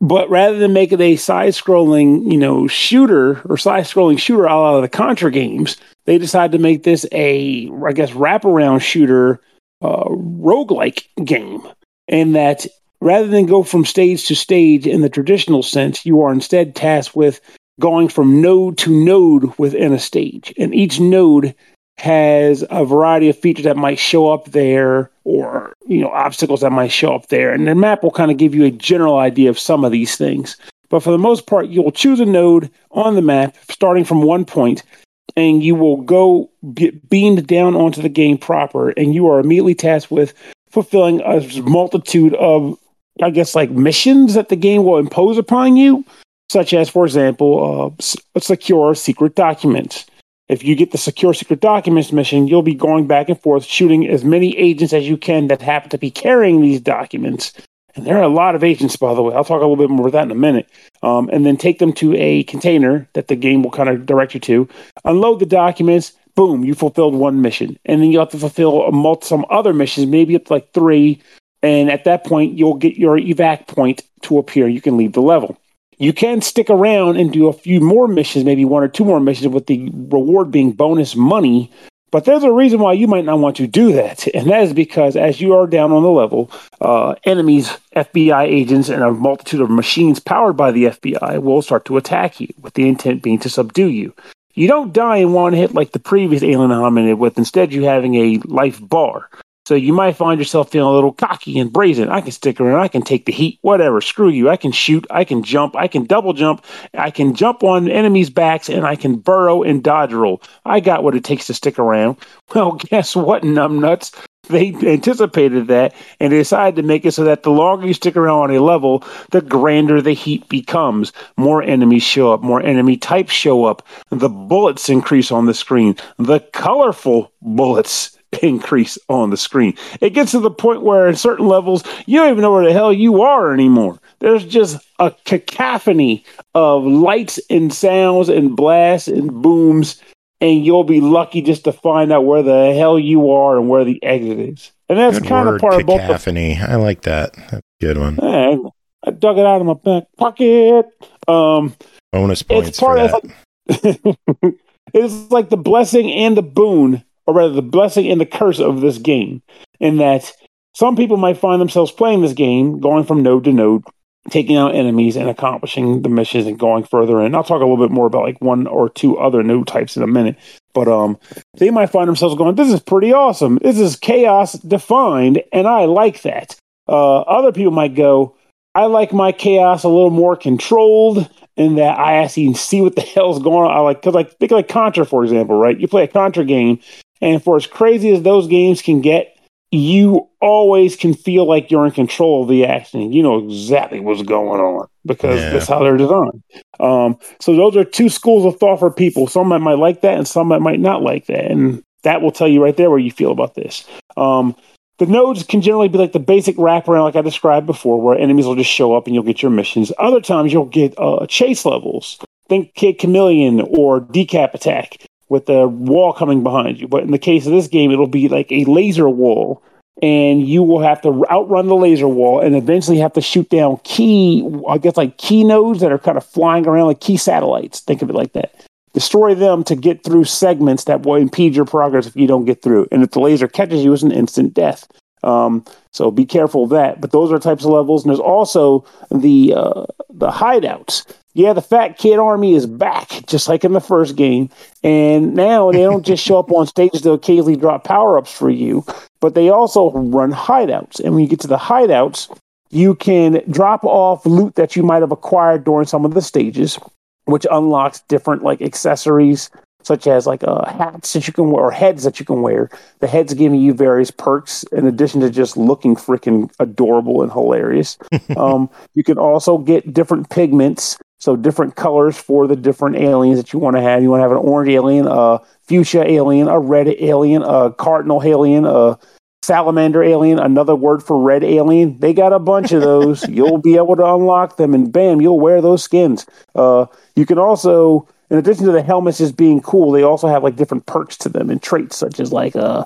but rather than make it a side-scrolling, you know, shooter or side-scrolling shooter a la the Contra games, they decided to make this a, I guess, wraparound shooter, uh, roguelike game. And that rather than go from stage to stage in the traditional sense, you are instead tasked with going from node to node within a stage. And each node has a variety of features that might show up there or you know obstacles that might show up there. And the map will kind of give you a general idea of some of these things. But for the most part you'll choose a node on the map starting from one point and you will go get beamed down onto the game proper and you are immediately tasked with fulfilling a multitude of i guess like missions that the game will impose upon you such as for example uh, secure secret documents if you get the secure secret documents mission, you'll be going back and forth shooting as many agents as you can that happen to be carrying these documents. And there are a lot of agents, by the way. I'll talk a little bit more about that in a minute. Um, and then take them to a container that the game will kind of direct you to. Unload the documents. Boom, you fulfilled one mission. And then you have to fulfill some other missions, maybe up to like three. And at that point, you'll get your evac point to appear. You can leave the level. You can stick around and do a few more missions, maybe one or two more missions, with the reward being bonus money. But there's a reason why you might not want to do that, <laughs> and that is because as you are down on the level, uh, enemies, FBI agents, and a multitude of machines powered by the FBI will start to attack you, with the intent being to subdue you. You don't die in one hit like the previous Alien Hominid, with instead you having a life bar. So you might find yourself feeling a little cocky and brazen. I can stick around. I can take the heat. Whatever. Screw you. I can shoot. I can jump. I can double jump. I can jump on enemies' backs and I can burrow and dodge roll. I got what it takes to stick around. <laughs> Well, guess what, numbnuts? They anticipated that and they decided to make it so that the longer you stick around on a level, the grander the heat becomes. More enemies show up, more enemy types show up, the bullets increase on the screen, the colorful bullets increase on the screen. It gets to the point where at certain levels, you don't even know where the hell you are anymore. There's just a cacophony of lights and sounds and blasts and booms, and you'll be lucky just to find out where the hell you are and where the exit is. And that's Good kind word, of part of both cacophony. I like that. That's a good one. I dug it out of my back pocket. Um, Bonus points it's part for of that. <laughs> it's like the blessing and the boon, or rather, the blessing and the curse of this game. In that some people might find themselves playing this game, going from node to node, taking out enemies and accomplishing the missions and going further And I'll talk a little bit more about like one or two other node types in a minute. But um, they might find themselves going, "This is pretty awesome. This is chaos defined, and I like that." Uh, other people might go, "I like my chaos a little more controlled." In that I actually see what the <laughs> hell's going on. I like because like think like Contra for example, right? You play a Contra game, and for as crazy as those games can get, you always can feel like you're in control of the action. You know exactly what's going on because Yeah. that's how they're designed. Um, so those are two schools of thought for people. Some might, might like that, and some might, might not like that, and that will tell you right there where you feel about this. Um, the nodes can generally be like the basic wraparound, like I described before, where enemies will just show up and you'll get your missions. Other times you'll get uh, chase levels. Think Kid Chameleon or Decap Attack with the wall coming behind you. But in the case of this game, it'll be like a laser wall and you will have to outrun the laser wall and eventually have to shoot down key, I guess, like key nodes that are kind of flying around like key satellites. Think of it like that. Destroy them to get through segments that will impede your progress if you don't get through. And if the laser catches you, it's an instant death. Um, so be careful of that. But those are types of levels. And there's also the uh, the hideouts. Yeah, the Fat Kid Army is back, just like in the first game. And now they don't just show up on stages to occasionally drop power ups for you, but they also run hideouts. And when you get to the hideouts, you can drop off loot that you might have acquired during some of the stages, which unlocks different like accessories such as like uh, hats that you can wear or heads that you can wear. The heads giving you various perks in addition to just looking freaking adorable and hilarious. <laughs> um, you can also get different pigments, so different colors for the different aliens that you want to have. You want to have an orange alien, a fuchsia alien, a red alien, a cardinal alien, a salamander alien, another word for red alien. They got a bunch of those. <laughs> you'll be able to unlock them, and bam, you'll wear those skins. Uh, you can also in addition to the helmets just being cool, they also have like different perks to them and traits such as like uh,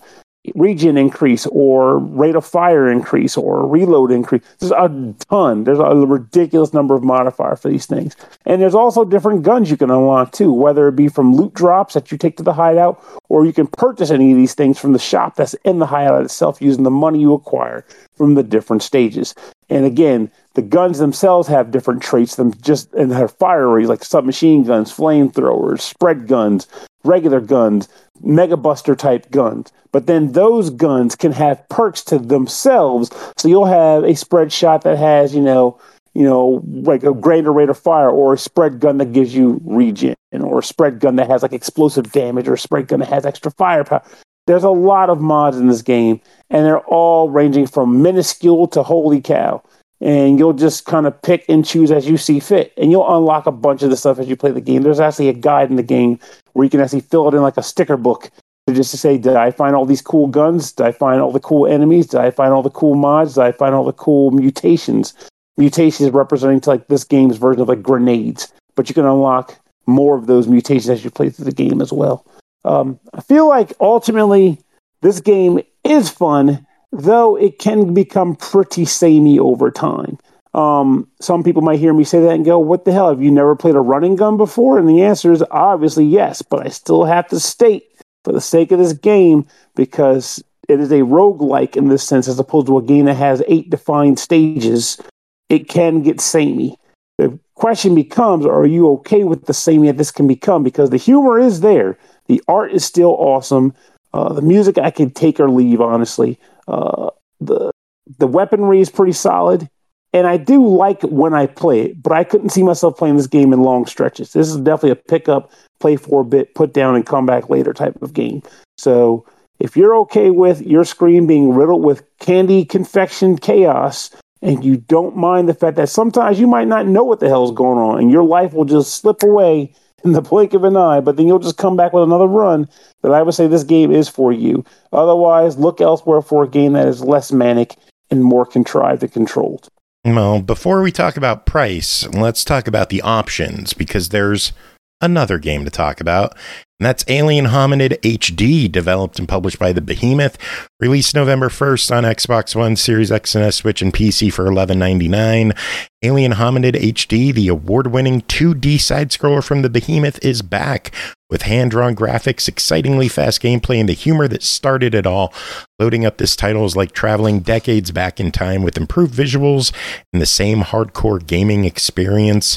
a regen increase or rate of fire increase or reload increase. There's a ton. There's a ridiculous number of modifier for these things. And there's also different guns you can unlock too, whether it be from loot drops that you take to the hideout or you can purchase any of these things from the shop that's in the hideout itself using the money you acquire from the different stages. And again, the guns themselves have different traits them just and have fiery like submachine guns, flamethrowers, spread guns, regular guns, mega buster type guns. But then those guns can have perks to themselves. So you'll have a spread shot that has, you know, you know, like a greater rate of fire, or a spread gun that gives you regen, or a spread gun that has like explosive damage, or a spread gun that has extra firepower. There's a lot of mods in this game, and they're all ranging from minuscule to holy cow. And you'll just kind of pick and choose as you see fit, and you'll unlock a bunch of the stuff as you play the game. There's actually a guide in the game where you can actually fill it in like a sticker book to just to say, did I find all these cool guns? Did I find all the cool enemies? Did I find all the cool mods? Did I find all the cool mutations? Mutations representing to like this game's version of like grenades, but you can unlock more of those mutations as you play through the game as well. Um, I feel like ultimately this game is fun, though it can become pretty samey over time. Um, some people might hear me say that and go, What the hell? Have you never played a running gun before? And the answer is obviously yes, but I still have to state, for the sake of this game, because it is a roguelike in this sense, as opposed to a game that has eight defined stages, it can get samey. The question becomes, are you okay with the samey that this can become? Because the humor is there. The art is still awesome. Uh, the music I can take or leave, honestly. Uh, the the weaponry is pretty solid, and I do like when I play it, but I couldn't see myself playing this game in long stretches. This is definitely a pick up, play for a bit, put down, and come back later type of game. So if you're okay with your screen being riddled with candy confection chaos, and you don't mind the fact that sometimes you might not know what the hell's going on, and your life will just slip away in the blink of an eye, but then you'll just come back with another run that I would say this game is for you. Otherwise, look elsewhere for a game that is less manic and more contrived and controlled. Well, before we talk about price, let's talk about the options because there's another game to talk about. And that's Alien Hominid HD, developed and published by the Behemoth, released November 1st on Xbox One, Series X and S, Switch, and PC for $11.99. Alien Hominid HD, the award winning 2D side scroller from the Behemoth, is back with hand drawn graphics, excitingly fast gameplay, and the humor that started it all. Loading up this title is like traveling decades back in time with improved visuals and the same hardcore gaming experience.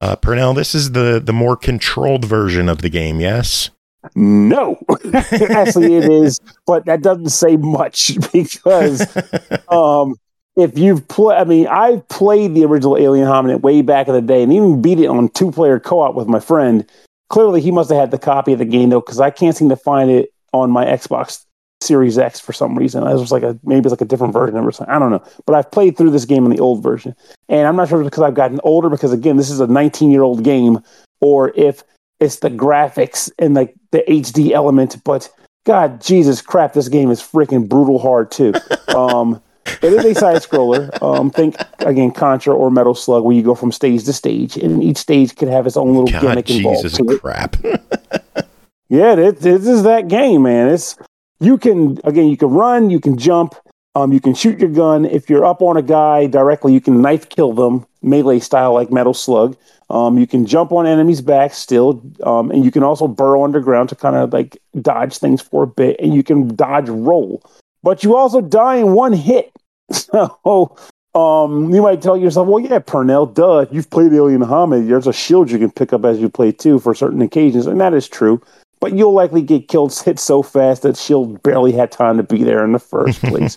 Uh, Pernell, this is the the more controlled version of the game, yes? No, <laughs> actually, it is, but that doesn't say much <laughs> because <laughs> um, if you've played, I mean, I've played the original Alien Hominid way back in the day, and even beat it on two player co op with my friend. Clearly, he must have had the copy of the game though, because I can't seem to find it on my Xbox Series X for some reason. It was like a maybe it's like a different version or something. I don't know. But I've played through this game in the old version, and I'm not sure if it's because I've gotten older. Because again, this is a 19 year old game, or if it's the graphics and like the HD element. But God, Jesus crap, this game is freaking brutal hard too. <laughs> um, it is a side scroller. Um, think again, Contra or Metal Slug, where you go from stage to stage, and each stage could have its own little God, gimmick involved. Jesus crap. <laughs> Yeah, this is that game, man. It's you can again, you can run, you can jump. Um, you can shoot your gun. If you're up on a guy directly, you can knife kill them, melee style like Metal Slug. Um, you can jump on enemies' backs still, um, and you can also burrow underground to kind of like dodge things for a bit, and you can dodge roll. But you also die in one hit. <laughs> So um, you might tell yourself, well, yeah, Pernell, duh, you've played Alien Hominid. There's a shield you can pick up as you play too for certain occasions, and that is true. But you'll likely get killed hit <laughs> so fast that she'll barely had time to be there in the first <laughs> place.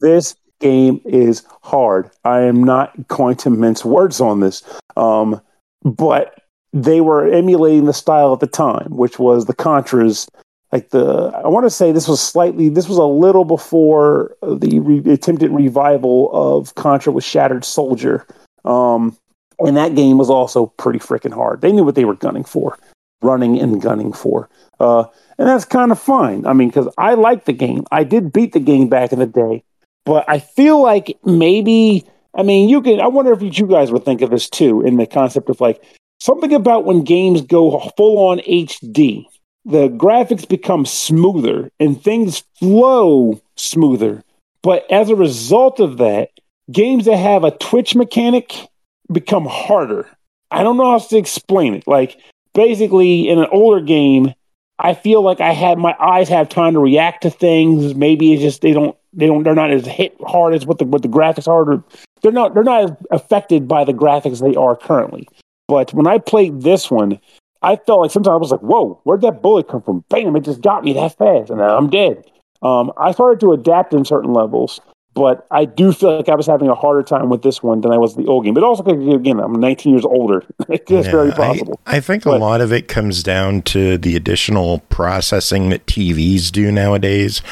this game is hard. I am not going to mince words on this. Um, but they were emulating the style at the time, which was the Contras. Like the, I want to say this was slightly, this was a little before the re- attempted revival of Contra with Shattered Soldier. Um, and that game was also pretty freaking hard. They knew what they were gunning for, running and gunning for. Uh, and that's kind of fine. I mean, because I like the game. I did beat the game back in the day, but I feel like maybe, I mean, you can, I wonder if you guys would think of this too in the concept of like something about when games go full on HD, the graphics become smoother and things flow smoother. But as a result of that, games that have a twitch mechanic become harder. I don't know how to explain it. Like basically in an older game, I feel like I had my eyes have time to react to things. Maybe it's just they don't they don't they're not as hit hard as what the what the graphics are. They're not they're not affected by the graphics they are currently. But when I played this one, I felt like sometimes I was like, "Whoa, where'd that bullet come from? Bam! It just got me that fast, and now I'm dead." Um, I started to adapt in certain levels, but I do feel like I was having a harder time with this one than I was the old game. But also, again, I'm 19 years older. <laughs> it's yeah, very possible. I, I think but, a lot of it comes down to the additional processing that TVs do nowadays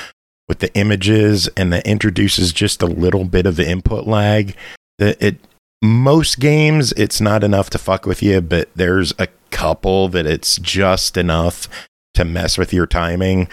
with the images, and that introduces just a little bit of the input lag. That it most games it's not enough to fuck with you, but there's a couple that it's just enough to mess with your timing.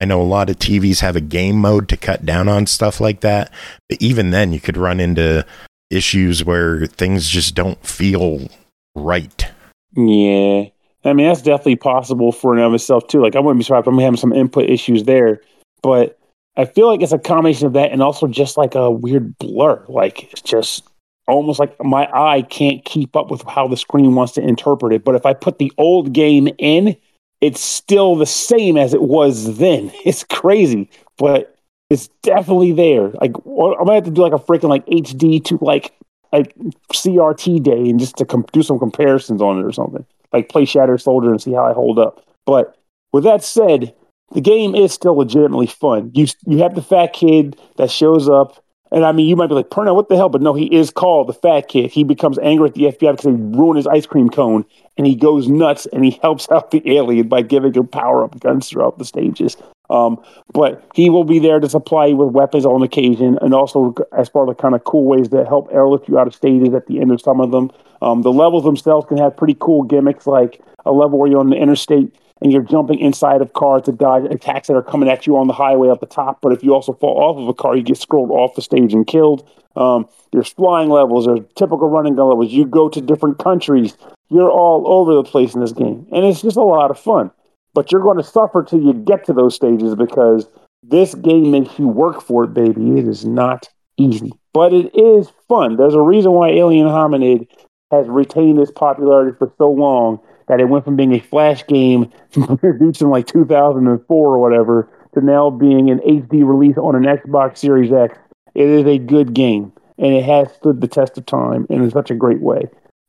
I know a lot of TVs have a game mode to cut down on stuff like that, but even then, you could run into issues where things just don't feel right. Yeah. I mean, that's definitely possible for and of itself, too. Like, I wouldn't be surprised if I'm having some input issues there, but I feel like it's a combination of that and also just like a weird blur. Like, it's just almost like my eye can't keep up with how the screen wants to interpret it. But if I put the old game in, it's still the same as it was then. <laughs> It's crazy, but it's definitely there. Like I might have to do like a freaking like HD to like like CRT day and just to com- do some comparisons on it or something. Like play Shattered Soldier and see how I hold up. But with that said, the game is still legitimately fun. You you have the fat kid that shows up and I mean, you might be like, Pernell, what the hell? But no, he is called the fat kid. He becomes angry at the FBI because they ruined his ice cream cone and he goes nuts and he <laughs> helps out the alien by giving him power up guns throughout the stages. Um, but he will be there to supply you with weapons on occasion and also as part of the kind of cool ways that help airlift you out of stages at the end of some of them. Um, the levels themselves can have pretty cool gimmicks like a level where you're on the interstate and you're jumping inside of cars to dodge attacks that are coming at you on the highway up the top. But if you also fall off of a car, you get scrolled off the stage and killed. Um, there's flying levels, there's typical running gun levels. You go to different countries. You're all over the place in this game, and it's just a lot of fun. But you're going to suffer till you get to those stages because this game makes you work for it, baby. It is not easy, but it is fun. There's a reason why Alien Hominid has retained its popularity for so long that it went from being a flash game <laughs> produced in like 2004 or whatever to now being an HD release on an Xbox Series X. It is a good game and it has stood the test of time in such a great way.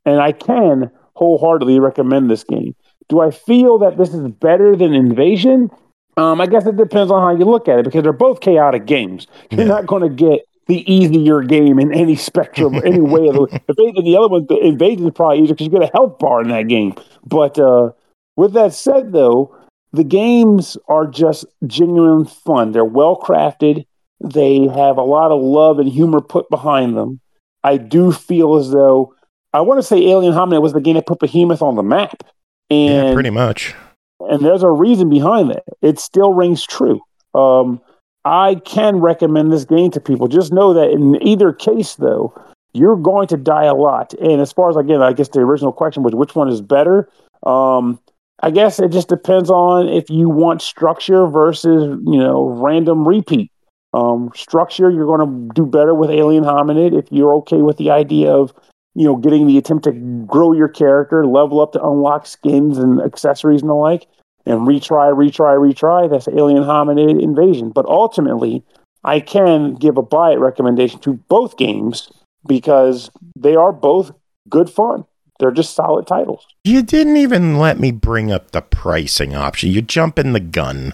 And I can wholeheartedly recommend this game. Do I feel that this is better than Invasion? Um, I guess it depends on how you look at it because they're both chaotic games. You're yeah. not going to get the easier game in any spectrum, any <laughs> way of the invasion. The other one, the invasion is probably easier because you get a health bar in that game. But uh, with that said, though, the games are just genuine fun. They're well crafted. They have a lot of love and humor put behind them. I do feel as though I want to say Alien Hominid was the game that put Behemoth on the map. And, yeah, pretty much. And there's a reason behind that. It still rings true. Um, I can recommend this game to people. Just know that in either case, though, you're going to die a lot. And as far as again, I guess the original question was which one is better. Um, I guess it just depends on if you want structure versus you know random repeat. Um, structure, you're going to do better with Alien Hominid if you're okay with the idea of, you know, getting the attempt to grow your character, level up to unlock skins and accessories and the like, and retry, retry, retry. That's Alien Hominid Invasion. But ultimately, I can give a buy it recommendation to both games because they are both good fun. They're just solid titles. You didn't even let me bring up the pricing option. You jump in the gun.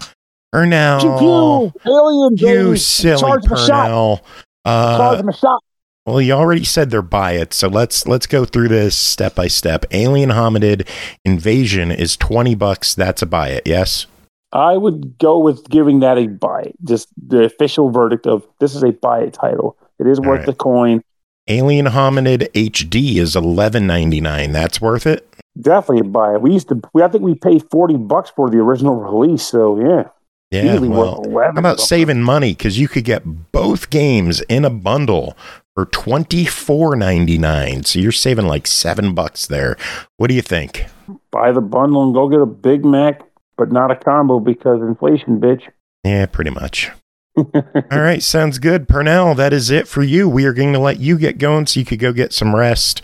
Pernell. Pew, pew. Alien, You silly Charge my shot. Charge Uh, my shot. Well, you already said they're buy it, so let's let's go through this step by step. Alien Hominid Invasion is twenty bucks. That's a buy it. Yes. I would go with giving that a buy. Just the official verdict of this is a buy it title. It is All worth right. the coin. Alien Hominid HD is eleven ninety nine. That's worth it. Definitely a buy it. We used to. We I think we paid forty bucks for the original release. So yeah, Yeah. easily Well, how about saving money? Because you could get both games in a bundle for twenty four ninety nine. So you're saving like seven bucks there. What do you think? buy the bundle and go get a Big Mac, but not a combo because inflation, bitch. Yeah, pretty much. <laughs> All right, sounds good. Pernell, that is it for you. We are going to let you get going so you could go get some rest.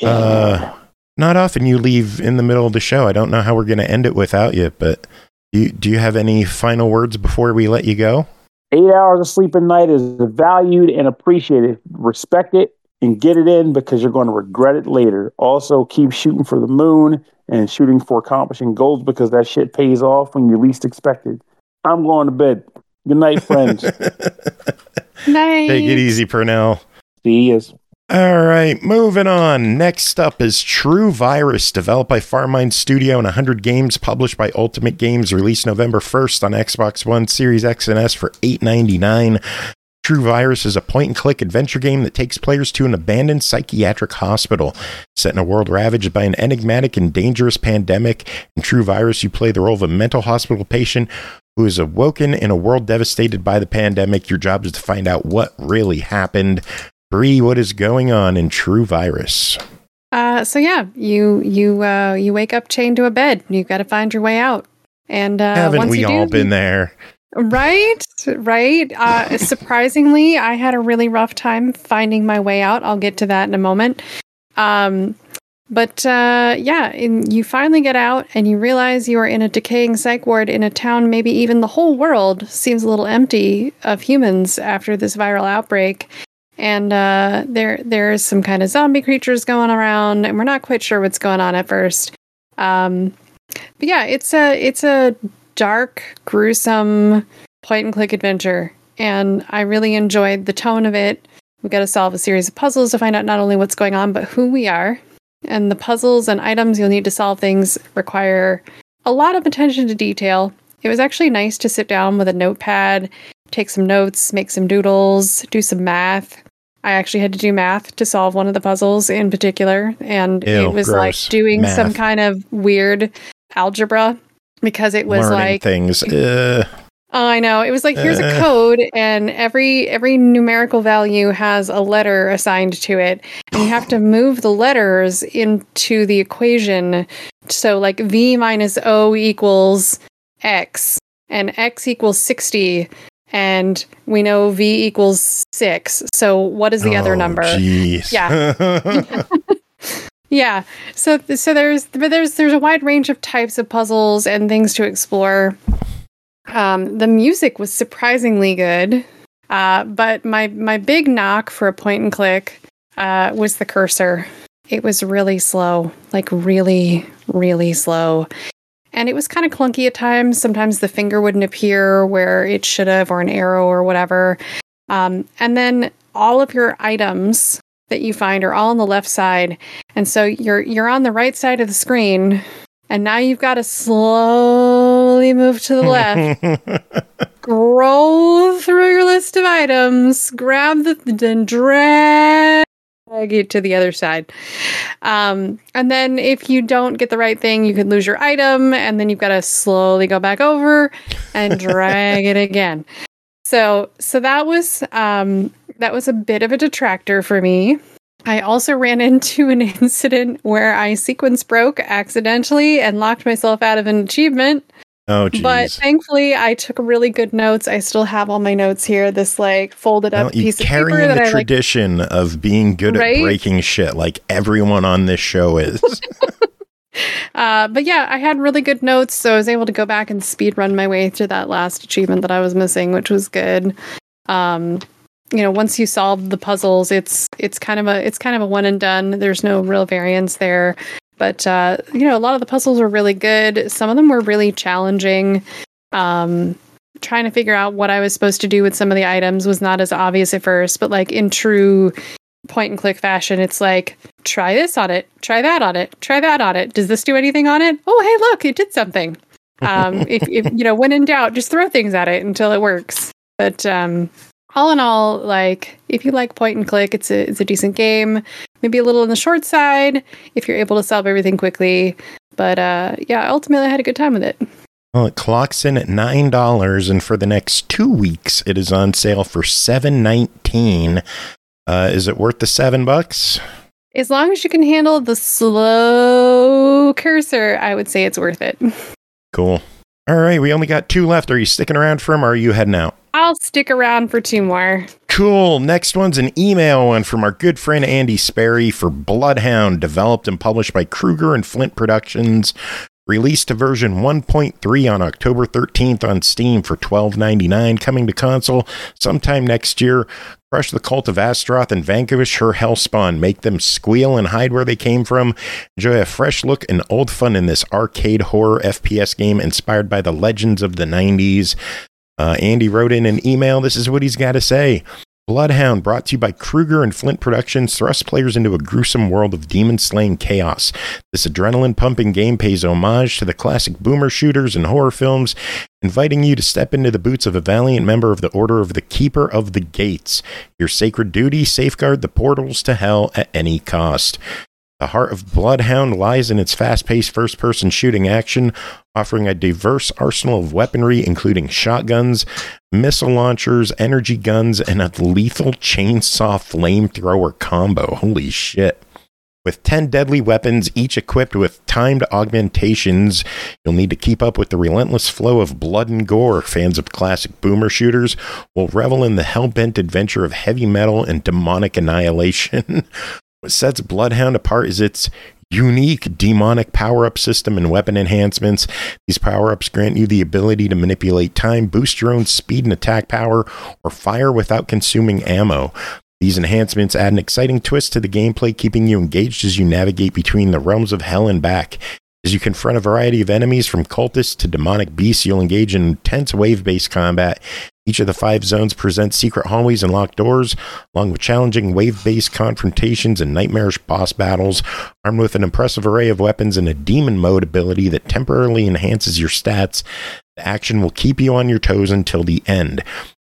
Uh, not often you leave in the middle of the show. I don't know how we're going to end it without you, but do you, do you have any final words before we let you go? Eight hours of sleep a night is valued and appreciated. Respect it and get it in because you're going to regret it later. Also, keep shooting for the moon and shooting for accomplishing goals because that shit pays off when you least expect it. I'm going to bed. Good night, friends. <laughs> Nice. Take it easy, Pernell. See you. All right, moving on. Next up is True Virus, developed by Farmind Studio and 100 games, published by Ultimate Games, released November 1st on Xbox One, Series X and S for $8.99. True Virus is a point and click adventure game that takes players to an abandoned psychiatric hospital. Set in a world ravaged by an enigmatic and dangerous pandemic, in True Virus, you play the role of a mental hospital patient who is awoken in a world devastated by the pandemic. Your job is to find out what really happened. Bri, what is going on in True Virus? Uh, so yeah, you you uh, you wake up chained to a bed. You've got to find your way out. And uh, Haven't once we all do, been there? Right, right. Uh, <laughs> surprisingly, I had a really rough time finding my way out. I'll get to that in a moment. Um, but uh, yeah, and you finally get out and you realize you are in a decaying psych ward in a town, maybe even the whole world seems a little empty of humans after this viral outbreak. And uh, there, there's some kind of zombie creatures going around, and we're not quite sure what's going on at first. Um, but yeah, it's a it's a dark, gruesome point and click adventure, and I really enjoyed the tone of it. We got to solve a series of puzzles to find out not only what's going on, but who we are. And the puzzles and items you'll need to solve things require a lot of attention to detail. It was actually nice to sit down with a notepad, take some notes, make some doodles, do some math. I actually had to do math to solve one of the puzzles in particular, and Ew, it was gross. like doing some kind of weird algebra because it was Learning like things. <laughs> Uh, Oh, I know. It was like here's a Uh. code, and every every numerical value has a letter assigned to it, and you have to <sighs> move the letters into the equation. So like v minus o equals x, and x equals sixty, and we know v equals six. So what is the other oh, number? Jeez. Yeah. <laughs> Yeah. So so there's but there's there's a wide range of types of puzzles and things to explore. Um, the music was surprisingly good, uh, but my my big knock for a point and click uh, was the cursor. It was really slow, like really really slow, and it was kind of clunky at times. Sometimes the finger wouldn't appear where it should have, or an arrow or whatever. Um, and then all of your items that you find are all on the left side, and so you're you're on the right side of the screen, and now you've got to slowly move to the <laughs> left, scroll through your list of items, grab the then drag it to the other side. Um, and then if you don't get the right thing, you could lose your item, and then you've got to slowly go back over and <laughs> drag it again. So so that was um that was a bit of a detractor for me. I also ran <laughs> into an incident where I sequence broke accidentally and locked myself out of an achievement. Oh, geez. But thankfully, I took really good notes. I still have all my notes here. This like folded up Well, piece of paper in that the I like. tradition of being good Right? at breaking shit, like everyone on this show is. <laughs> Uh, but yeah, I had really good notes, so I was able to go back and speed run my way through that last achievement that I was missing, which was good. Um, you know, once you solve the puzzles, it's it's kind of a it's kind of a one and done. There's no real variance there. But uh, you know, a lot of the puzzles were really good. Some of them were really challenging. Um, trying to figure out what I was supposed to do with some of the items was not as obvious at first, but like in true point and click fashion, it's like try this on it, try that on it, try that on it. Does this do anything on it? Oh, hey, look, it did something. Um, if, if you know, when in doubt, just throw things at it until it works. But um, all in all, like if you like point and click, it's a it's a decent game. Maybe a little on the short side if you're able to solve everything quickly. But uh, yeah, ultimately, I had a good time with it. Well, it clocks in at nine dollars, and for the next two weeks, it is on sale for seven nineteen. Uh, is it worth the seven bucks? As long as you can handle the slow cursor, I would say it's worth it. Cool. All right, we only got two left. Are you sticking around for them, or are you heading out? I'll stick around for two more. Cool. Next one's an email one from our good friend Andy Sperry for Bloodhound, developed and published by Kruger and Flint Productions. Released to version 1.3 on October 13th on Steam for $12.99, coming to console sometime next year. Crush the cult of Astaroth and vanquish her hellspawn. Make them squeal and hide where they came from. Enjoy a fresh look and old fun in this arcade horror FPS game inspired by the legends of the 90s. Uh, Andy wrote in an email. This is what he's got to say. Bloodhound, brought to you by Kruger and Flint Productions, thrusts players into a gruesome world of demon slaying chaos. This adrenaline pumping game pays homage to the classic boomer shooters and horror films, inviting you to step into the boots of a valiant member of the Order of the Keeper of the Gates. Your sacred duty safeguard the portals to hell at any cost. The heart of Bloodhound lies in its fast paced first person shooting action, offering a diverse arsenal of weaponry, including shotguns, missile launchers, energy guns, and a lethal chainsaw flamethrower combo. Holy shit. With 10 deadly weapons, each equipped with timed augmentations, you'll need to keep up with the relentless flow of blood and gore. Fans of classic boomer shooters will revel in the hell bent adventure of heavy metal and demonic annihilation. <laughs> What sets Bloodhound apart is its unique demonic power up system and weapon enhancements. These power ups grant you the ability to manipulate time, boost your own speed and attack power, or fire without consuming ammo. These enhancements add an exciting twist to the gameplay, keeping you engaged as you navigate between the realms of hell and back. As you confront a variety of enemies, from cultists to demonic beasts, you'll engage in intense wave based combat. Each of the five zones presents secret hallways and locked doors, along with challenging wave based confrontations and nightmarish boss battles, armed with an impressive array of weapons and a demon mode ability that temporarily enhances your stats. The action will keep you on your toes until the end.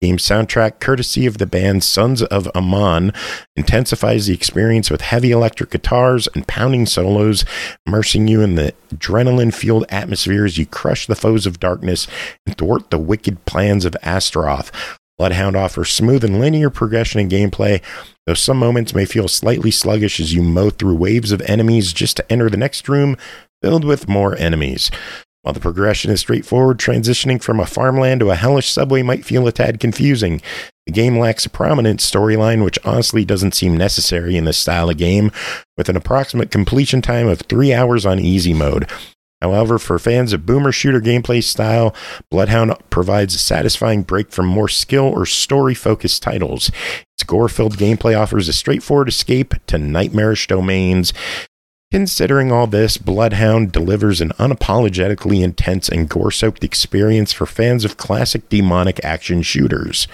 Game soundtrack, courtesy of the band Sons of Amon, intensifies the experience with heavy electric guitars and pounding solos, immersing you in the adrenaline fueled atmosphere as you crush the foes of darkness and thwart the wicked plans of Astaroth. Bloodhound offers smooth and linear progression in gameplay, though some moments may feel slightly sluggish as you mow through waves of enemies just to enter the next room filled with more enemies. While the progression is straightforward, transitioning from a farmland to a hellish subway might feel a tad confusing. The game lacks a prominent storyline, which honestly doesn't seem necessary in this style of game, with an approximate completion time of three hours on easy mode. However, for fans of boomer shooter gameplay style, Bloodhound provides a satisfying break from more skill or story focused titles. Its gore filled gameplay offers a straightforward escape to nightmarish domains. Considering all this, Bloodhound delivers an unapologetically intense and gore soaked experience for fans of classic demonic action shooters.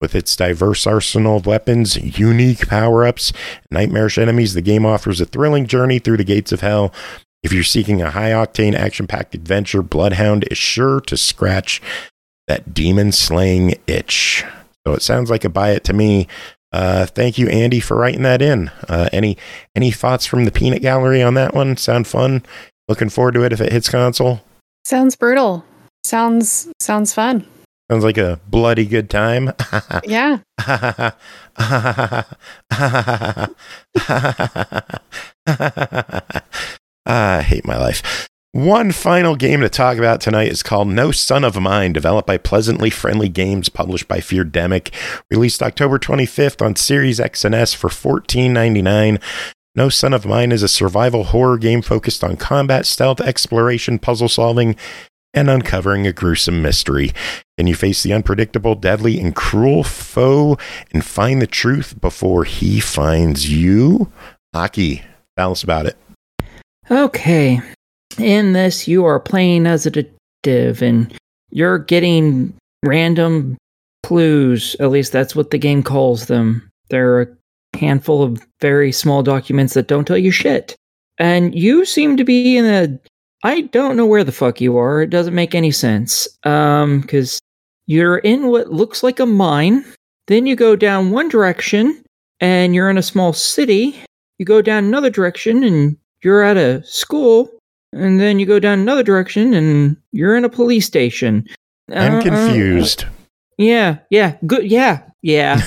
With its diverse arsenal of weapons, unique power ups, nightmarish enemies, the game offers a thrilling journey through the gates of hell. If you're seeking a high octane, action packed adventure, Bloodhound is sure to scratch that demon slaying itch. So it sounds like a buy it to me. Uh, thank you, Andy, for writing that in. Uh, any any thoughts from the peanut gallery on that one? Sound fun? Looking forward to it if it hits console. Sounds brutal. Sounds sounds fun. Sounds like a bloody good time. <laughs> Yeah. <laughs> I hate my life. One final game to talk about tonight is called No Son of Mine, developed by Pleasantly Friendly Games, published by Feardemic, released October 25th on Series X and S for $14.99. No Son of Mine is a survival horror game focused on combat, stealth, exploration, puzzle solving, and uncovering a gruesome mystery. Can you face the unpredictable, deadly, and cruel foe and find the truth before he finds you? Aki, tell us about it. Okay. In this, you are playing as a detective and you're getting random clues. At least that's what the game calls them. They're a handful of very small documents that don't tell you shit. And you seem to be in a. I don't know where the fuck you are. It doesn't make any sense. Um, because you're in what looks like a mine. Then you go down one direction and you're in a small city. You go down another direction and you're at a school. And then you go down another direction and you're in a police station. I'm Uh, uh, confused. yeah, yeah, good. Yeah, yeah,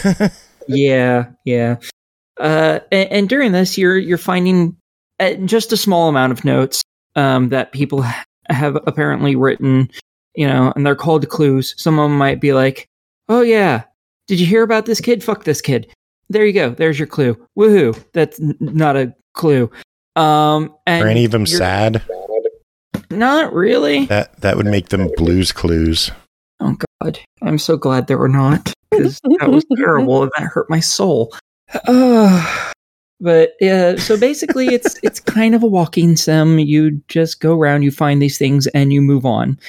<laughs> yeah, yeah. Uh, and, and during this, you're you're finding uh, just a small amount of notes um, that people have apparently written. You know, and they're called clues. Some of them might be like, "Oh yeah, did you hear about this kid? Fuck this kid." There you go. There's your clue. Woohoo! That's n- not a clue. Um, and Are any of them sad? Not really. That that would make them blues clues. Oh God, I'm so glad there were not because that was <laughs> terrible and that hurt my soul. Uh, <sighs> but yeah, so basically, it's <laughs> it's kind of a walking sim. You just go around, you find these things, and you move on.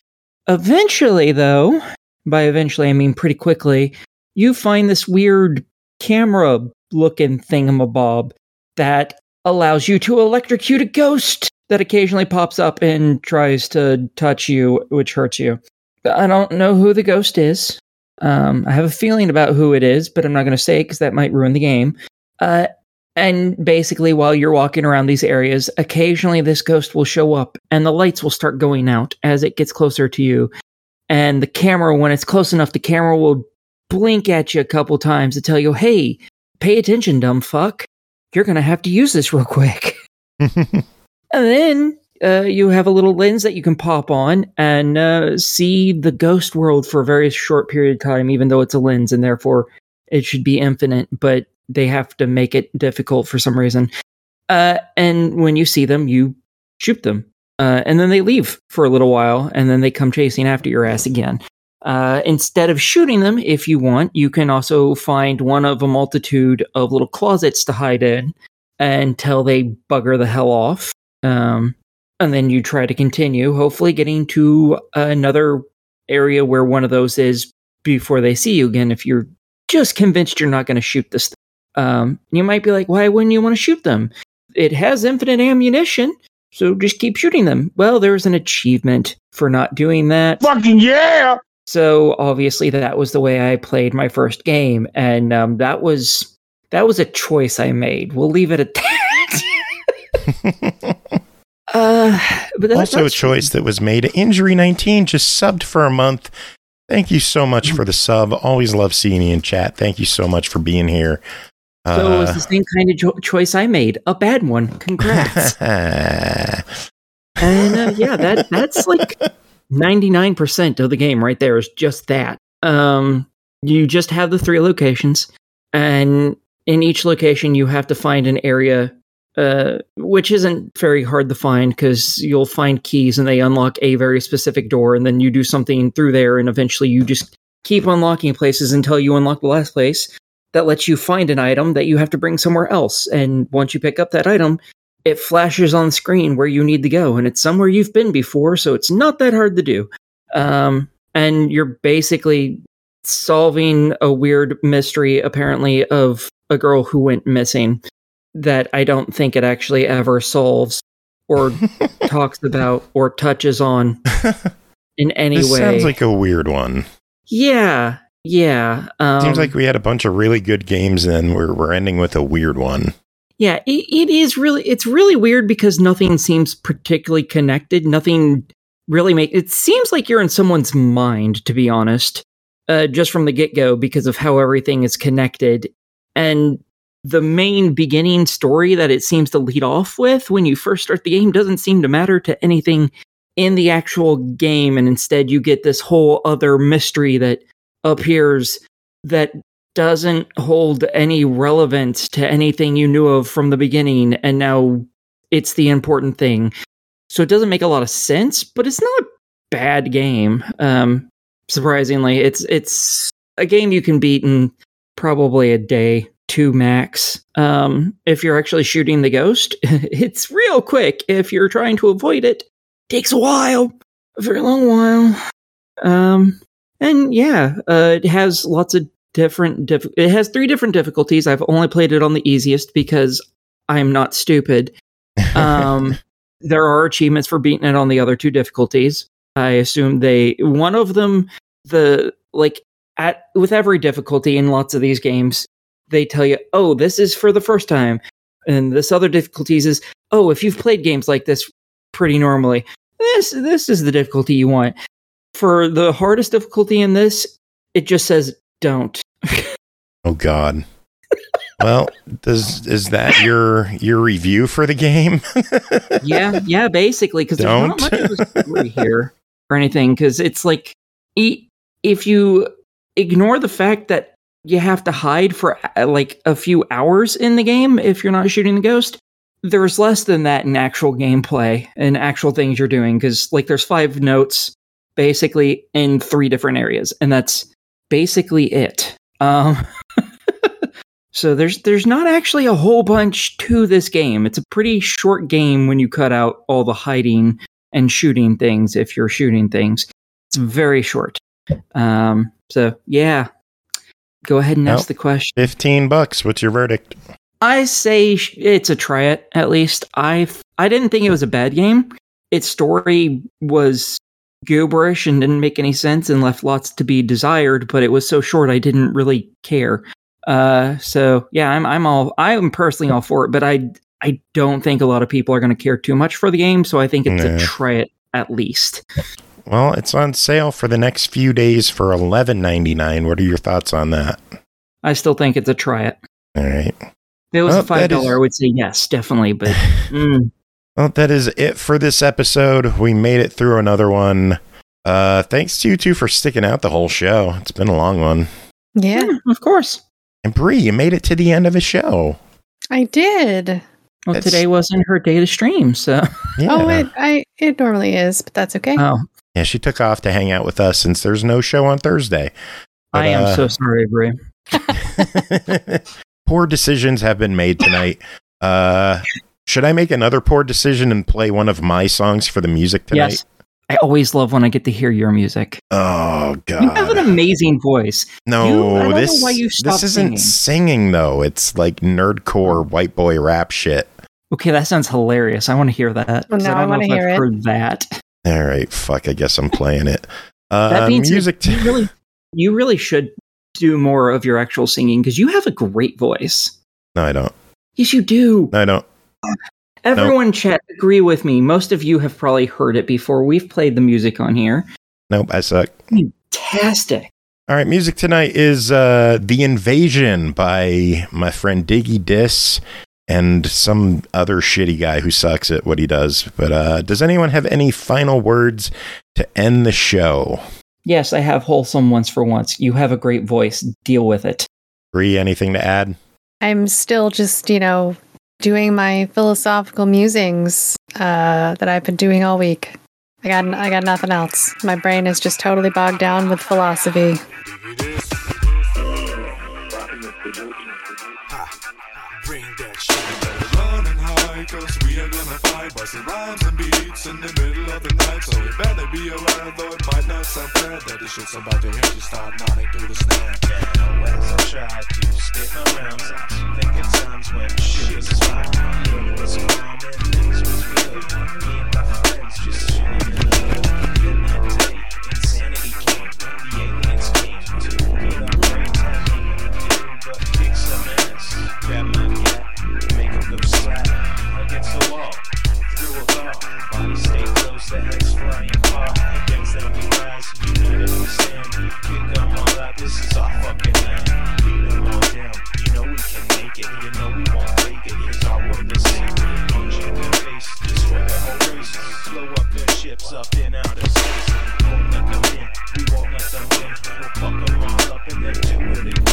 Eventually, though, by eventually I mean pretty quickly, you find this weird camera-looking thingamabob that allows you to electrocute a ghost that occasionally pops up and tries to touch you, which hurts you. I don't know who the ghost is. Um, I have a feeling about who it is, but I'm not going to say it because that might ruin the game. Uh, and basically, while you're walking around these areas, occasionally this ghost will show up and the lights will start going out as it gets closer to you. And the camera, when it's close enough, the camera will blink at you a couple times to tell you, hey, pay attention, dumb fuck. You're going to have to use this real quick. <laughs> <laughs> And then uh, you have a little lens that you can pop on and uh, see the ghost world for a very short period of time, even though it's a lens and therefore it should be infinite, but they have to make it difficult for some reason. Uh, and when you see them, you shoot them. Uh, and then they leave for a little while and then they come chasing after your ass again. Uh, instead of shooting them, if you want, you can also find one of a multitude of little closets to hide in until they bugger the hell off. Um, and then you try to continue, hopefully getting to another area where one of those is before they see you again. If you're just convinced you're not going to shoot this, thing. um, you might be like, "Why wouldn't you want to shoot them? It has infinite ammunition, so just keep shooting them." Well, there's an achievement for not doing that. Fucking yeah! So obviously that was the way I played my first game, and um, that was that was a choice I made. We'll leave it at that. <laughs> uh, but that, also a that's- choice that was made. Injury 19 just subbed for a month. Thank you so much for the sub. Always love seeing you in chat. Thank you so much for being here. So it was Uh, the same kind of cho- choice I made, a bad one. <laughs> Congrats. and uh, yeah, that that's like <laughs> ninety nine percent of the game right there is just that. Um, you just have the three locations, and in each location you have to find an area, uh, which isn't very hard to find because you'll find keys and they unlock a very specific door, and then you do something through there, and eventually you just keep unlocking places until you unlock the last place that lets you find an item that you have to bring somewhere else. And once you pick up that item, it flashes on screen where you need to go, and it's somewhere you've been before, so it's not that hard to do. Um, and you're basically solving a weird mystery, apparently, of a girl who went missing that I don't think it actually ever solves or <laughs> talks about or touches on <laughs> in any this way. sounds like a weird one. yeah, yeah. Um, Seems like we had a bunch of really good games, and we're we're ending with a weird one. Yeah, it, it is really it's really weird because nothing seems particularly connected. Nothing really make it seems like you're in someone's mind, to be honest, uh, just from the get go because of how everything is connected. And the main beginning story that it seems to lead off with when you first start the game doesn't seem to matter to anything in the actual game and instead you get this whole other mystery that appears that doesn't hold any relevance to anything you knew of from the beginning and now it's the important thing. So it doesn't make a lot of sense but it's not a bad game um surprisingly. It's it's a game you can beat in probably a day two max. Um if you're actually shooting the ghost <laughs> it's real quick. If you're trying to avoid it takes a while a very long while. Um and yeah uh it has lots of different diff- it has three different difficulties. I've only played it on the easiest because i'm not stupid. Um <laughs> there are achievements for beating it on the other two difficulties. I assume they one of them the like at with every difficulty in lots of these games they tell you oh this is for the first time. And this other difficulties is oh if you've played games like this pretty normally this this is the difficulty you want. For the hardest difficulty in this it just says don't <laughs> Oh God. well, does is that your your review for the game? <laughs> yeah yeah basically because there's not much of a story here or anything because it's like if you ignore the fact that you have to hide for uh, like a few hours in the game if you're not shooting the ghost there's less than that in actual gameplay and actual things you're doing because like there's five notes basically in three different areas and that's basically it um <laughs> so there's there's not actually a whole bunch to this game it's a pretty short game when you cut out all the hiding and shooting things if you're shooting things it's very short um so yeah go ahead and Well, ask the question Fifteen bucks. What's your verdict? I say sh- it's a try it at least. I I didn't think it was a bad game. Its story was gooberish and didn't make any sense and left lots to be desired, but it was so short I didn't really care. Uh, so yeah, I'm I'm all I'm personally all for it, but I I don't think a lot of people are going to care too much for the game, so I think it's Nah. a try it at least. Well, it's on sale for the next few days for eleven ninety nine. What are your thoughts on that? I still think it's a try it. All right. If it was Well, a five dollar, dollar, I would say yes, definitely. But <laughs> mm, Well, that is it for this episode. We made it through another one. Uh, thanks to you two for sticking out the whole show. It's been a long one. Yeah, yeah, of course. And Bri, you made it to the end of a show. I did. Well, That's- today wasn't her day to stream, so Yeah. Oh, it I it normally is, but that's okay. oh, yeah, she took off to hang out with us since there's no show on Thursday. But, I am uh, so sorry, Bri. <laughs> poor decisions have been made tonight. <laughs> Uh, should I make another poor decision and play one of my songs for the music tonight? Yes. I always love when I get to hear your music. Oh god. You have an amazing voice. No, You- I don't know this why you this isn't singing. singing though. It's like nerdcore white boy rap shit. Okay, that sounds hilarious. I want to hear that. Well, 'cause now I don't know wanna if hear I've it. Heard that. All right, fuck. I guess I'm playing it. <laughs> Uh, that means music. you really, <laughs> you really should do more of your actual singing because you have a great voice. no, I don't. Yes, you do. No, I don't. Everyone, chat, agree with me. Most of you have probably heard it before. We've played the music on here. Nope, I suck. Fantastic. All right, music tonight is uh, "The Invasion" by my friend Diggi Dis and some other shitty guy who sucks at what he does. But uh, does anyone have any final words to end the show? Yes, I have wholesome once for once. You have a great voice. Deal with it. Bri, anything to add? I'm still just, you know, doing my philosophical musings uh, that I've been doing all week. I got I got nothing else. My brain is just totally bogged down with philosophy. Bring of night. So you better be around. though it might not sound fair. That the shit's about to hit you, start nodding through the snare. As I try to spit my rhymes, I think times when shit was fine. It calm and things was good. to you we up this is our fucking land. You know we can make it. You know we in the face. Blow up their ships up outer space. Won't let them in, we won't let them. We'll fuck them all up and then do it again.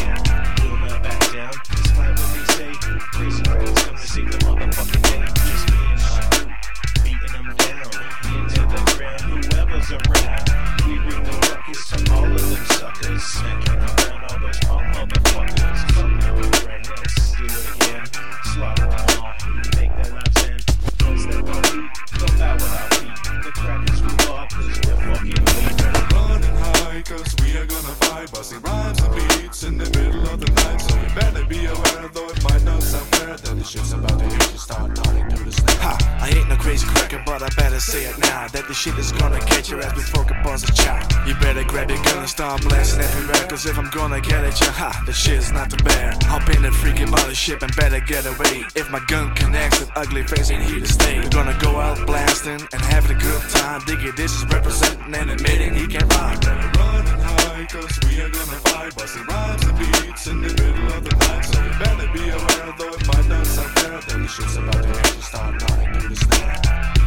rappers around. We bring the ruckus to all of them suckers. Smacking around all those punk motherfuckers. Come now, right do it again. Slaughter them all, make that lap sand. Don't step on me, don't bow without feet. The crackers we are, cause we're fucking weak. Running high, cause we are gonna fight, busting rhymes and beat in the middle of the night. So you better be aware, though it might not sound fair, that the shit's about to hit you. Start nodding to the snare. Ha! I ain't no crazy cracker, but I better say it now. That the shit is gonna catch your ass before it buzz a chow. You better grab your gun and start blasting everywhere. Cause if I'm gonna get at you, ha, the shit's not to bear. Hop in the freaking mothership and better get away. If my gun connects, that ugly face ain't here to stay. We're gonna go out blasting and having a good time. Dig it, this is representing and admitting he can't rhyme. Running high, cause we are gonna fight. Busting rhymes and beats in the middle of the night. So you better be aware, though it might not sound fair, that the shit's about to you. Start nodding to the.